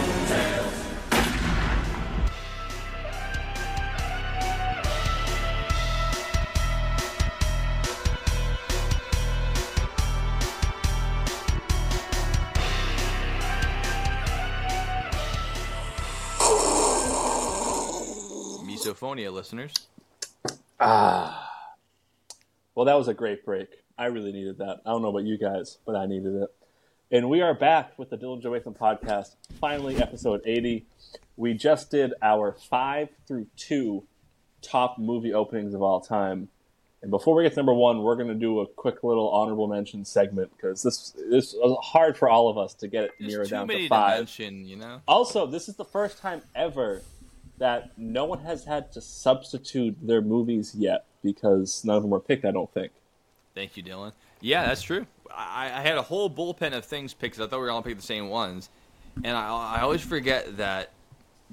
Listeners. Ah. Well, that was a great break. I really needed that. I don't know about you guys, but I needed it. And we are back with the Dylan Joathan podcast. Finally, episode 80. We just did our five through two top movie openings of all time. And before we get to number one, we're going to do a quick little honorable mention segment because this this was hard for all of us to get it There's nearer down to five. mention, you know. Also, this is the first time ever that no one has had to substitute their movies yet because none of them were picked. I don't think. Thank you, Dylan. Yeah, that's true. I, I had a whole bullpen of things picked 'cause I thought we were all pick the same ones, and I, I always forget that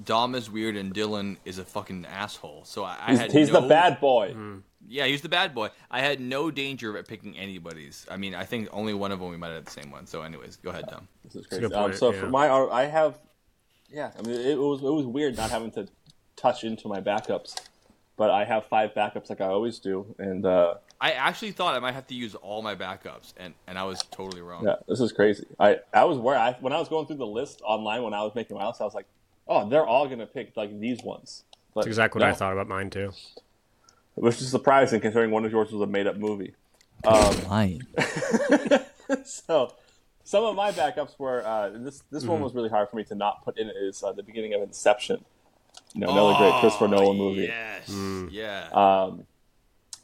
Dom is weird and Dylan is a fucking asshole. So I, I He's, had he's no, the bad boy. Yeah, he's the bad boy. I had no danger of picking anybody's. I mean, I think only one of them we might have had the same one. So, anyways, go ahead, Dom. This is crazy. Um, so yeah. for my, I have, yeah. I mean, it was it was weird not having to touch into my backups, but I have five backups like I always do, and uh, I actually thought I might have to use all my backups, and, and I was totally wrong. yeah, this is crazy. I I was where I when I was going through the list online when I was making my list, I was like, oh, they're all gonna pick like these ones. But That's exactly what no, I thought about mine too. which is surprising considering one of yours was a made up movie. Um, Lying. so some of my backups were uh, this this Mm-hmm. one was really hard for me to not put in is uh, the beginning of Inception. You know, another great Christopher Nolan movie. Yes. Yeah. Um,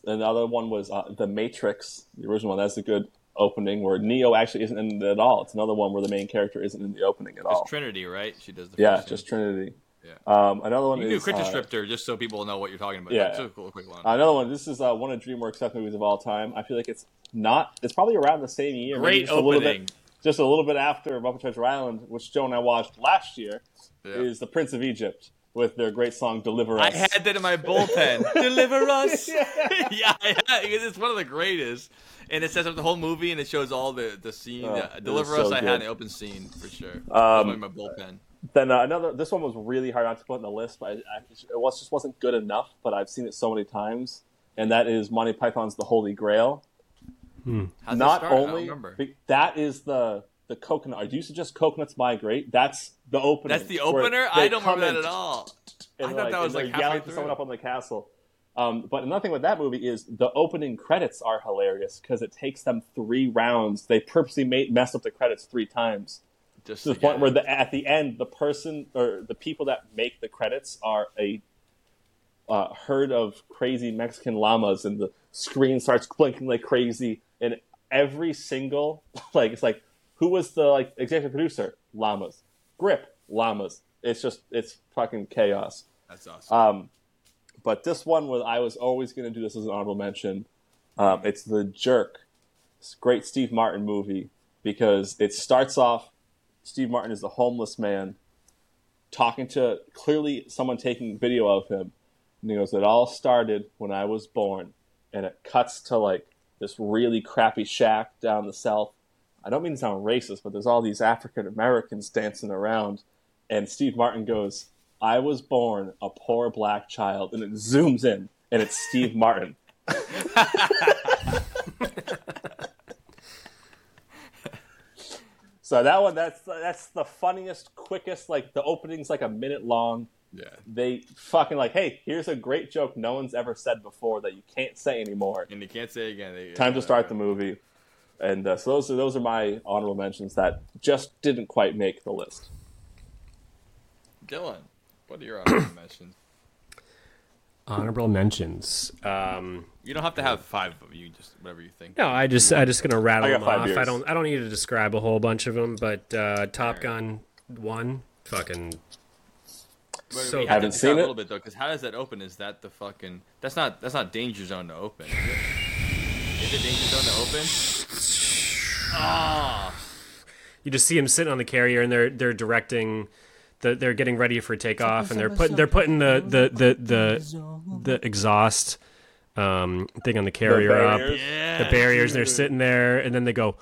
and the other one was uh, The Matrix, the original one. That's a good opening where Neo actually isn't in it at all. It's another one where the main character isn't in the opening at all. It's Trinity, right? She does the yeah, first just scene. Trinity. Yeah. Um, another one You can do is quick uh, just so people know what you're talking about. yeah. Just a cool, quick one. another one. This is uh, one of DreamWorks best movies of all time. I feel like it's not. It's probably around the same year. maybe Great just a little opening. bit, just a little bit after Muppet Treasure Island, which Joe and I watched last year, Yeah. is The Prince of Egypt with their great song "Deliver Us." I had that in my bullpen. Deliver us. yeah, yeah, because it's one of the greatest. And it sets up the whole movie and it shows all the, the scene. Oh, Uh, Deliver us, so I good. had an open scene for sure. Um, in my bullpen. Then uh, another. This one was really hard not to put in the list, but I, I, it was just wasn't good enough. But I've seen it so many times, and that is Monty Python's The Holy Grail. How'd not start? I don't only remember. that is the the coconut. Are you suggest coconuts migrate? That's the opening. That's the opener? I don't remember that at all. I thought that was, like, halfway yelling for someone up on the castle. Um, but another thing with that movie is the opening credits are hilarious because it takes them three rounds. They purposely made mess up the credits three times. Just to the to point where the, at the end the person or the people that make the credits are a uh, herd of crazy Mexican llamas, and the screen starts blinking like crazy, and every single like it's like who was the like executive producer? Llamas, grip llamas. It's just it's fucking chaos. That's awesome. Um, but this one was I was always going to do this as an honorable mention. Um, it's the Jerk, this great Steve Martin movie because it starts off. Steve Martin is a homeless man talking to clearly someone taking video of him, and he goes, "It all started when I was born," and it cuts to like this really crappy shack down the south. I don't mean to sound racist, but there's all these African Americans dancing around, and Steve Martin goes, I was born a poor black child, and it zooms in, and it's Steve Martin. so that one, that's that's the funniest, quickest. Like the opening's like a minute long. yeah. They fucking like, hey, here's a great joke no one's ever said before that you can't say anymore. And you can't say again. They- Time to uh, start the movie. And uh, so those are those are my honorable mentions that just didn't quite make the list. Dylan, what are your honorable mentions? Honorable mentions. Um, You don't have to have five of them. You just whatever you think. no, I just I just gonna rattle them five off. I don't I don't need to describe a whole bunch of them, but uh, Top Gun one, fucking But so we have haven't describe seen a little bit though, because how does that open? Is that the fucking? That's not that's not danger zone to open. Is it, is it danger zone to open? Ah, you just see him sitting on the carrier and they're they're directing the they're getting ready for takeoff and they're putting they're putting the the the the, the exhaust um thing on the carrier up yeah. the barriers and they're sitting there and then they go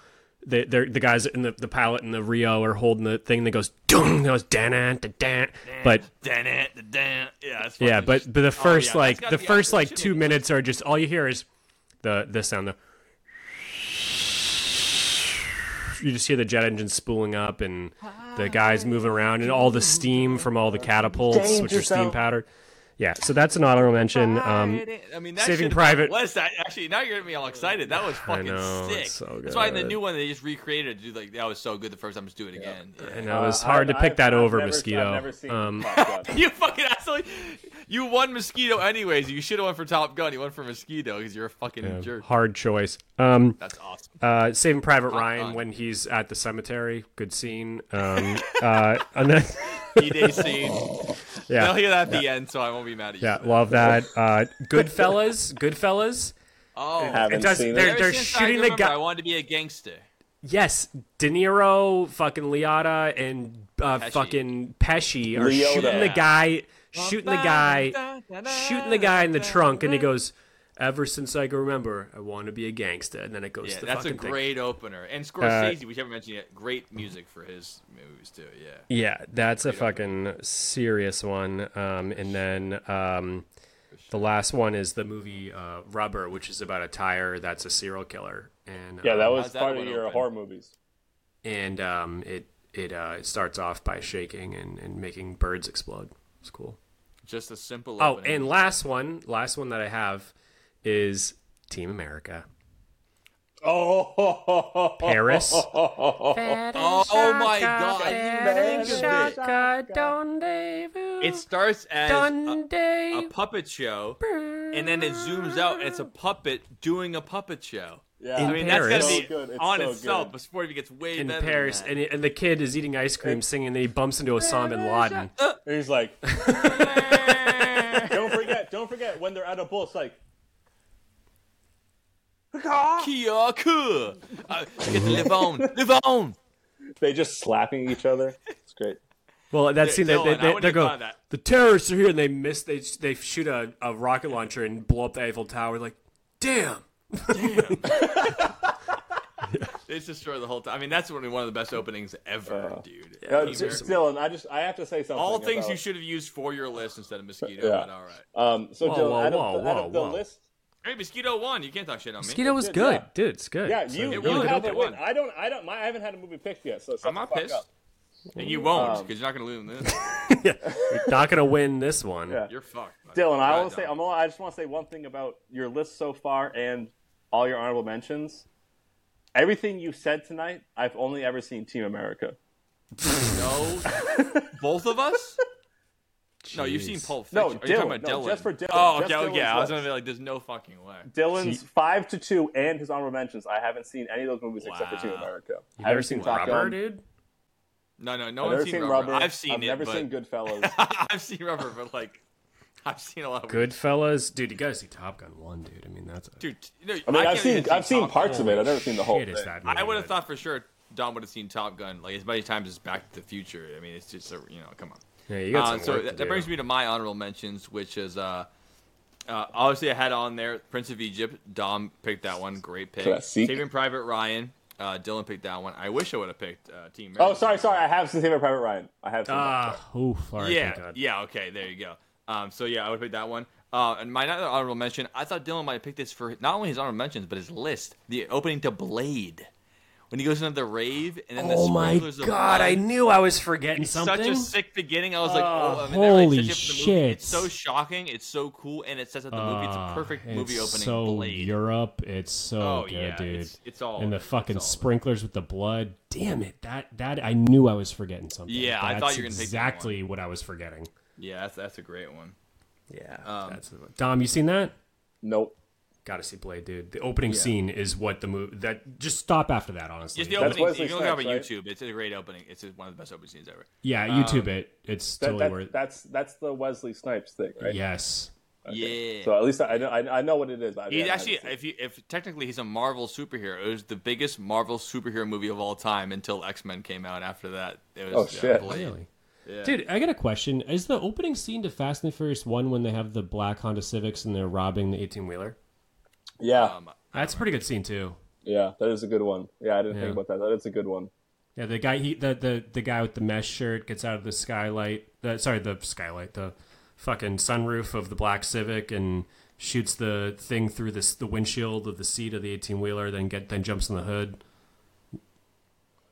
the they're, the guys in the the pilot and the RIO are holding the thing that goes dung, goes dan dan dan. But Dan it, dan. Yeah, that's yeah, but but the Oh, first yeah, like the first like two minutes are just all you hear is the the sound the you just hear the jet engine spooling up and the guys moving around and all the steam from all the catapults which are steam Danger powdered. Yeah, so that's an honorable mention. Um, I mean, that Saving Private- been less. That, actually, now you're getting me all excited. That was fucking know, sick. it's so That's why in the new one they just recreated it. to Do like that was so good the first time. Just do it again. Yeah. and it was Uh, hard I- to pick I've- that I've over never- Mosquito. I've never seen um, Top Gun. You fucking asshole! You won mosquito anyways. You should have went for Top Gun. You won for mosquito because you're a fucking yeah, jerk. hard choice. Um, That's awesome. Uh, Saving Private Ryan Gun. when he's at the cemetery, good scene. Um, uh, and then D-Day scene. They'll yeah, hear that at the end, so I won't be mad at you. yeah, love that. Uh, Goodfellas, Goodfellas. Oh, Haven't It does- seen they're- it. They're since I shooting the remember, guy- I wanted to be a gangster. Yes, De Niro, fucking Liotta, and uh, Pesci. fucking Pesci are Liotta. shooting the guy, shooting the guy, shooting the guy in the trunk, and he goes, "Ever since I can remember, I want to be a gangster." And then it goes Yeah, to the that's a fucking thing. great opener. And Scorsese, we haven't mentioned yet, great music for his movies too. Yeah. Yeah, that's a fucking serious one. Um, and then um, the last one is the movie uh, Rubber, which is about a tire that's a serial killer. And Yeah, that um, was How's that part of your open? horror movies. and um, it it uh, starts off by shaking and, and making birds explode. It's cool. Just a simple. Oh, opening. and last one, last one that I have is Team America. Oh, Paris. Oh my god! I didn't think of it. It starts as a, a puppet show, and then it zooms out, and it's a puppet doing a puppet show. Yeah, I mean, Paris. that's So gotta be good. It's on so itself. good. But Sporty V gets way in better than Paris, that. and, and the kid is eating ice cream, singing, and he bumps into Osama bin Laden. He's like, don't forget, don't forget when they're at a bull. It's like, Kia ku. Uh, get to live on, live on. they just slapping each other. It's great. Well, that scene, they, Dylan, they, I they, wouldn't they have go, thought of that. the terrorists are here, and they miss. They they shoot a, a rocket launcher and blow up the Eiffel Tower. Like, damn. They just destroy the whole time. I mean, that's one of one of the best openings ever, dude. Uh, Team J- Dylan, I just I have to say something. All things about- you should have used for your list instead of mosquito. Yeah. But all right. Um, so Whoa, Dylan, whoa, out of, whoa, the, out of whoa, the whoa. list, Hey, mosquito won. You can't talk shit on me. Mosquito was Good, good, yeah. dude. It's good. yeah, you a you really good have it one. win. I don't I don't my, I haven't had a movie picked yet, so I'm not fuck pissed. up. And you won't Um, because you're not going to lose this. You're not gonna win this one. Yeah. You're fucked. bud. Dylan, I Right, will say I'm all, I just want to say one thing about your list so far and all your honorable mentions. Everything you said tonight, I've only ever seen Team America. No, both of us. No, you've seen Jeez. Pulp No, Fiction. Are you talking Dylan. about No, Dylan? just for Dylan. Oh, Just okay. Dylan's yeah, I was gonna be like, there's no fucking way. Dylan's five to two and his honorable mentions. I haven't seen any of those movies except for Team Wow. America. You've I never haven't seen Top Rubber, Gun. dude? No, no, no I've one's never seen, seen Rubber. Rubber. I've seen I've it, never but seen Goodfellas. I've seen Rubber, but like, I've seen a lot of Goodfellas, dude. You gotta see Top Gun one, dude. I mean, that's a Dude, you know, I mean, can't I've seen I've seen Top parts Gun. of it. I've never seen the whole thing. I would have thought for sure Dom would have seen Top Gun like as many times as Back to the Future. I mean, it's just a, you know, come on. Yeah, you got Uh, some so work to that, that do. brings me to my honorable mentions, which is uh, uh, obviously I had on there Prince of Egypt. Dom picked that one, great pick. Classique. Saving Private Ryan. Uh, Dylan picked that one. I wish I would have picked uh, Team. Oh, America. sorry, sorry. I have seen Saving Private Ryan. I have seen that. Ah, oof. All right, yeah, God. yeah, okay, there you go. Um, so yeah, I would pick that one. Uh, and my other honorable mention, I thought Dylan might have picked this for not only his honorable mentions but his list. The opening to Blade, when he goes into the rave and then the Oh my God! I knew I was forgetting something. It's something. such a sick beginning. I was like, Oh, oh, I mean, holy sets you up for the movie. It's shit. so shocking. It's so cool, and it sets up the movie. It's a Ah, perfect movie it's opening. So Blade. Europe, it's so Oh, good, yeah, dude. it's- it's all and the fucking It's all sprinklers with the blood. Damn it! That that I knew I was forgetting something. Yeah, I That's thought you were gonna take exactly what I was forgetting. yeah, that's that's a great one. yeah, Um, that's the one. Dom, you seen that? Nope. Gotta see Blade, dude. The opening scene is what the movie. That just Stop after that, honestly. Just the opening. Wesley You can look it up on Snipes, YouTube. It's a great opening. It's one of the best opening scenes ever. yeah, Um, YouTube it. It's That, totally that, worth. that's that's the Wesley Snipes thing, right? Yes. Yeah. So at least I, I know I, I know what it is. But I He's haven't actually, seen if you, if technically he's a Marvel superhero, it was the biggest Marvel superhero movie of all time until X Men came out. After that, it was Oh, uh, shit. Blade. Really. Yeah. Dude, I got a question. Is the opening scene to Fast and the Furious one when they have the black Honda Civics and they're robbing the eighteen wheeler. Yeah. Um, That's a pretty good scene too. Yeah, that is a good one. Yeah, I didn't Yeah. think about that. That is a good one. Yeah, the guy he the, the the guy with the mesh shirt gets out of the skylight. The, sorry, the skylight, the fucking sunroof of the black Civic, and shoots the thing through this the windshield of the seat of the eighteen wheeler. Then get then jumps in the hood.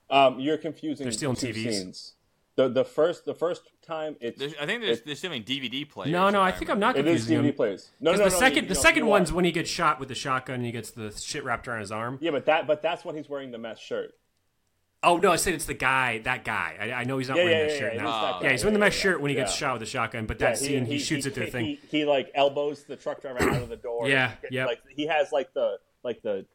Um, you're confusing. They're stealing TVs. Scenes. The the first the first time it's There's, I think there's they're stealing DVD players. No, no, if I think I'm not it is confusing DVD him. players. No, no, no, the no, second you- the no, second you one's are. when he gets shot with the shotgun and he gets the shit wrapped around his arm. Yeah, but that but that's when he's wearing the mesh shirt. Oh no, I said it's the guy. That guy. I, I know he's not Yeah, wearing yeah, that yeah, shirt yeah, now. he's that yeah, guy. he's wearing the Yeah, mesh yeah, shirt when he yeah. gets shot with the shotgun. But that scene, he, shoots at through the thing. He, he like elbows the truck driver out of the door. Yeah, He gets, yep. Like he has like the like the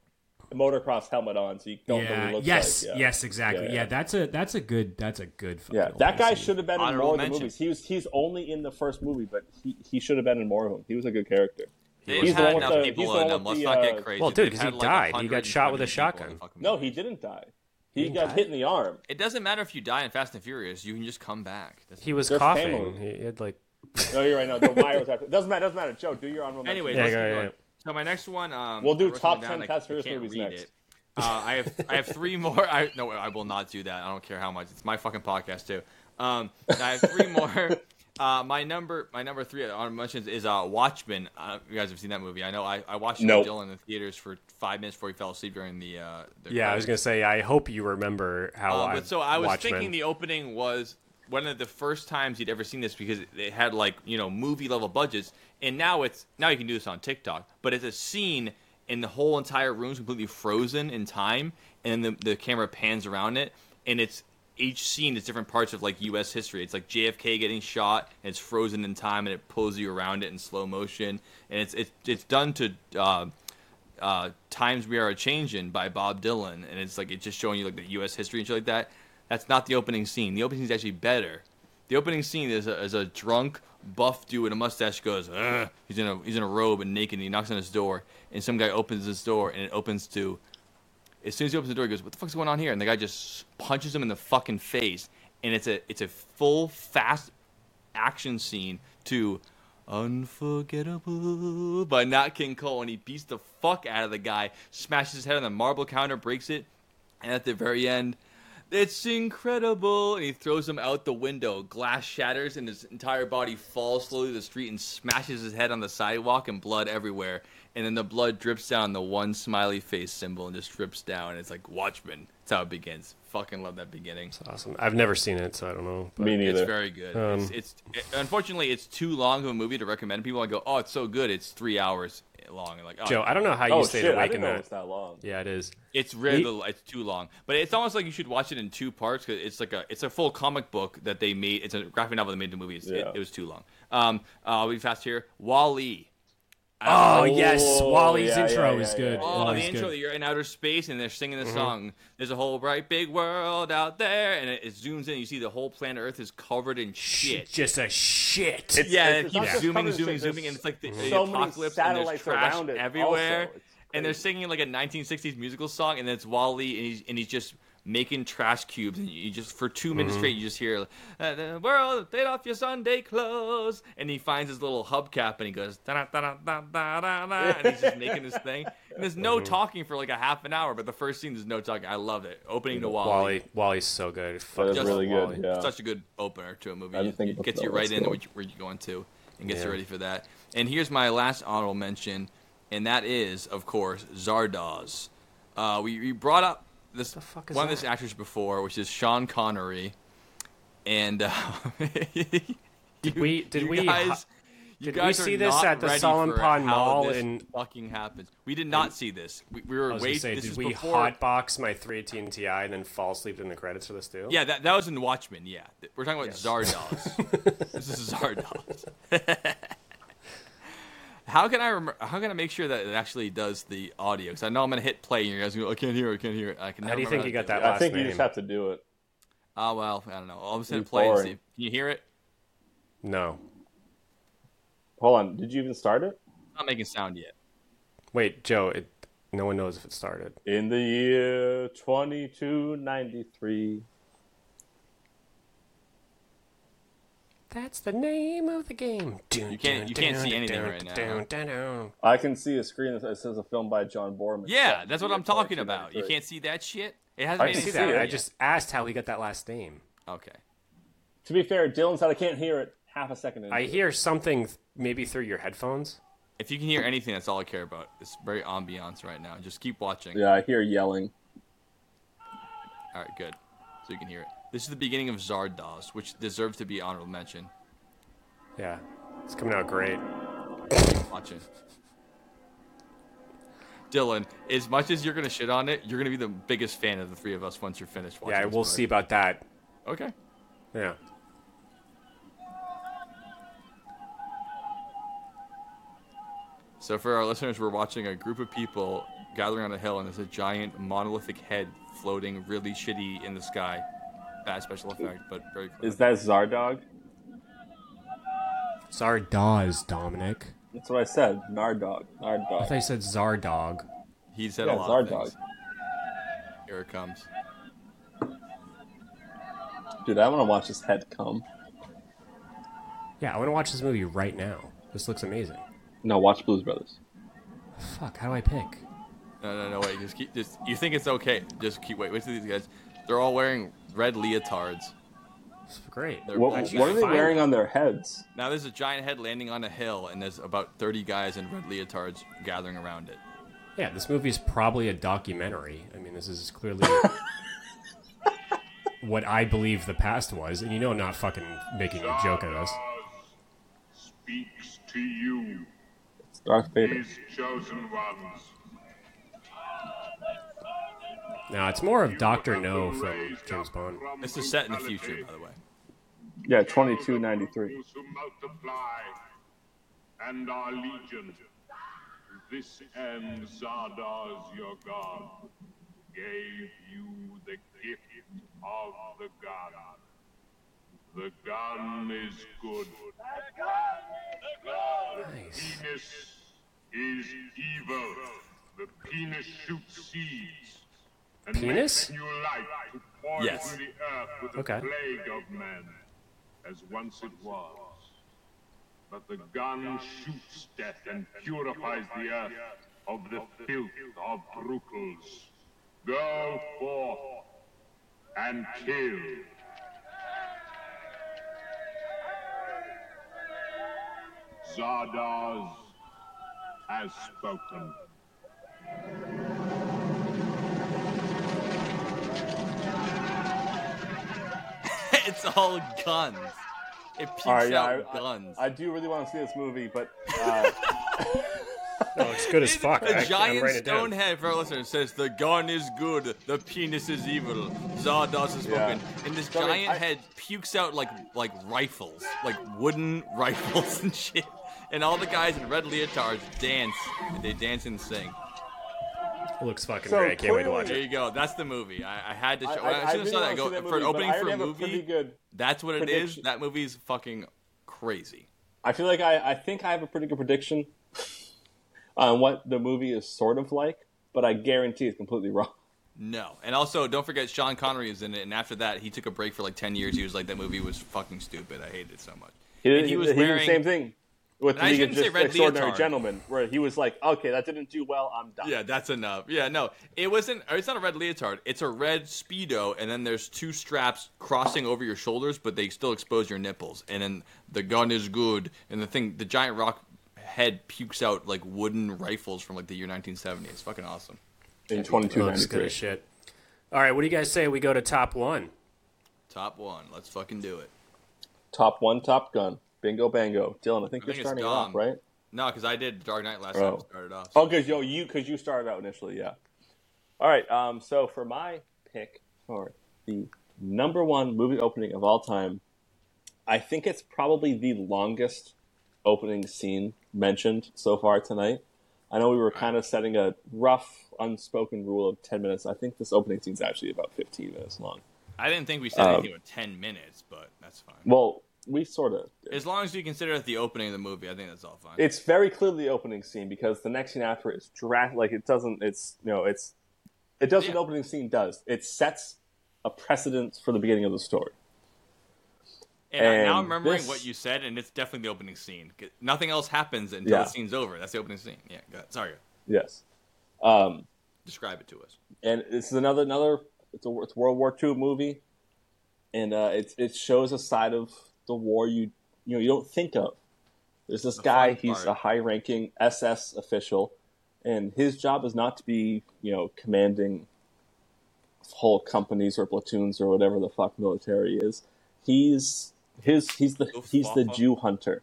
motocross helmet on, so you don't know what yeah. he looks Yes. like. Yeah. Yes. Exactly. Yeah, Yeah, yeah. That's a that's a good that's a good. fucking Yeah, that guy should have been in more of the movies. He was he's only in the first movie, but he, he should have been in more of them. He was a good character. They've He's the had one with enough the- people he's the in them. Let's the, not uh, get crazy. Well, dude, They've 'cause he like, died. He got shot with a 120 people in the shotgun. No, he didn't die. He got hit in the arm. It doesn't matter if you die in Fast and Furious. You can just come back. That's- He was coughing. family. He had like No, you're right. No, the wire was after. Doesn't matter. Doesn't matter. Joe, do your honorable mention. Anyways, Yeah, let's yeah, keep yeah, going. yeah. So my next one, um, We'll do top them down. 10 I- Fast Furious can't movies read next. it. Uh, I have I have three more. I no, I will not do that. I don't care how much. It's my fucking podcast too. Um, I have three more. Uh, my number my number three I mentions is uh, Watchmen. Uh, you guys have seen that movie? I know. I, I watched it Nope. with Dylan in the theaters for five minutes before he fell asleep during the. Uh, the yeah. I was gonna say. I hope you remember how Uh, I. but so I was Watchmen. thinking the opening was one of the first times you'd ever seen this because it had like you know movie level budgets, and now it's now you can do this on TikTok, but it's a scene and the whole entire room's completely frozen in time, and the the camera pans around it, and it's each scene is different parts of like U.S. history. It's like JFK getting shot, and it's frozen in time, and it pulls you around it in slow motion, and it's it's it's done to. Uh, uh, Times We Are a Changin' by Bob Dylan, and it's like it's just showing you like the U.S. history and shit like that. That's not the opening scene. The opening scene is actually better. The opening scene is a, is a drunk buff dude with a mustache goes, Ugh. he's in a he's in a robe and naked, and he knocks on his door, and some guy opens his door, and it opens to. As soon as he opens the door, he goes, "What the fuck's going on here?" And the guy just punches him in the fucking face, and it's a it's a full fast action scene to Unforgettable by Nat King Cole, and he beats the fuck out of the guy, smashes his head on the marble counter, breaks it, and at the very end, it's incredible, and he throws him out the window. Glass shatters, and his entire body falls slowly to the street and smashes his head on the sidewalk, and blood everywhere. And then the blood drips down the one smiley face symbol and just drips down. It's like Watchmen. That's how it begins. Fucking love that beginning. It's awesome. I've never seen it, so I don't know. But Me neither. It's very good. Um, it's, it's it, unfortunately it's too long of a movie to recommend people. I go, oh, it's so good. It's three hours long. And like, oh, Joe, I don't know how you oh stayed shit! Awake in didn't know it that. was that long. Yeah, it is. It's really He- It's too long, but it's almost like you should watch it in two parts because it's like a it's a full comic book that they made. It's a graphic novel they made the movie. It's, it, Yeah. it was too long. Um, uh, I'll be fast here. WALL-E. Oh, oh, yes, WALL-E's yeah, intro yeah, is good. Oh, WALL-E's the intro good. that you're in outer space and they're singing the mm-hmm. song. There's a whole bright big world out there, and it, it zooms in. You see the whole planet Earth is covered in shit. Just a shit. It's- yeah, it's it keeps not zooming, zooming, shit, zooming, there's and it's like the, the so many apocalypse and there's satellites trash around it everywhere. And they're singing like a 1960s musical song, and then it's WALL-E, and he's and he's just making trash cubes, and you just for 2 minutes straight, you just hear uh, the world, take off your Sunday clothes, and he finds his little hubcap, and he goes da da da da da da da, and he's just making this thing. And there's no talking for like a half an hour, but the first scene there's no talking. I love it. Opening to WALL-E. WALL-E, WALL-E's so good. Fuck That is Just really WALL-E. good. Yeah. Such a good opener to a movie. I didn't It, think it gets you right That's into cool. where, you, where you're going to and gets you ready for that. And here's my last honorable mention, and that is, of course, Zardoz. Uh, we, we brought up this fuck is one of this actors before, which is Sean Connery, and uh, did we- did we ha- you did we guys are see this at the ready Solomon Pond Mall this in- fucking happens. We did not see this. We, we were waiting. say, this did we before, hotbox my 318 Ti and then fall asleep in the credits for this too? Yeah, that, that was in Watchmen. Yeah, we're talking about Zardoz. this is Zardoz. how can I remember? How can I make sure that it actually does the audio? Because I know I'm gonna hit play and you guys go, I can't hear it. I can't hear it. I can. How do you think you got do that it. I last think you just have to do it. Oh well, I don't know. I'll just hit It's play and see. Can you hear it? No. Hold on. Did you even start it? It's not making sound yet. Wait, Joe. It, no one knows if it started. In the year 2293. That's the name of the game. You can't- you can't see anything right now. I can see a screen that says a film by John Boorman. Yeah, that's what I'm talking about. You can't see that shit. It hasn't I can see sense that. I just asked how he got that last name. okay. To be fair, Dylan said I can't hear it half a second. Into I it. hear something maybe through your headphones. If you can hear anything, that's all I care about. It's very ambiance right now. Just keep watching. Yeah, I hear yelling. All right, good. So you can hear it. This is the beginning of Zardoz, which deserves to be honorable mention. Yeah, it's coming out great. Watching. Dylan, as much as you're gonna shit on it, you're gonna be the biggest fan of the three of us once you're finished watching. Yeah, we'll movie. see about that. Okay. Yeah. So for our listeners, we're watching a group of people gathering on a hill, and there's a giant monolithic head floating really shitty in the sky. Bad special effect, but very cool. Is that Zardog? Zardoz, Dominic. That's what I said. Nardog. I Nardog. thought you said Zardog. He said Yeah, a lot of Zardog. things. Here it comes. Dude, I want to watch his head come. Yeah, I want to watch this movie right now. This looks amazing. No, watch Blues Brothers. Fuck, how do I pick? No, no, no, wait. Just keep. Just you think it's okay? Just keep. Wait, wait till these guys. They're all wearing red leotards. It's great. They're What, actually what are they fine. wearing on their heads? Now there's a giant head landing on a hill, and there's about 30 guys in red leotards gathering around it. Yeah, this movie is probably a documentary. I mean, this is clearly what I believe the past was, and you know, not fucking making a joke at us. Speaks to you, It's Darth Vader. his chosen ones. Now it's more of Doctor No from James Bond. This is set in the future, by the way. Yeah, 2293. Those who multiply and are legion. To this end, Zardoz, your god, gave you the gift of the gun. The gun is good. Nice. Penis is evil. The penis shoots seeds. Penis? makes new life to poison Yes. the earth with Okay. plague of men, as once it was. But the gun shoots death and purifies the earth of the filth of Brutals. Go forth and kill. Zardoz has spoken. it's all guns. It peeks All right, yeah, out I, guns. I, I do really want to see this movie, but uh, No, it's good as fuck. The I, giant I'm writing it down. stone head for our listeners says the gun is good, the penis is evil. Zardoz has Yeah. spoken, and this Sorry, giant I- head pukes out like like rifles, like wooden rifles and shit. And all the guys in red leotards dance. And they dance and sing. It looks fucking So great. I can't wait to watch it. There you go. That's the movie. I, I had to. Show, I, as I soon as saw that, I want to go see that for movie, an opening I for a have a pretty movie. good. That's what it is. prediction. That movie's fucking crazy. I feel like I, I think I have a pretty good prediction on what the movie is sort of like, but I guarantee it's completely wrong. No, and also don't forget Sean Connery is in it, and after that he took a break for like ten years. He was like that movie was fucking stupid. I hated it so much. He did, And he was did the wearing- same thing with And I the League of shouldn't say Just Red Extraordinary Leotard. Gentlemen, where he was like, "Okay, that didn't do well. I'm done." Yeah, that's enough. Yeah, no, it wasn't. It's not a red leotard. It's a red speedo, and then there's two straps crossing over your shoulders, but they still expose your nipples. And then the gun is good, and the thing, the giant rock head pukes out like wooden rifles from like the year 1970. It's fucking awesome. in It looks good 2293. as shit. All right, what do you guys say we go to top one? Top one. Let's fucking do it. Top one, Top Gun, Bingo Bango. Dylan, I think I you're think starting off, right? No, because I did Dark Knight last Oh. time. I started off. Oh, because yo, you because you started out initially, yeah. All right. Um. So for my pick for the number one movie opening of all time, I think it's probably the longest opening scene mentioned so far tonight. I know we were kind of setting a rough, unspoken rule of ten minutes. I think this opening scene is actually about fifteen minutes long. I didn't think we said Um, anything with 10 minutes, but that's fine. Well, we sort of. As long as you consider it the opening of the movie, I think that's all fine. It's very clearly the opening scene because the next scene after it is dra- like it doesn't. It's you know it's it does what Yeah. the opening scene does. It sets a precedent for the beginning of the story. And, I- now I'm remembering this- what you said, and it's definitely the opening scene. Nothing else happens until Yeah. the scene's over. That's the opening scene. Yeah, go ahead. sorry. Yes. Um, Describe it to us. and this is another another it's a it's World War II movie, and uh, it it shows a side of the war you you know you don't think of. There's this The guy. He's part. a high-ranking SS official, and his job is not to be you know commanding whole companies or platoons or whatever the fuck military is. He's his he's the he's the Jew hunter.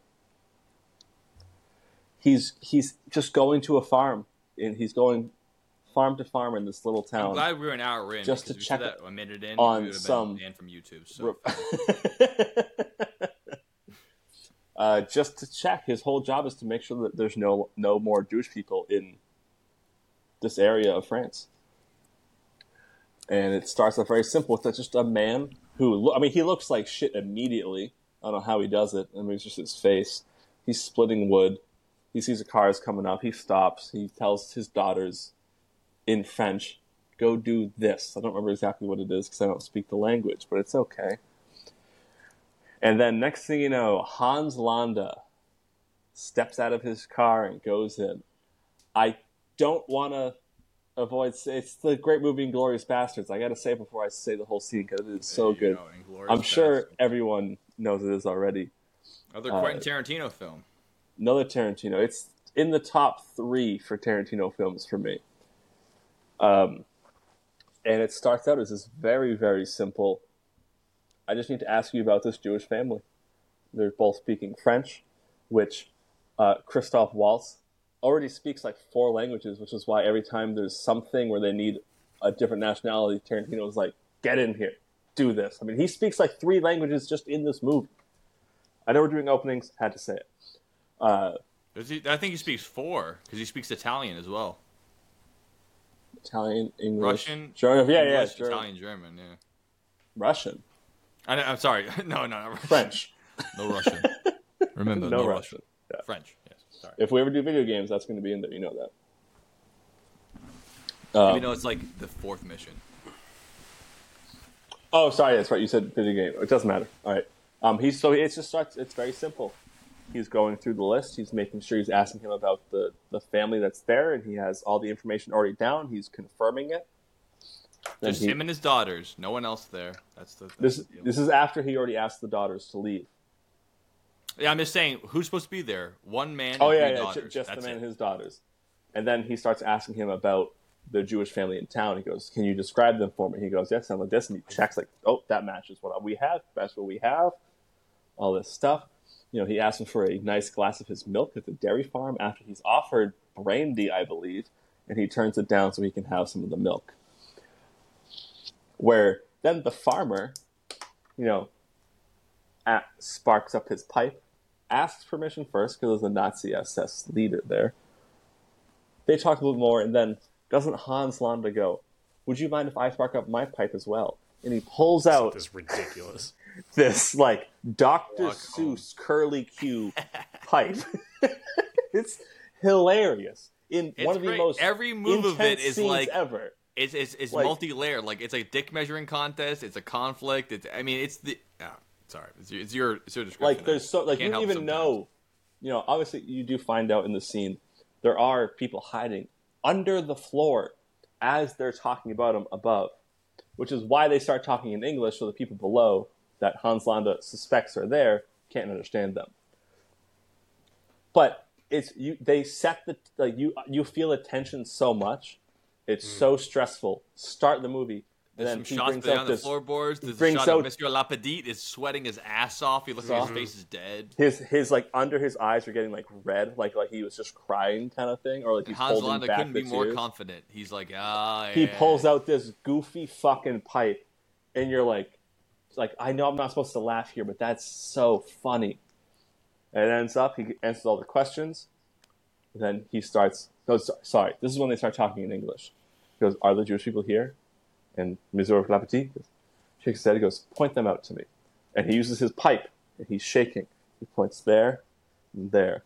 He's he's just going to a farm and he's going farm to farm in this little town. I'm glad we were an hour in. Just to because if we check that a minute in, on we would have some- been from YouTube. So uh, just to check, his whole job is to make sure that there's no no more Jewish people in this area of France. And it starts off very simple with just a man who, lo- I mean, he looks like shit immediately. I don't know how he does it. I mean, it's just his face. He's splitting wood. He sees a car is coming up. He stops. He tells his daughters in French, go do this. I don't remember exactly what it is because I don't speak the language, but it's okay. And then next thing you know, Hans Landa steps out of his car and goes in. I don't want to avoid. It's the great movie Inglourious Basterds. I got to say it before I say the whole scene because it is so you good. go, Inglourious I'm sure Basterds. everyone knows it is already. Another uh, Quentin Tarantino film. Another Tarantino. It's in the top three for Tarantino films for me. Um, and it starts out as this very, very simple. I just need to ask you about this Jewish family. They're both speaking French, which uh, Christoph Waltz already speaks like four languages, which is why every time there's something where they need a different nationality, Tarantino's like, get in here, do this. I mean, he speaks like three languages just in this movie. I know we're doing openings, had to say it. Uh, he, I think he speaks four because he speaks Italian as well. Italian, English, Russian, German, yeah, yeah, German, Italian, German. Yeah. Russian, I, am sorry. No, no, not Russian. French, No Russian. Remember, no, no, Russian. Russian. Yeah. French. Yes. Sorry. If we ever do video games, that's going to be in there. You know that. Um, Even though it's like the fourth mission. Oh, sorry, that's right. You said video game. It doesn't matter. All right. Um, he's so it's just starts. It's very simple. He's going through the list. He's making sure he's asking him about the the family that's there, and he has all the information already down. He's confirming it. Just he- him and his daughters. No one else there. That's the. That's this the this is after he already asked the daughters to leave. Yeah, I'm just saying, who's supposed to be there? One man. Oh and yeah, yeah, just the man it. and his daughters. And then he starts asking him about the Jewish family in town. He goes, "Can you describe them for me?" He goes, "Yes, sound like this." And he checks like, "Oh, that matches what we have. That's what we have." All this stuff. You know, he asks him for a nice glass of his milk at the dairy farm after he's offered brandy, I believe, and he turns it down so he can have some of the milk. Where then the farmer, you know, at, sparks up his pipe, asks permission first because there's a Nazi SS leader there. They talk a little more, and then doesn't Hans Landa go, Would you mind if I spark up my pipe as well? And he pulls out This ridiculous. this like Dr. Walk home. Seuss curly Q pipe. it's hilarious. In It's one of the great. most Every move of it scenes like- ever. It's it's, it's Like- multi-layered. Like it's a dick measuring contest. It's a conflict. It's I mean it's the. Oh, sorry, it's your it's your, it's your description. like there's so like you don't even sometimes. know you know obviously you do find out in the scene there are people hiding under the floor as they're talking about him above which is why they start talking in english so the people below that hans landa suspects are there can't understand them but it's you they set the like you you feel a tension so much it's so stressful start the movie and There's then some he shots brings there out on the this floorboards. There's a brings shot of out- Monsieur LaPadite is sweating his ass off. He looks like his Mhm. face is dead. his his like under his eyes are getting like red, like like he was just crying kind of thing, or like he's Hans holding Landa back couldn't the be more tears. confident. He's like, ah, He yeah. pulls out this goofy fucking pipe, and you're like, like I know I'm not supposed to laugh here, but that's so funny. And it ends up he answers all the questions. Then he starts. No, sorry, this is when they start talking in English. He goes, "Are the Jewish people here?" And Monsieur LaPadite shakes his head. He goes, "Point them out to me." And he uses his pipe, and he's shaking. He points there, and there.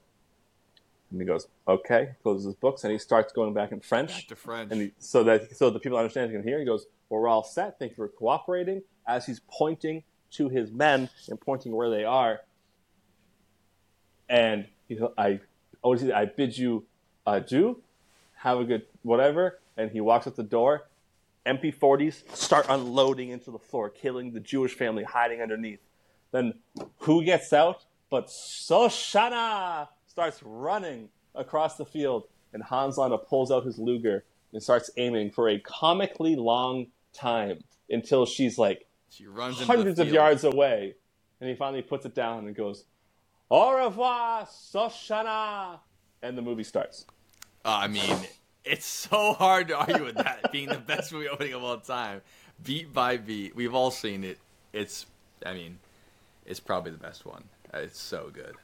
And he goes, "Okay." Closes his books, and he starts going back in French. Back to French. And he, so that so the people understand can hear. He goes, well, "We're all set. Thank you for cooperating." As he's pointing to his men and pointing where they are. And he, I? I bid you Uh, adieu. Have a good whatever. And he walks out the door. MP40s start unloading into the floor, killing the Jewish family hiding underneath. Then who gets out? But Shosanna starts running across the field, and Hans Landa pulls out his Luger and starts aiming for a comically long time until she's like She runs hundreds of yards away, and he finally puts it down and goes, "Au revoir, Shosanna," and the movie starts. Uh, I mean, it's so hard to argue with that being the best movie opening of all time, beat by beat. We've all seen it. It's, I mean, it's probably the best one. Uh, It's so good.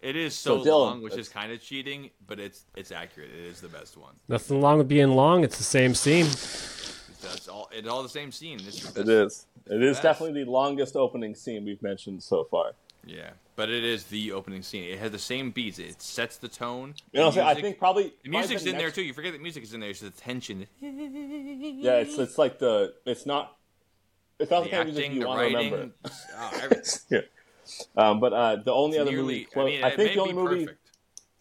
It is so, So, Dylan, long, which is kind of cheating, but it's it's accurate. It is the best one. Nothing wrong with being long. It's the same scene. It's, it's all it's all the same scene. It's the it is. It is Best. definitely the longest opening scene we've mentioned so far. Yeah, but it is the opening scene. It has the same beats. It sets the tone. You know, The I think probably the probably music's the in there too. You forget that music is in there. It's the tension, Yeah, it's it's like the it's not it's not the, the kind of music acting, you the want to writing, remember. oh, everything. yeah. Um, but uh, the only other Nearly, movie, I mean, I think the only movie, perfect.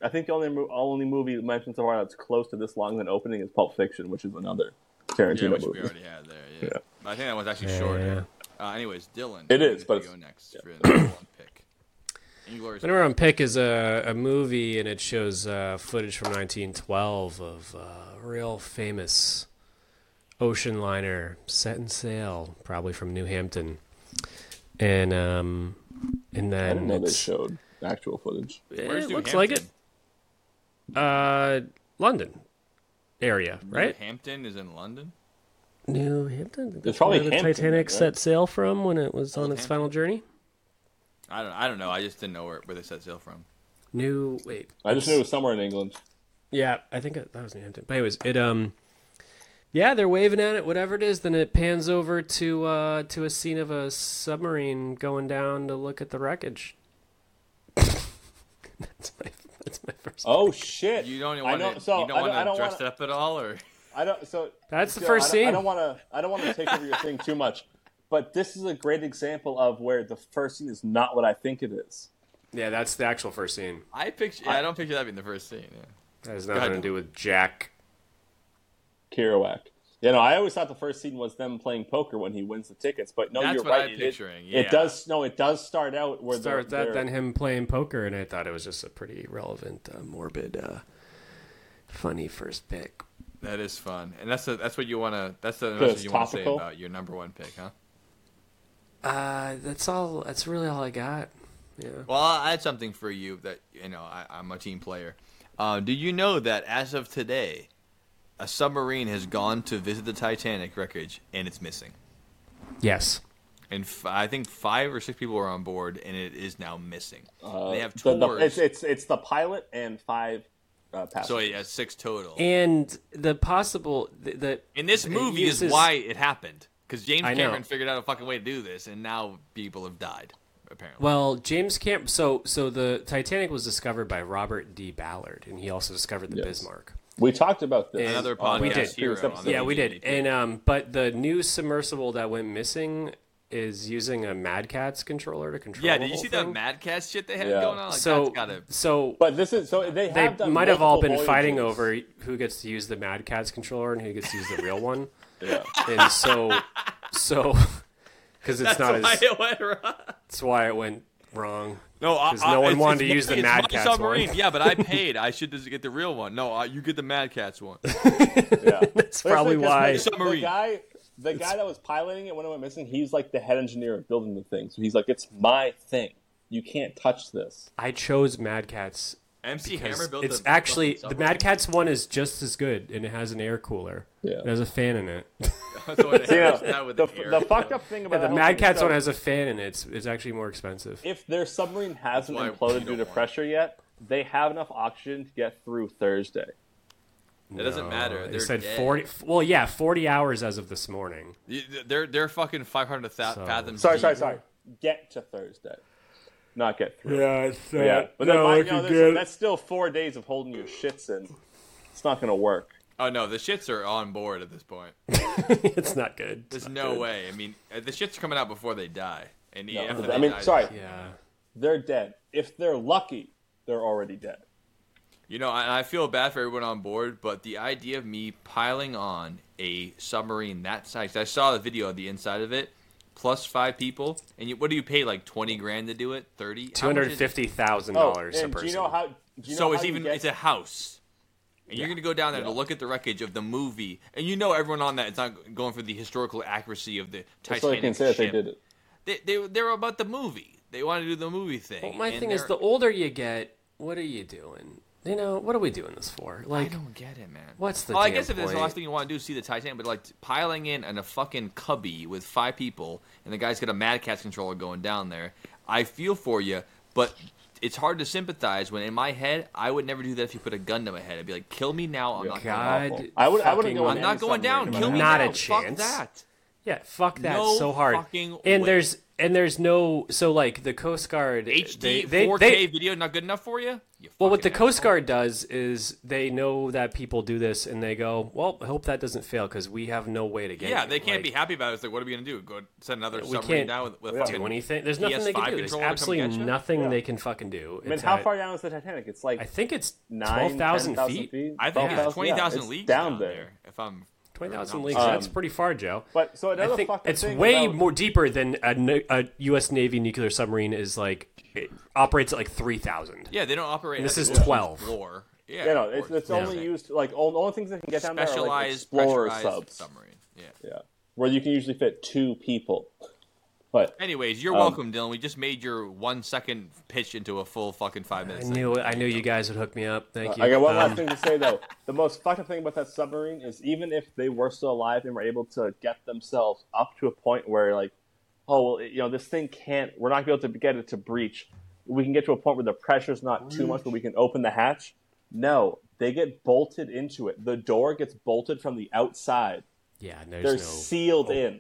I think the only mo- only movie mentioned so far that's close to this long an opening is Pulp Fiction, which is another Tarantino Yeah, which movie. we already had there. Yeah. Yeah. I think that one's actually Yeah, shorter. Uh, anyways, Dylan. It you is, get but it's- go next for the number one pick. Inglorious. My number one pick is a, a movie, and it shows uh, footage from 1912 of uh, a real famous ocean liner set setting sail, probably from New Hampton. And um, and I then didn't know they showed actual footage. Where's it New looks like it. Uh, London area, right? Hampton is in London. New Hampton. That's probably where the Hampton, Titanic right? set sail from when it was on its Hampton. final journey. I don't. I don't know. I just didn't know where, where they set sail from. New wait. I just knew it was somewhere in England. Yeah, I think it, that was New Hampton. But anyways, it um, yeah, they're waving at it, whatever it is. Then it pans over to uh to a scene of a submarine going down to look at the wreckage. that's my that's my first. Oh shit! You don't want to. So you don't want to dress want it up at all, or I don't. So That's the Joe, first I don't, I don't want to. I don't want to take over your thing too much, but this is a great example of where the first scene is not what I think it is. Yeah, that's the actual first scene. I picture. Yeah, I don't picture that being the first scene. Yeah. That has ahead. nothing to do with Jack. Kerouac. You know, I always thought the first scene was them playing poker when he wins the tickets, but no, That's you're what right. I'm it- picturing, It, yeah. does. No, it does start out where they're, Start that, they're- then him playing poker, and I thought it was just a pretty relevant, uh, morbid, uh, funny first pick. That is fun, and that's the, that's what you want to. That's the Because message you want to say about your number one pick, huh? Uh, that's all. That's really all I got. Yeah. Well, I had something for you that you know. I, I'm a team player. Uh, do you know that as of today, a submarine has gone to visit the Titanic wreckage and it's missing? Yes. And f- I think five or six people are on board, and it is now missing. they have the- tours, the- it's, it's it's the pilot and five uh, passengers. so it has six total. And the possible the, the And this it movie is why it happened because James I know. Cameron figured out a fucking way to do this, and now people have died. Apparently, Well, James Camp. So, so the Titanic was discovered by Robert D. Ballard, and he also discovered the Yes. Bismarck. we talked about this. And Another on, We podcast uh, did. hero previous on episode. the Yeah, we did. And um, but the new submersible that went missing is using a Mad Catz controller to control. yeah. the Did you see thing. that Mad Catz shit they had Yeah. going on? Like, So, gotta. so But this is so they they have done might have all been multiple fighting over who gets to use the Mad Catz controller and who gets to use the real one. Yeah. And so, so because it's That's not why as it went wrong. that's why it went wrong. No, 'Cause no one wanted to use the it's Mad my Catz submarine. one. Yeah, but I paid. I should just get the real one. No, uh, you get the Mad Catz one. Yeah. That's probably why. The, Submarine. guy, the guy that was piloting it when it went missing, he's like the head engineer of building the thing. So he's like, "It's my thing. You can't touch this." I chose Mad Catz MC Hammer built it's a actually the submarine. Mad Catz one is just as good, and it has an air cooler. Yeah. It has a fan in it. So it You know, has that with the, the, air. the fucked up thing about the Mad thing is Catz one has a fan in it. It's, it's actually more expensive. If their submarine hasn't imploded due to want it. pressure yet, they have enough oxygen to get through Thursday. It doesn't matter. They said dead. forty. Well, yeah, forty hours as of this morning. They're they're fucking five hundred So- fathoms. Sorry, deep. sorry, sorry. Get to Thursday, not get through. it's, yeah, but then, mind- you know, there's- that's still four days of holding your shits in. It's not going to work. Oh no, the shits are on board at this point. it's not good. There's no way. I mean, uh, the shits are coming out before they die, and No, I mean, die- sorry, Yeah. they're dead. If they're lucky, they're already dead. You know, and I feel bad for everyone on board, but the idea of me piling on a submarine that size, I saw the video of the inside of it, plus five people, and you, what do you pay, like 20 grand to do it? 30? Two hundred fifty thousand Oh, dollars a and do person. you know how? Do you know so how it's even, get- it's a house. And you're going to go down there Yeah. to look at the wreckage of the movie, and you know everyone on that is not going for the historical accuracy of the That's all I Titanic can say that they ship. did it. They, they, they were about the movie. They want to do the movie thing. Well, my and thing is, the older you get, what are you doing? You know, what are we doing this for? Like, I don't get it, man. what's the Well, I guess if that's the last thing you want to do is see the Titanic, but like piling in in a fucking cubby with five people, and the guy's got a Mad Catz controller going down there. I feel for you, but it's hard to sympathize when in my head I would never do that if you put a gun to my head. I'd be like, "Kill me now." I'm not. God, Going. I would- I wouldn't go in I'm not any going down. Kill me Not now. a Fuck chance. that. Yeah, fuck that No so hard. fucking and way. there's and there's no so like the Coast Guard HD they, they, 4K they- video not good enough for you? You well, what the fucking Coast. Guard does is they know that people do this, and they go, "Well, I hope that doesn't fail because we have no way to get." Yeah, you." they can't Like, be happy about it. It's like, what are we gonna do? Go send another We submarine can't down with, with Yeah. fucking do anything. There's nothing they can do. There's controller to come absolutely nothing Yeah. they can fucking do. I mean, how at- far down is the Titanic? It's like I think it's nine, twelve thousand 10,000 feet. I think 12,000? it's twenty thousand Yeah, leagues down there. If I'm Twenty thousand Um, leagues. That's pretty far, Joe. But so another I think fucking it's thing way about- more deeper than a, a U.S. Navy nuclear submarine is like. It operates at like three thousand. Yeah, they don't operate. And this is 12. Floor. Yeah, You know, of it's, course. it's only used like all, the only things that can get down there are like specialized explorer pressurized subs. submarine. Yeah. Yeah, where you can usually fit two people. But Anyways, you're Um, welcome, Dylan. We just made your one second pitch into a full fucking five minutes. I minutes. knew it. I knew you guys would hook me up. Thank you. I got one Um, last thing to say though. The most fucked up thing about that submarine is even if they were still alive and were able to get themselves up to a point where like, oh well, you know, this thing can't. We're not going to be able to get it to breach. We can get to a point where the pressure's not too much, but we can open the hatch. No, they get bolted into it. The door gets bolted from the outside. Yeah, there's They're no. sealed in.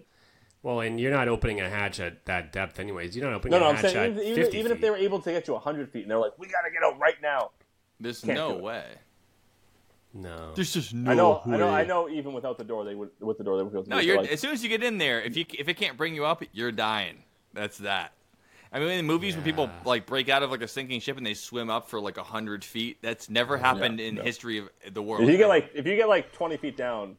Well, and you're not opening a hatch at that depth, anyways. You're not opening No, a no, I'm hatch saying at even, 50 even, even if they were able to get to 100 feet and they're like, we got to get out right now. There's Can't no way. No. There's just no. I know, I know, I know. Even without the door, they would. With the door, they would be able to. No, do it, you're like, as soon as you get in there, if you if it can't bring you up, you're dying. That's that. I mean, in movies when people like break out of like a sinking ship and they swim up for like a hundred feet, that's never happened in no. history of the world. If you get like if you get like twenty feet down,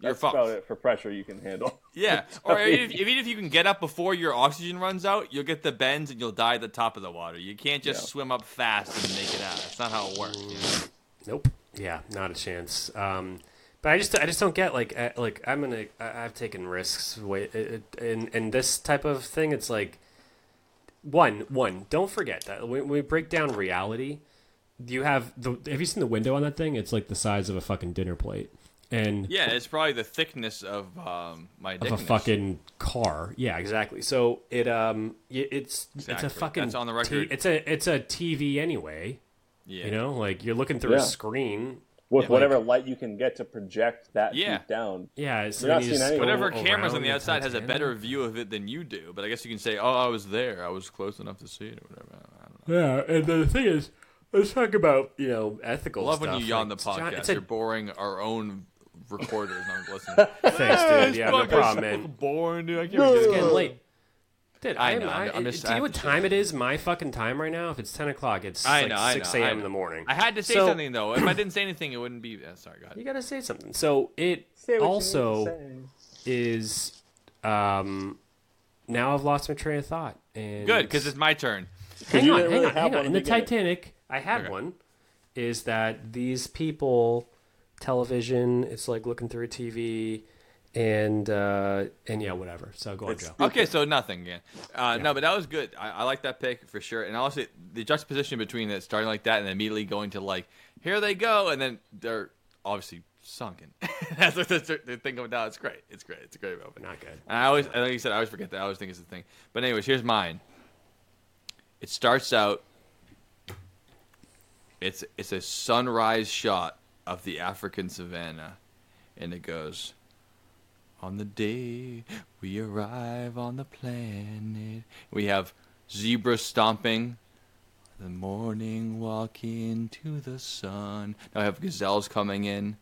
You're that's fucked. about it for pressure you can handle. Yeah, or even if, even if you can get up before your oxygen runs out, you'll get the bends and you'll die at the top of the water. You can't just Yeah. swim up fast and make it out. That's not how it works. you know? Nope. Yeah, not a chance. Um, but I just I just don't get like uh, like I'm gonna I- I've taken risks way it, it, in in this type of thing. It's like one one. Don't forget that when we break down reality, you have the have you seen the window on that thing? It's like the size of a fucking dinner plate. And Yeah, it's probably the thickness of um, my of a fucking car. Yeah, exactly. So it um y- it's it's a fucking That's on the t- record. it's a it's a TV anyway. yeah. You know, like you're looking through Yeah. a screen. With Yeah, whatever like- light you can get to project that Yeah. deep down. Yeah, so You're not you seeing just anything. Whatever cameras on the outside has a better view of it than you do, but I guess you can say, "Oh, I was there. I was close enough to see it," or whatever. I don't know. Yeah, and the thing is, let's talk about you know ethical. I love when you yawn the Like, John- podcast. It's a, You're boring our own recorders. not listening. thanks, dude. Yeah, no problem, I'm so man. boring, dude. I can't No. get It's it. getting late. Dude, I I, am, know, I, I'm- I'm just- do I you know have what to time it is? My fucking time right now. If it's ten o'clock, it's I like know, I six know, I a.m. in know. the morning. I had to say So- something though. If I didn't say anything, it wouldn't be. Uh, sorry, go ahead. You gotta say something. So it Say what you need to also say. is. Um, now I've lost my train of thought. And Good, because it's my turn. hang you on, didn't hang really on, have hang one on. in In the the beginning. Titanic, I had Okay. one. Is that these people, television? It's like looking through a TV, and uh, and yeah, whatever. So go on, Joe. Okay, so nothing again. Uh, No, but that was good. I, I like that pick for sure. And also the juxtaposition between it starting like that and then immediately going to like, here they go, and then they're obviously sunken. That's what the, the thing going down. It's great. It's great. It's a great moment. Not good. And I always, like you said, I always forget that. I always think it's the thing. But anyways, here's mine. It starts out. It's it's a sunrise shot of the African savannah, and it goes. On the day we arrive on the planet, we have zebra stomping. The morning walk into the sun. Now I have gazelles coming in.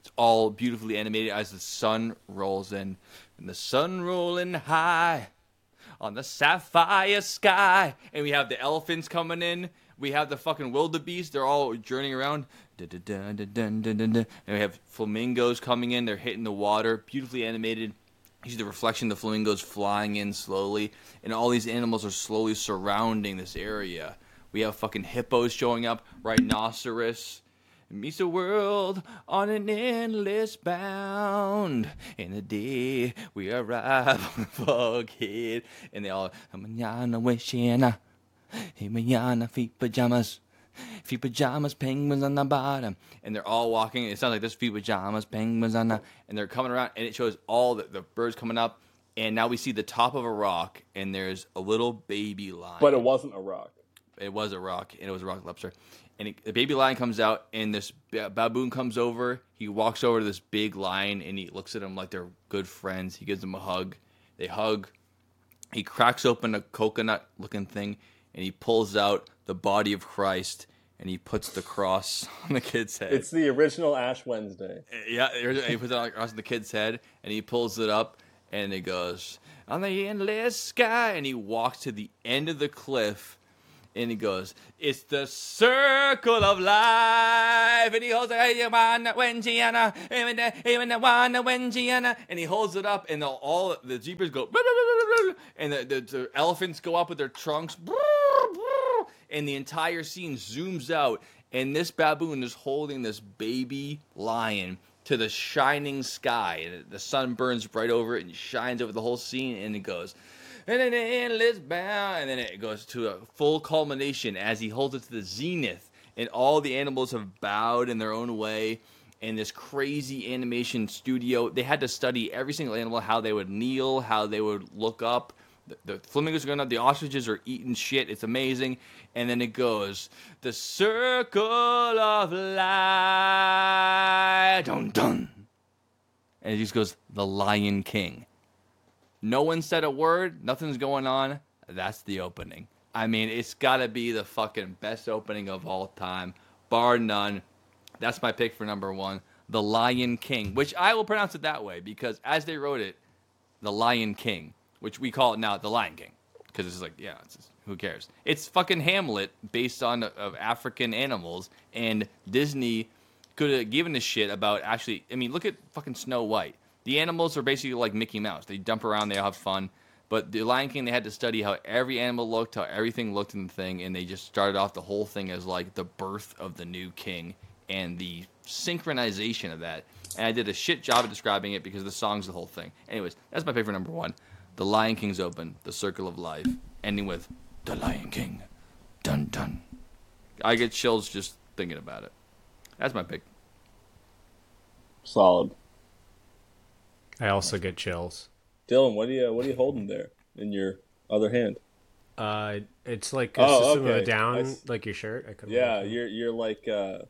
It's all beautifully animated as the sun rolls in, and the sun rolling high on the sapphire sky. And we have the elephants coming in. We have the fucking wildebeest. They're all journeying around. And we have flamingos coming in. They're hitting the water. Beautifully animated. You see the reflection of the flamingos flying in slowly. And all these animals are slowly surrounding this area. We have fucking hippos showing up, rhinoceros. It meets the world on an endless bound. In the day we arrive foghead, and they all mañana wishing, pajamas, feet pajamas, penguins on the bottom, and they're all walking. It sounds like this feet pajamas, penguins on the, and they're coming around, and it shows all the, the birds coming up, and now we see the top of a rock, and there's a little baby lion. But it wasn't a rock. It was a rock, and it was a rock lobster. And it, the baby lion comes out, and this baboon comes over. He walks over to this big lion, and he looks at him like they're good friends. He gives him a hug. They hug. He cracks open a coconut-looking thing, and he pulls out the body of Christ, and he puts the cross on the kid's head. It's the original Ash Wednesday. Uh, yeah, he puts it across the kid's head, and he pulls it up, and it goes on the endless sky, and he walks to the end of the cliff, and he goes, "It's the circle of life," and he holds it, "Hey, wanna when Gianna, even even the when Gianna," and he holds it up, and all the jeepers go, and the, the, the elephants go up with their trunks, and the entire scene zooms out, and this baboon is holding this baby lion to the shining sky, and the sun burns bright over it and shines over the whole scene, and it goes. And then endless bound, and then it goes to a full culmination as he holds it to the zenith, and all the animals have bowed in their own way. And this crazy animation studio, they had to study every single animal, how they would kneel, how they would look up. The, flamingos are going up, the ostriches are eating shit. It's amazing. And then it goes, the circle of life, dun dun. And it just goes, the Lion King. No one said a word. Nothing's going on. That's the opening. I mean, it's got to be the fucking best opening of all time, bar none. That's my pick for number one, The Lion King, which I will pronounce it that way because as they wrote it, The Lion King, which we call it now The Lion King, because it's like, yeah, it's just, who cares? It's fucking Hamlet based on of African animals, and Disney could have given a shit about actually. I mean, look at fucking Snow White. The animals are basically like Mickey Mouse. They jump around, they have fun. But the Lion King, they had to study how every animal looked, how everything looked in the thing, and they just started off the whole thing as like the birth of the new king and the synchronization of that. And I did a shit job of describing it because the song's the whole thing. Anyways, that's my favorite number one. The Lion King's Open, The Circle of Life, ending with The Lion King. Dun dun. I get chills just thinking about it. That's my pick. Solid. I also get chills. Dylan, what are you what are you holding there in your other hand? Uh, it's like a Oh, system of okay. a down, I s- like your shirt. I couldn't Yeah, you're you're like uh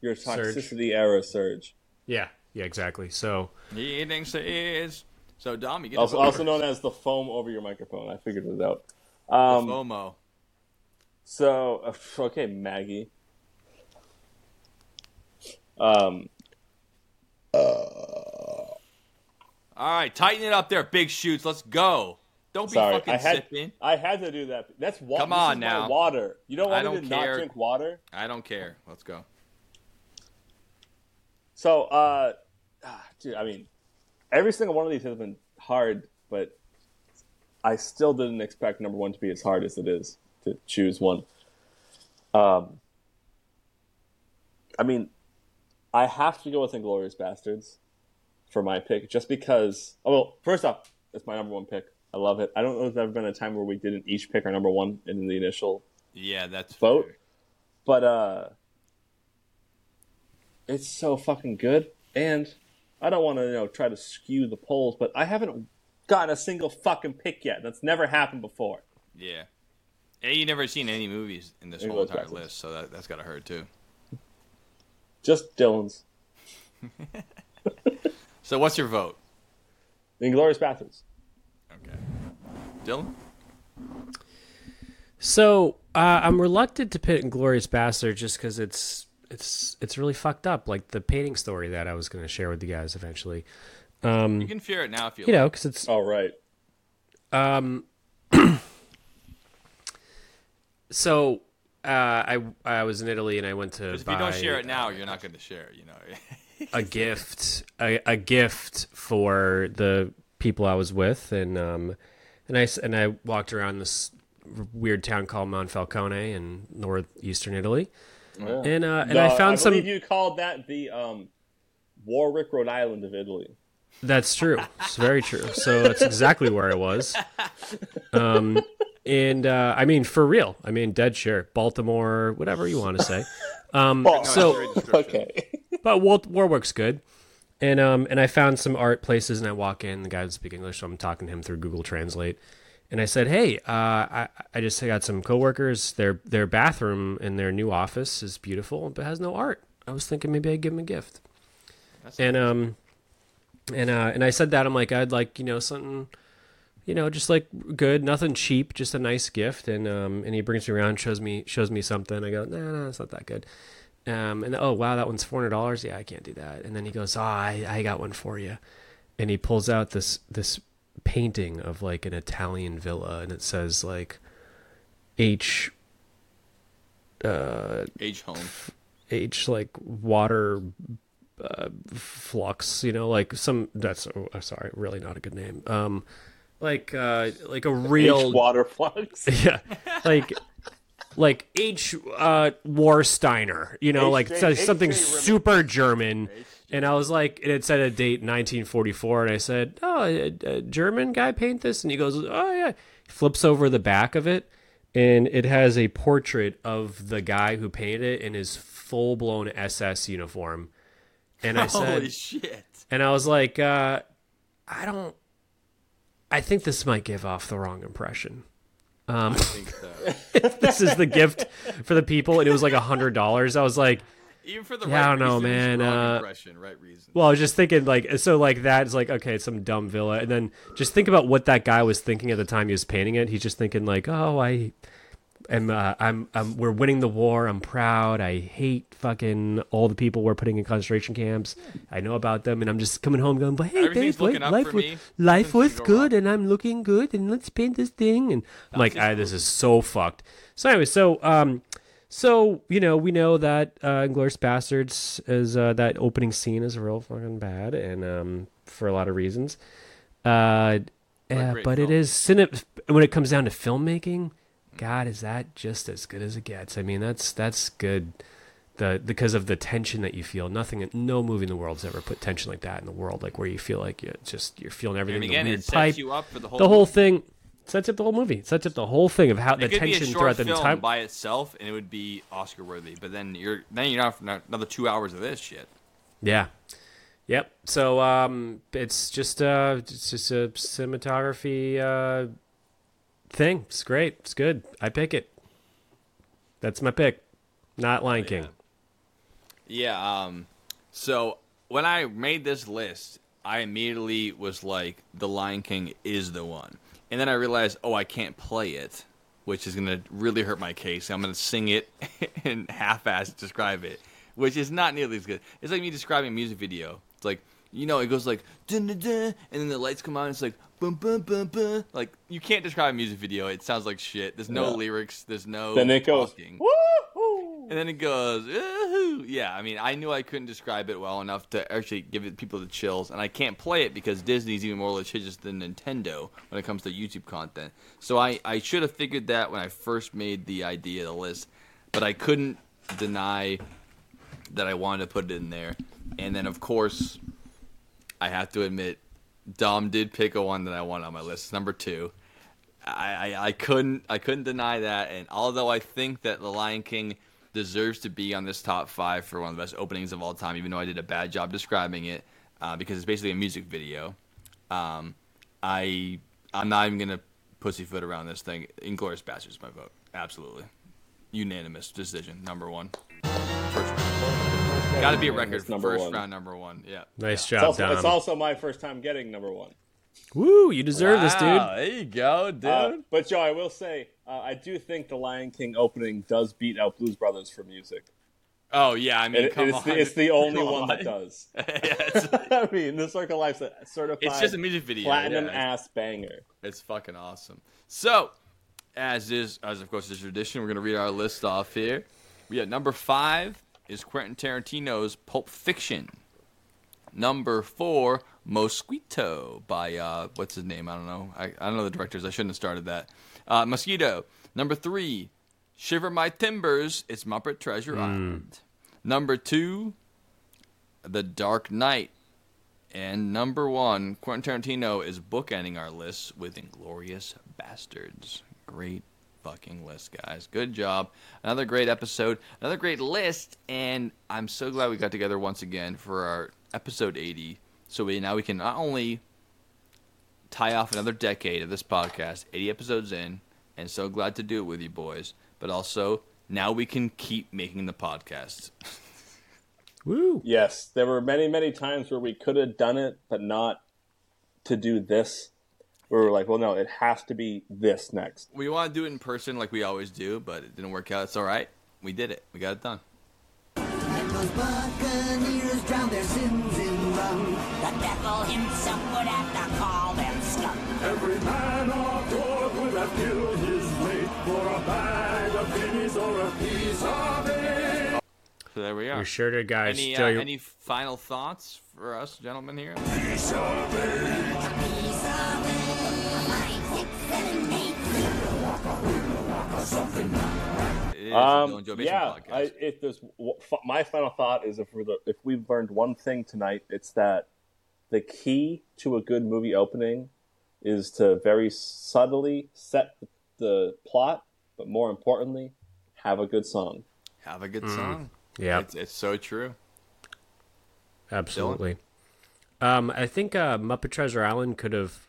your Surge. toxicity era surge. yeah, yeah, exactly. So Eating says. So, Dom, you get Also also known as the foam over your microphone. I figured it out. The Um FOMO. so uh, okay, Maggie. Um Uh, All right, tighten it up there, big shoots. Let's go. Don't be sorry, fucking I had sipping. I had to do that. That's wa- Come on now. water. You don't want me don't to care. not drink water? I don't care. Let's go. So, uh, ah, dude, I mean, every single one of these has been hard, but I still didn't expect number one to be as hard as it is to choose one. Um, I mean, I have to go with Inglourious Basterds for my pick, just because. Oh, well, first off, it's my number one pick. I love it. I don't know if there's ever been a time where we didn't each pick our number one in the initial Yeah, that's Vote? fair. but uh it's so fucking good and i don't want to you know try to skew the polls but i haven't gotten a single fucking pick yet that's never happened before Yeah. And you never seen any movies in this It whole entire Bastards. list, so that, that's got to hurt too. just dylan's So, what's your vote? inglorious bastards Okay. Dylan? So uh, I'm reluctant to pick Glorious Bastard just because it's it's it's really fucked up. Like the painting story that I was going to share with you guys eventually. You can share it now if you, You like. know, because it's All right. Um. so. Uh, I I was in Italy and I went to 'Cause if buy you don't share it now, you're not going to share it. You know. a gift a, a gift for the people I was with and um and I s- and I walked around this weird town called Monfalcone in northeastern Italy and uh and No, I found I some you called that the um, Warwick, Rhode Island of Italy. That's true. It's very true. So that's exactly where I was. Um, and uh, I mean, for real. I mean, dead sure. Baltimore, whatever you want to say. Um, so, Okay. but War- Warwick's good. And um, and I found some art places, and I walk in. The guy doesn't speak English, so I'm talking to him through Google Translate. And I said, "Hey, uh, I I just got some coworkers. Their their bathroom in their new office is beautiful, but has no art. I was thinking maybe I'd give them a gift." and um, and uh, and I said that I'm like I'd like you know something, you know, just like good, nothing cheap, just a nice gift. And um, and he brings me around, shows me shows me something. I go, no, nah, no, it's not that good. Um, and oh wow, that one's four hundred dollars. Yeah, I can't do that. And then he goes, oh, I I got one for you. And he pulls out this this painting of like an Italian villa, and it says like H Age home. H like water uh, flux, you know, like some that's oh, sorry, really not a good name. Um, like uh, like a real H water flux. yeah, like like H uh, Warsteiner, you know, like H.J. so- something. Rimmel. super German. And I was like, it said a date 1944, and I said, "Oh, a, a German guy paint this?" And he goes, "Oh yeah." He flips over the back of it, and it has a portrait of the guy who painted it in his full blown SS uniform. And I said, Holy shit. and I was like, uh, I don't. I think this might give off the wrong impression. I think so. This is the gift for the people, and it was like a hundred dollars. I was like, Even for the Yeah, I right don't know, reasons, man, uh, right reason. well, I was just thinking like, so like that's like okay, it's some dumb villa, and then just think about what that guy was thinking at the time he was painting it. He's just thinking like, oh, I am, uh, I'm, I'm, we're winning the war. I'm proud. I hate fucking all the people we're putting in concentration camps. I know about them, and I'm just coming home going, but hey, wait, life was me. life was good, and I'm looking good, and let's paint this thing. And I'm like, this is so fucked. So anyway, so um, so you know, we know that uh, Inglourious Basterds is uh, that opening scene is real fucking bad, and um, for a lot of reasons. Uh, uh, but it film. is cine- when it comes down to filmmaking. God, is that just as good as it gets? I mean, that's that's good. The because of the tension that you feel. Nothing, no movie in the world's ever put tension like that in the world. Like where you feel like you just you're feeling everything. and the again, weird it sets pipe, you up for the whole. the whole movie. thing sets up the whole movie. It sets up the whole thing of how the It a tension throughout the film entire. by itself, and it would be Oscar worthy. But then you're then you're not for another two hours of this shit. Yeah. Yep. So um, it's just uh, it's just a cinematography uh, thing. It's great. It's good. I pick it. That's my pick. Not Lion King. Yeah. Um. So when I made this list, I immediately was like, "The Lion King is the one," and then I realized, oh, I can't play it, which is gonna really hurt my case. I'm gonna sing it and half-ass describe it, which is not nearly as good. It's like me describing a music video. It's like you know, it goes like dun dun dun, and then the lights come on. And it's like bum bum bum bum. Like you can't describe a music video. It sounds like shit. There's no Yeah. lyrics. There's no. Then it goes. Woo! And then it goes, "Ooh." yeah. I mean, I knew I couldn't describe it well enough to actually give people the chills, and I can't play it because Disney's even more litigious than Nintendo when it comes to YouTube content. So I, I should have figured that when I first made the idea of the list, but I couldn't deny that I wanted to put it in there. And then, of course, I have to admit, Dom did pick a one that I want on my list. Number two. I, I, I couldn't I couldn't deny that, and although I think that The Lion King deserves to be on this top five for one of the best openings of all time, even though I did a bad job describing it, uh, because it's basically a music video. Um, I I'm not even gonna pussyfoot around this thing. Inglourious Basterds, is my vote, absolutely, unanimous decision, number one, first round. Got to be a record number first one. round number one. Yeah. Nice It's job, also, Dom. it's also my first time getting number one. Woo! You deserve this, dude. There you go, dude. Uh, but Joe, I will say, uh, I do think the Lion King opening does beat out Blues Brothers for music. Oh yeah, I mean, It- come it's, on. the, it's the only Come one that does. Yeah, I mean, the Circle of Life's a certified it's just a music video. platinum yeah. ass banger. It's fucking awesome. So, as is, as of course is tradition, we're gonna read our list off here. We at number five is Quentin Tarantino's Pulp Fiction. Number four, Mosquito by uh, what's his name? I don't know. I, I don't know the directors. I shouldn't have started that. Uh, Mosquito. Number three, Shiver My Timbers. It's Muppet Treasure Island. Number two, The Dark Knight. And number one, Quentin Tarantino is bookending our list with Inglourious Basterds. Great fucking list, guys. Good job. Another great episode, another great list, and I'm so glad we got together once again for our episode 80. So we now we can not only tie off another decade of this podcast, 80 episodes in, and so glad to do it with you boys, but also now we can keep making the podcast. Woo! Yes, there were many, many times where we could have done it, but not to do this. Where we were like, well, no, it has to be this next. We want to do it in person like we always do, but it didn't work out. It's all right. We did it. We got it done. The devil himself would have to call them scum. Every man on board would have killed his mate for a bag of guineas or a piece of it. So there we are. You're sure to guys Any, uh, still your- any final thoughts for us, gentlemen, here? Piece of it. It is the Um, Dylan Joe Basement yeah. I, if there's my final thought is if we're the, if we've learned one thing tonight, it's that the key to a good movie opening is to very subtly set the, the plot, but more importantly, have a good song. Have a good song. yeah, It's, it's so true. absolutely. Um, I think uh, Muppet Treasure Island could have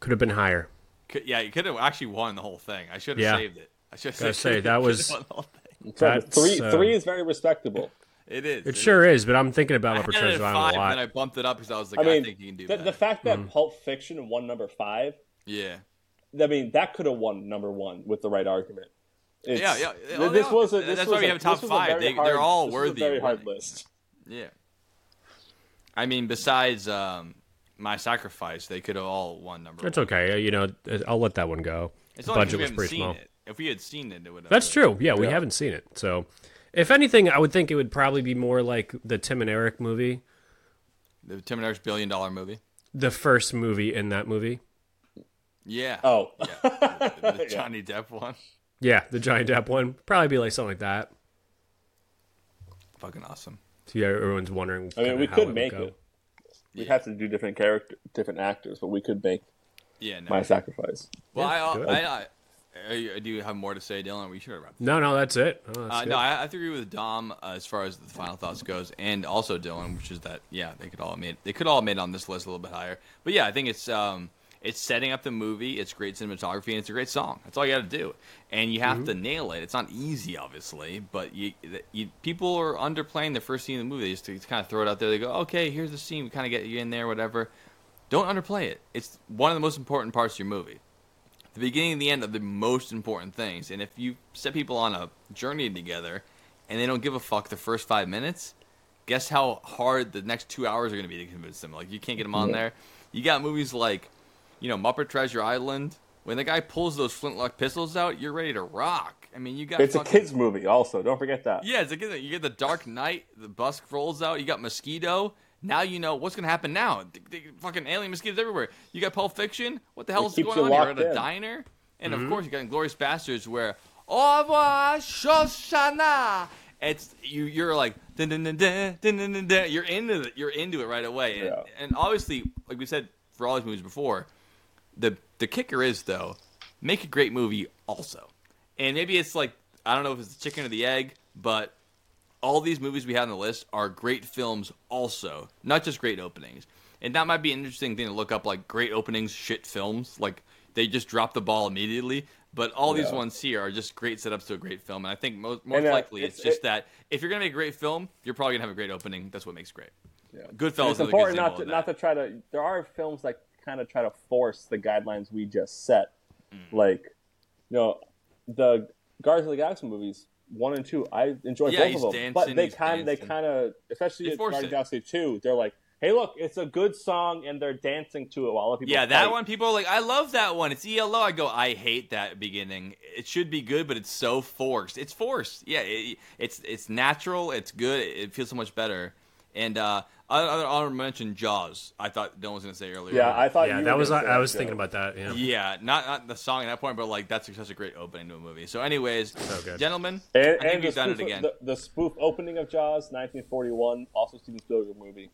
could have been higher. Could, yeah, you could have actually won the whole thing. I should have Yeah. saved it. I should Gotta have say, that was- won whole thing. So three uh, three is very respectable. It is. It sure is, but I'm thinking about I Muppet had it at Treasure five, Island a and then I bumped it up because I was like, I I, mean, think you can do the, that. the fact that Pulp Fiction won number five, yeah. I mean, that could have won number one with the right argument. It's- Yeah, yeah, yeah. Oh, This yeah. was a, That's this why we a- have a top this was a five. They- hard, they're all this was a worthy very hard list. Yeah. I mean, besides um, my sacrifice, they could have all won number one. It's one. okay. uh, You know, I'll let that one go. It's The budget was pretty small. it. If we had seen it, it would have. That's true. Yeah, we Yeah. haven't seen it. So, if anything, I would think it would probably be more like the Tim and Eric movie, The Tim and Eric's billion dollar movie. the first movie in that movie. Yeah. Oh, Yeah. The, the Yeah. Johnny Depp one. Yeah, the Johnny Depp one. Probably be like something like that. Fucking awesome. So yeah, everyone's wondering. I mean, kinda we how could would make go. it. We'd have to do different character, different actors, but we could make Yeah. No. my sacrifice. well, good. I, I, I, I, do you have more to say, Dylan? We should have wrapped. No, no, that's it. Oh, that's Uh, no, I, I agree with Dom uh, as far as the final thoughts goes, and also Dylan, which is that yeah, they could all made they could all made it on this list a little bit higher. But yeah, I think it's um it's setting up the movie, it's great cinematography, and it's a great song. That's all you got to do, and you have Mm-hmm. to nail it. It's not easy, obviously, but you, you people are underplaying the first scene of the movie. They just, to kind of throw it out there. They go, okay, here's the scene. We kind of get you in there, whatever. Don't underplay it. It's one of the most important parts of your movie the beginning and the end are the most important things. And if you set people on a journey together and they don't give a fuck the first five minutes, guess how hard the next two hours are going to be to convince them? Like, you can't get them on there. You got movies like, you know, Muppet Treasure Island. When the guy pulls those flintlock pistols out, you're ready to rock. I mean, you got It's a kids movie, also. Don't forget that. yeah, it's a good. You get the Dark Knight, the bus rolls out. You got Mosquito. Now you know what's gonna happen. Now, the, the fucking alien mosquitoes everywhere. You got Pulp Fiction. What the hell is going you on here? locked At a in. diner, and of mm-hmm. course you got Inglourious Basterds, where au revoir, Shosanna. It's you. You're like dun, dun, dun, dun, dun, dun, dun, dun. You're into it. You're into it right away. And, Yeah. and obviously, like we said for all these movies before, the the kicker is though, make a great movie also. And maybe it's like I don't know if it's the chicken or the egg, but all these movies we have on the list are great films also, not just great openings. And that might be an interesting thing to look up, like great openings, shit films. Like they just drop the ball immediately. But all these ones here are just great setups to a great film. And I think most, most And, uh, likely it's, it's- just it- that if you're gonna make a great film, you're probably gonna have a great opening. That's what makes great. Yeah. Goodfellas it's important not to not to try to. There are films that kind of try to force the guidelines we just set. Mm. Like, you know, the Guardians of the Galaxy movies one and two. I enjoy Yeah, both of them, dancing, but they kind they kind of, especially They at Guardians of Galaxy two, they're like, "Hey, look, it's a good song, and they're dancing to it while other people." Yeah, that one. People are like, I love that one. It's ELO. I go, I hate that beginning. It should be good, but it's so forced. It's forced. Yeah, it, it's it's natural. It's good. It feels so much better. And uh, other honorable mention Jaws. I thought Dylan was gonna say earlier. Yeah, I thought yeah, you that were was gonna I was Joe. thinking about that. Yeah. Yeah, not not the song at that point, but like that's such a great opening to a movie. So, anyways, good. gentlemen, And, I think and the, we've done it again. The, the spoof opening of Jaws, 1941, also Steven Spielberg movie.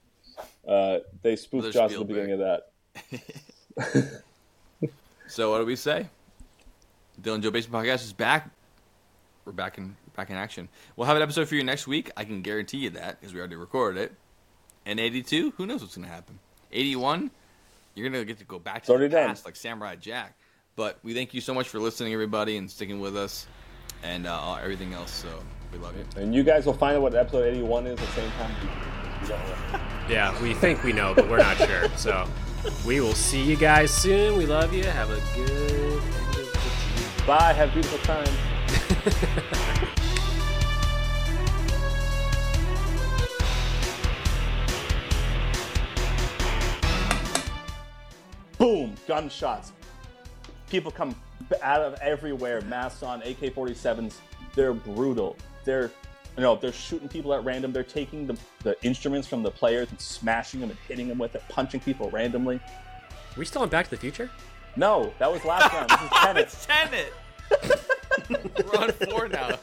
Uh, they spoofed Another Jaws at the beginning of that. So what do we say? Dylan Joe Basement Podcast is back. We're back in back in action. We'll have an episode for you next week. I can guarantee you that because we already recorded it. And 82, who knows what's going to happen? 81, you're going to get to go back to already the done. past like Samurai Jack. But we thank you so much for listening, everybody, and sticking with us, and uh, everything else. So we love you. And you guys will find out what episode 81 is at the same time. we do. We don't know. Yeah, we think we know, but we're not sure. So we will see you guys soon. We love you. Have a good end of the June. Bye. Have a beautiful time. Gunshots. People come out of everywhere, masks on, AK-47s. They're brutal. They're, you know, they're shooting people at random. They're taking the, the instruments from the players and smashing them and hitting them with it, punching people randomly. Are we still on Back to the Future? No, that was last round. This is Tenet. It's Tenet. We're on four now.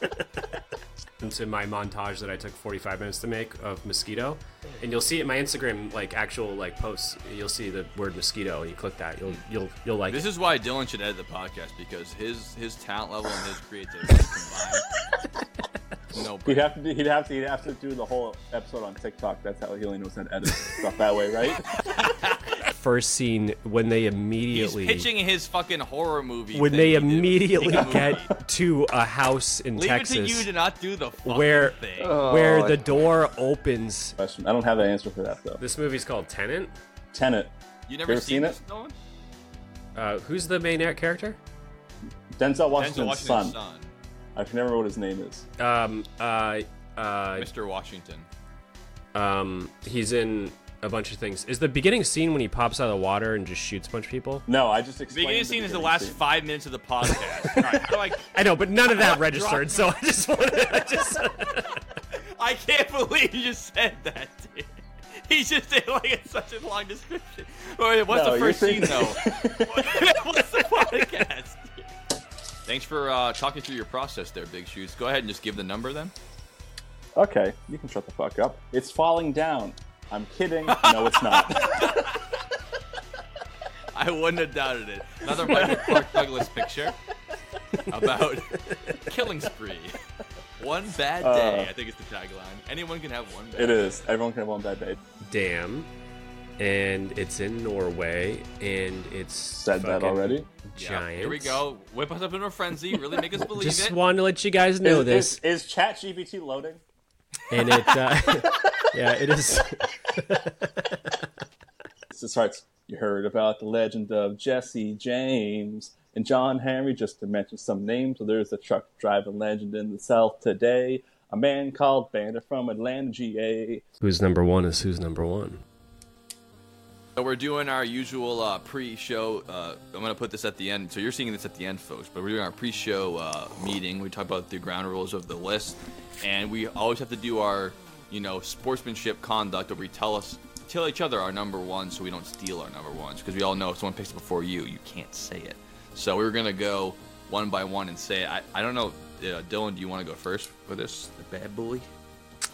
Into my montage that I took 45 minutes to make of mosquito, and you'll see it in my Instagram like actual like posts. You'll see the word mosquito, and you click that. You'll you'll you'll like. This it. is why Dylan should edit the podcast because his his talent level and his creativity combined. No, He'd have to do, he'd have to he'd have to do the whole episode on TikTok. That's how he only knows how to edit stuff that way, right? first scene when they he's immediately pitching his fucking horror movie. when they immediately get to a house in Leave Texas it to you to not do the fucking where thing. where the door opens. Question. I don't have the answer for that though. This movie's called Tenet. Tenet. you never ever seen, seen it? Dylan? Uh, who's the main character? Denzel Washington's Denzel Washington's son. son, I can never remember what his name is. Um, uh, uh, Mr. Washington. um, he's in a bunch of things. Is the beginning scene when he pops out of the water and just shoots a bunch of people? No, I just explained. The explained. beginning scene is the last scene. five minutes of the podcast. All right, how do I? I know, but none of that registered. So I just wanted, I just. I can't believe you just said that. Dude. He just did like it's such a long description. Wait, what's No, the first scene thinking- though? what's the podcast? Thanks for uh, talking through your process there, Big Shoes. Go ahead and just give the number then. Okay, you can shut the fuck up. It's falling down. I'm kidding. No, it's not. I wouldn't have doubted it. Another Michael Clark Douglas picture about killing spree. One bad uh, day, I think it's the tagline. Anyone can have one bad it day. is. Everyone can have one bad day. Damn. and it's in Norway, and it's Said that fucking already. Yeah, Giant. here we go. Whip us up in a frenzy. Really make us believe Just it. wanted to let you guys know Is, this, is, is ChatGPT loading? And it, uh, yeah, it is. This starts. You heard about the legend of Jesse James and John Henry, just to mention some names. So there's a truck driving legend in the South today. A man called Bandit from Atlanta, GA. Who's number one is who's number one. So we're doing our usual uh, pre-show. Uh, I'm gonna put this at the end. So you're seeing this at the end, folks. But we're doing our pre-show uh, meeting. We talk about the ground rules of the list, and we always have to do our, you know, sportsmanship conduct, where we tell us, tell each other our number one, so we don't steal our number ones. Because we all know if someone picks it before you, you can't say it. So we were gonna go one by one and say. I, I don't know, uh, Dylan, do you want to go first for this, the bad boy?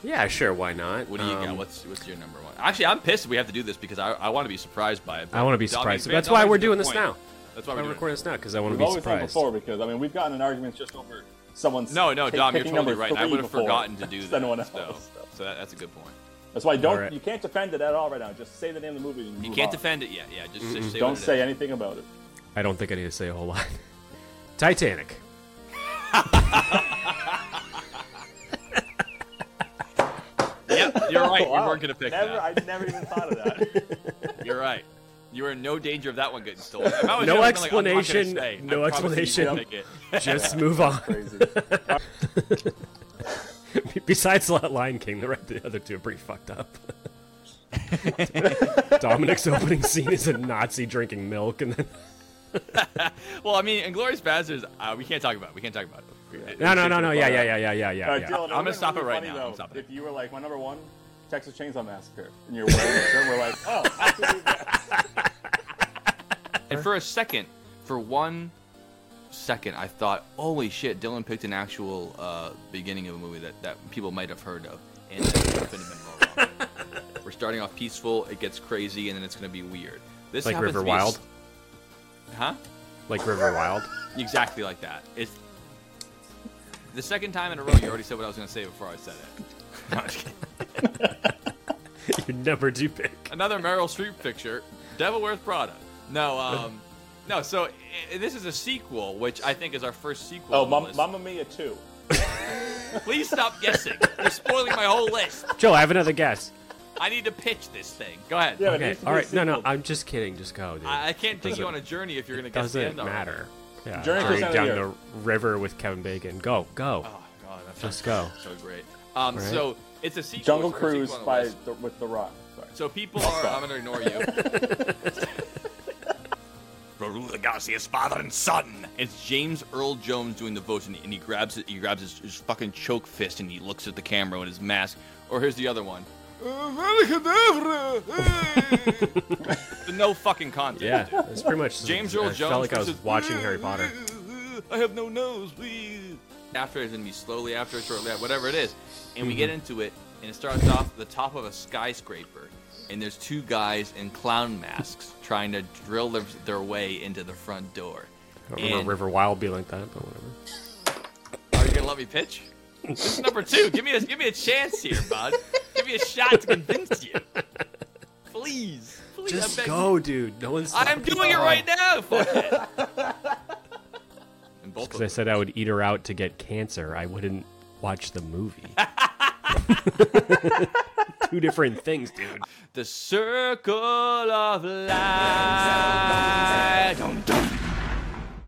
Yeah, sure. Why not? What do you got? Um, What's what's your number one? Actually, I'm pissed we have to do this because I, I want to be surprised by it. I wanna be Dog surprised. makes- That's why we're doing this point. now. That's why we're doing recording this now because I want to We've be always done surprised. before because I mean we've gotten in arguments just over someone's. it. No, no, pick- Dom, you're totally right. I would have forgotten to do that. anyone So, else. so that, that's a good point. That's why don't Alright. you can't defend it at all right now. Just say the name of the movie. And You can't on. defend it yet. Yeah, just, just say Don't say is. anything about it. I don't think I need to say a whole lot. Titanic. you're right. Wow. We weren't gonna pick never, that. I never even thought of that. You're right. You are in no danger of that one getting stolen. If I was No you, like, I'm not explanation, no you you explanation. pick it. Just move on. Crazy. Besides Lion King, the, the other two are pretty fucked up. Dominic's opening scene is a Nazi drinking milk, and then Well, I mean, Inglourious Basterds, uh, we can't talk about. it. We can't talk about it. No, no, no, no, yeah, yeah, yeah, yeah, yeah, yeah. Uh, yeah. Dylan, I'm gonna would've been stop it right funny, now. Though, I'm stopping if you were like my number one, Texas Chainsaw Massacre, and you're wearing the shirt, we're like, oh, absolutely. And for a second, for one second, I thought, holy shit, Dylan picked an actual uh, beginning of a movie that, that people might have heard of. And that couldn't have been more wrong. We're starting off peaceful, it gets crazy, and then it's going to be weird. This Like River to be Wild? Huh? Like River Wild. Exactly like that. It's the second time in a row you already said what I was going to say before I said it. No, I'm just kidding. you never do pick. Another Meryl Streep picture, Devil Wears Prada. No, um, no. So i- this is a sequel, which I think is our first sequel. Oh, on the Mam- list. Mamma Mia 2. Please stop guessing. You're spoiling my whole list. Joe, I have another guess. I need to pitch this thing. Go ahead. Yeah, it Okay, needs to be all a right. No, no, sequel. I'm just kidding. Just go, dude. I, I can't take you on a journey if you're going to guess the Doesn't end already. matter. Yeah, Journey already down Center the river with Kevin Bacon. Go, go. Oh god, that's Just go. So great. Um, Right. so it's a sequel. Jungle Cruise sequel by the, with The Rock. Sorry. So people are. I'm going to ignore you. Raul Garcia's father and son. It's James Earl Jones doing the voice, and he, and he grabs it. He grabs his, his fucking choke fist, and he looks at the camera with his mask. Or here's the other one. The no fucking context. Yeah, it's pretty much. James Earl I Earl felt like I was versus- watching Harry Potter. I have no nose, please. After it's gonna be slowly, after it, shortly, whatever it is, and we get Mm-hmm. into it, and it starts off at the top of a skyscraper, and there's two guys in clown masks trying to drill their, their way into the front door. I don't remember And- River Wild be like that, but whatever. Are you gonna let me pitch? This is number two. Give me a give me a chance here, bud. Give me a shot to convince you. Please, please. Just go, you. dude. No one's. I'm doing it right now. Fuck it. And both of Because I said I would eat her out to get cancer. I wouldn't watch the movie. Two different things, dude. The circle of life. Dum, dum.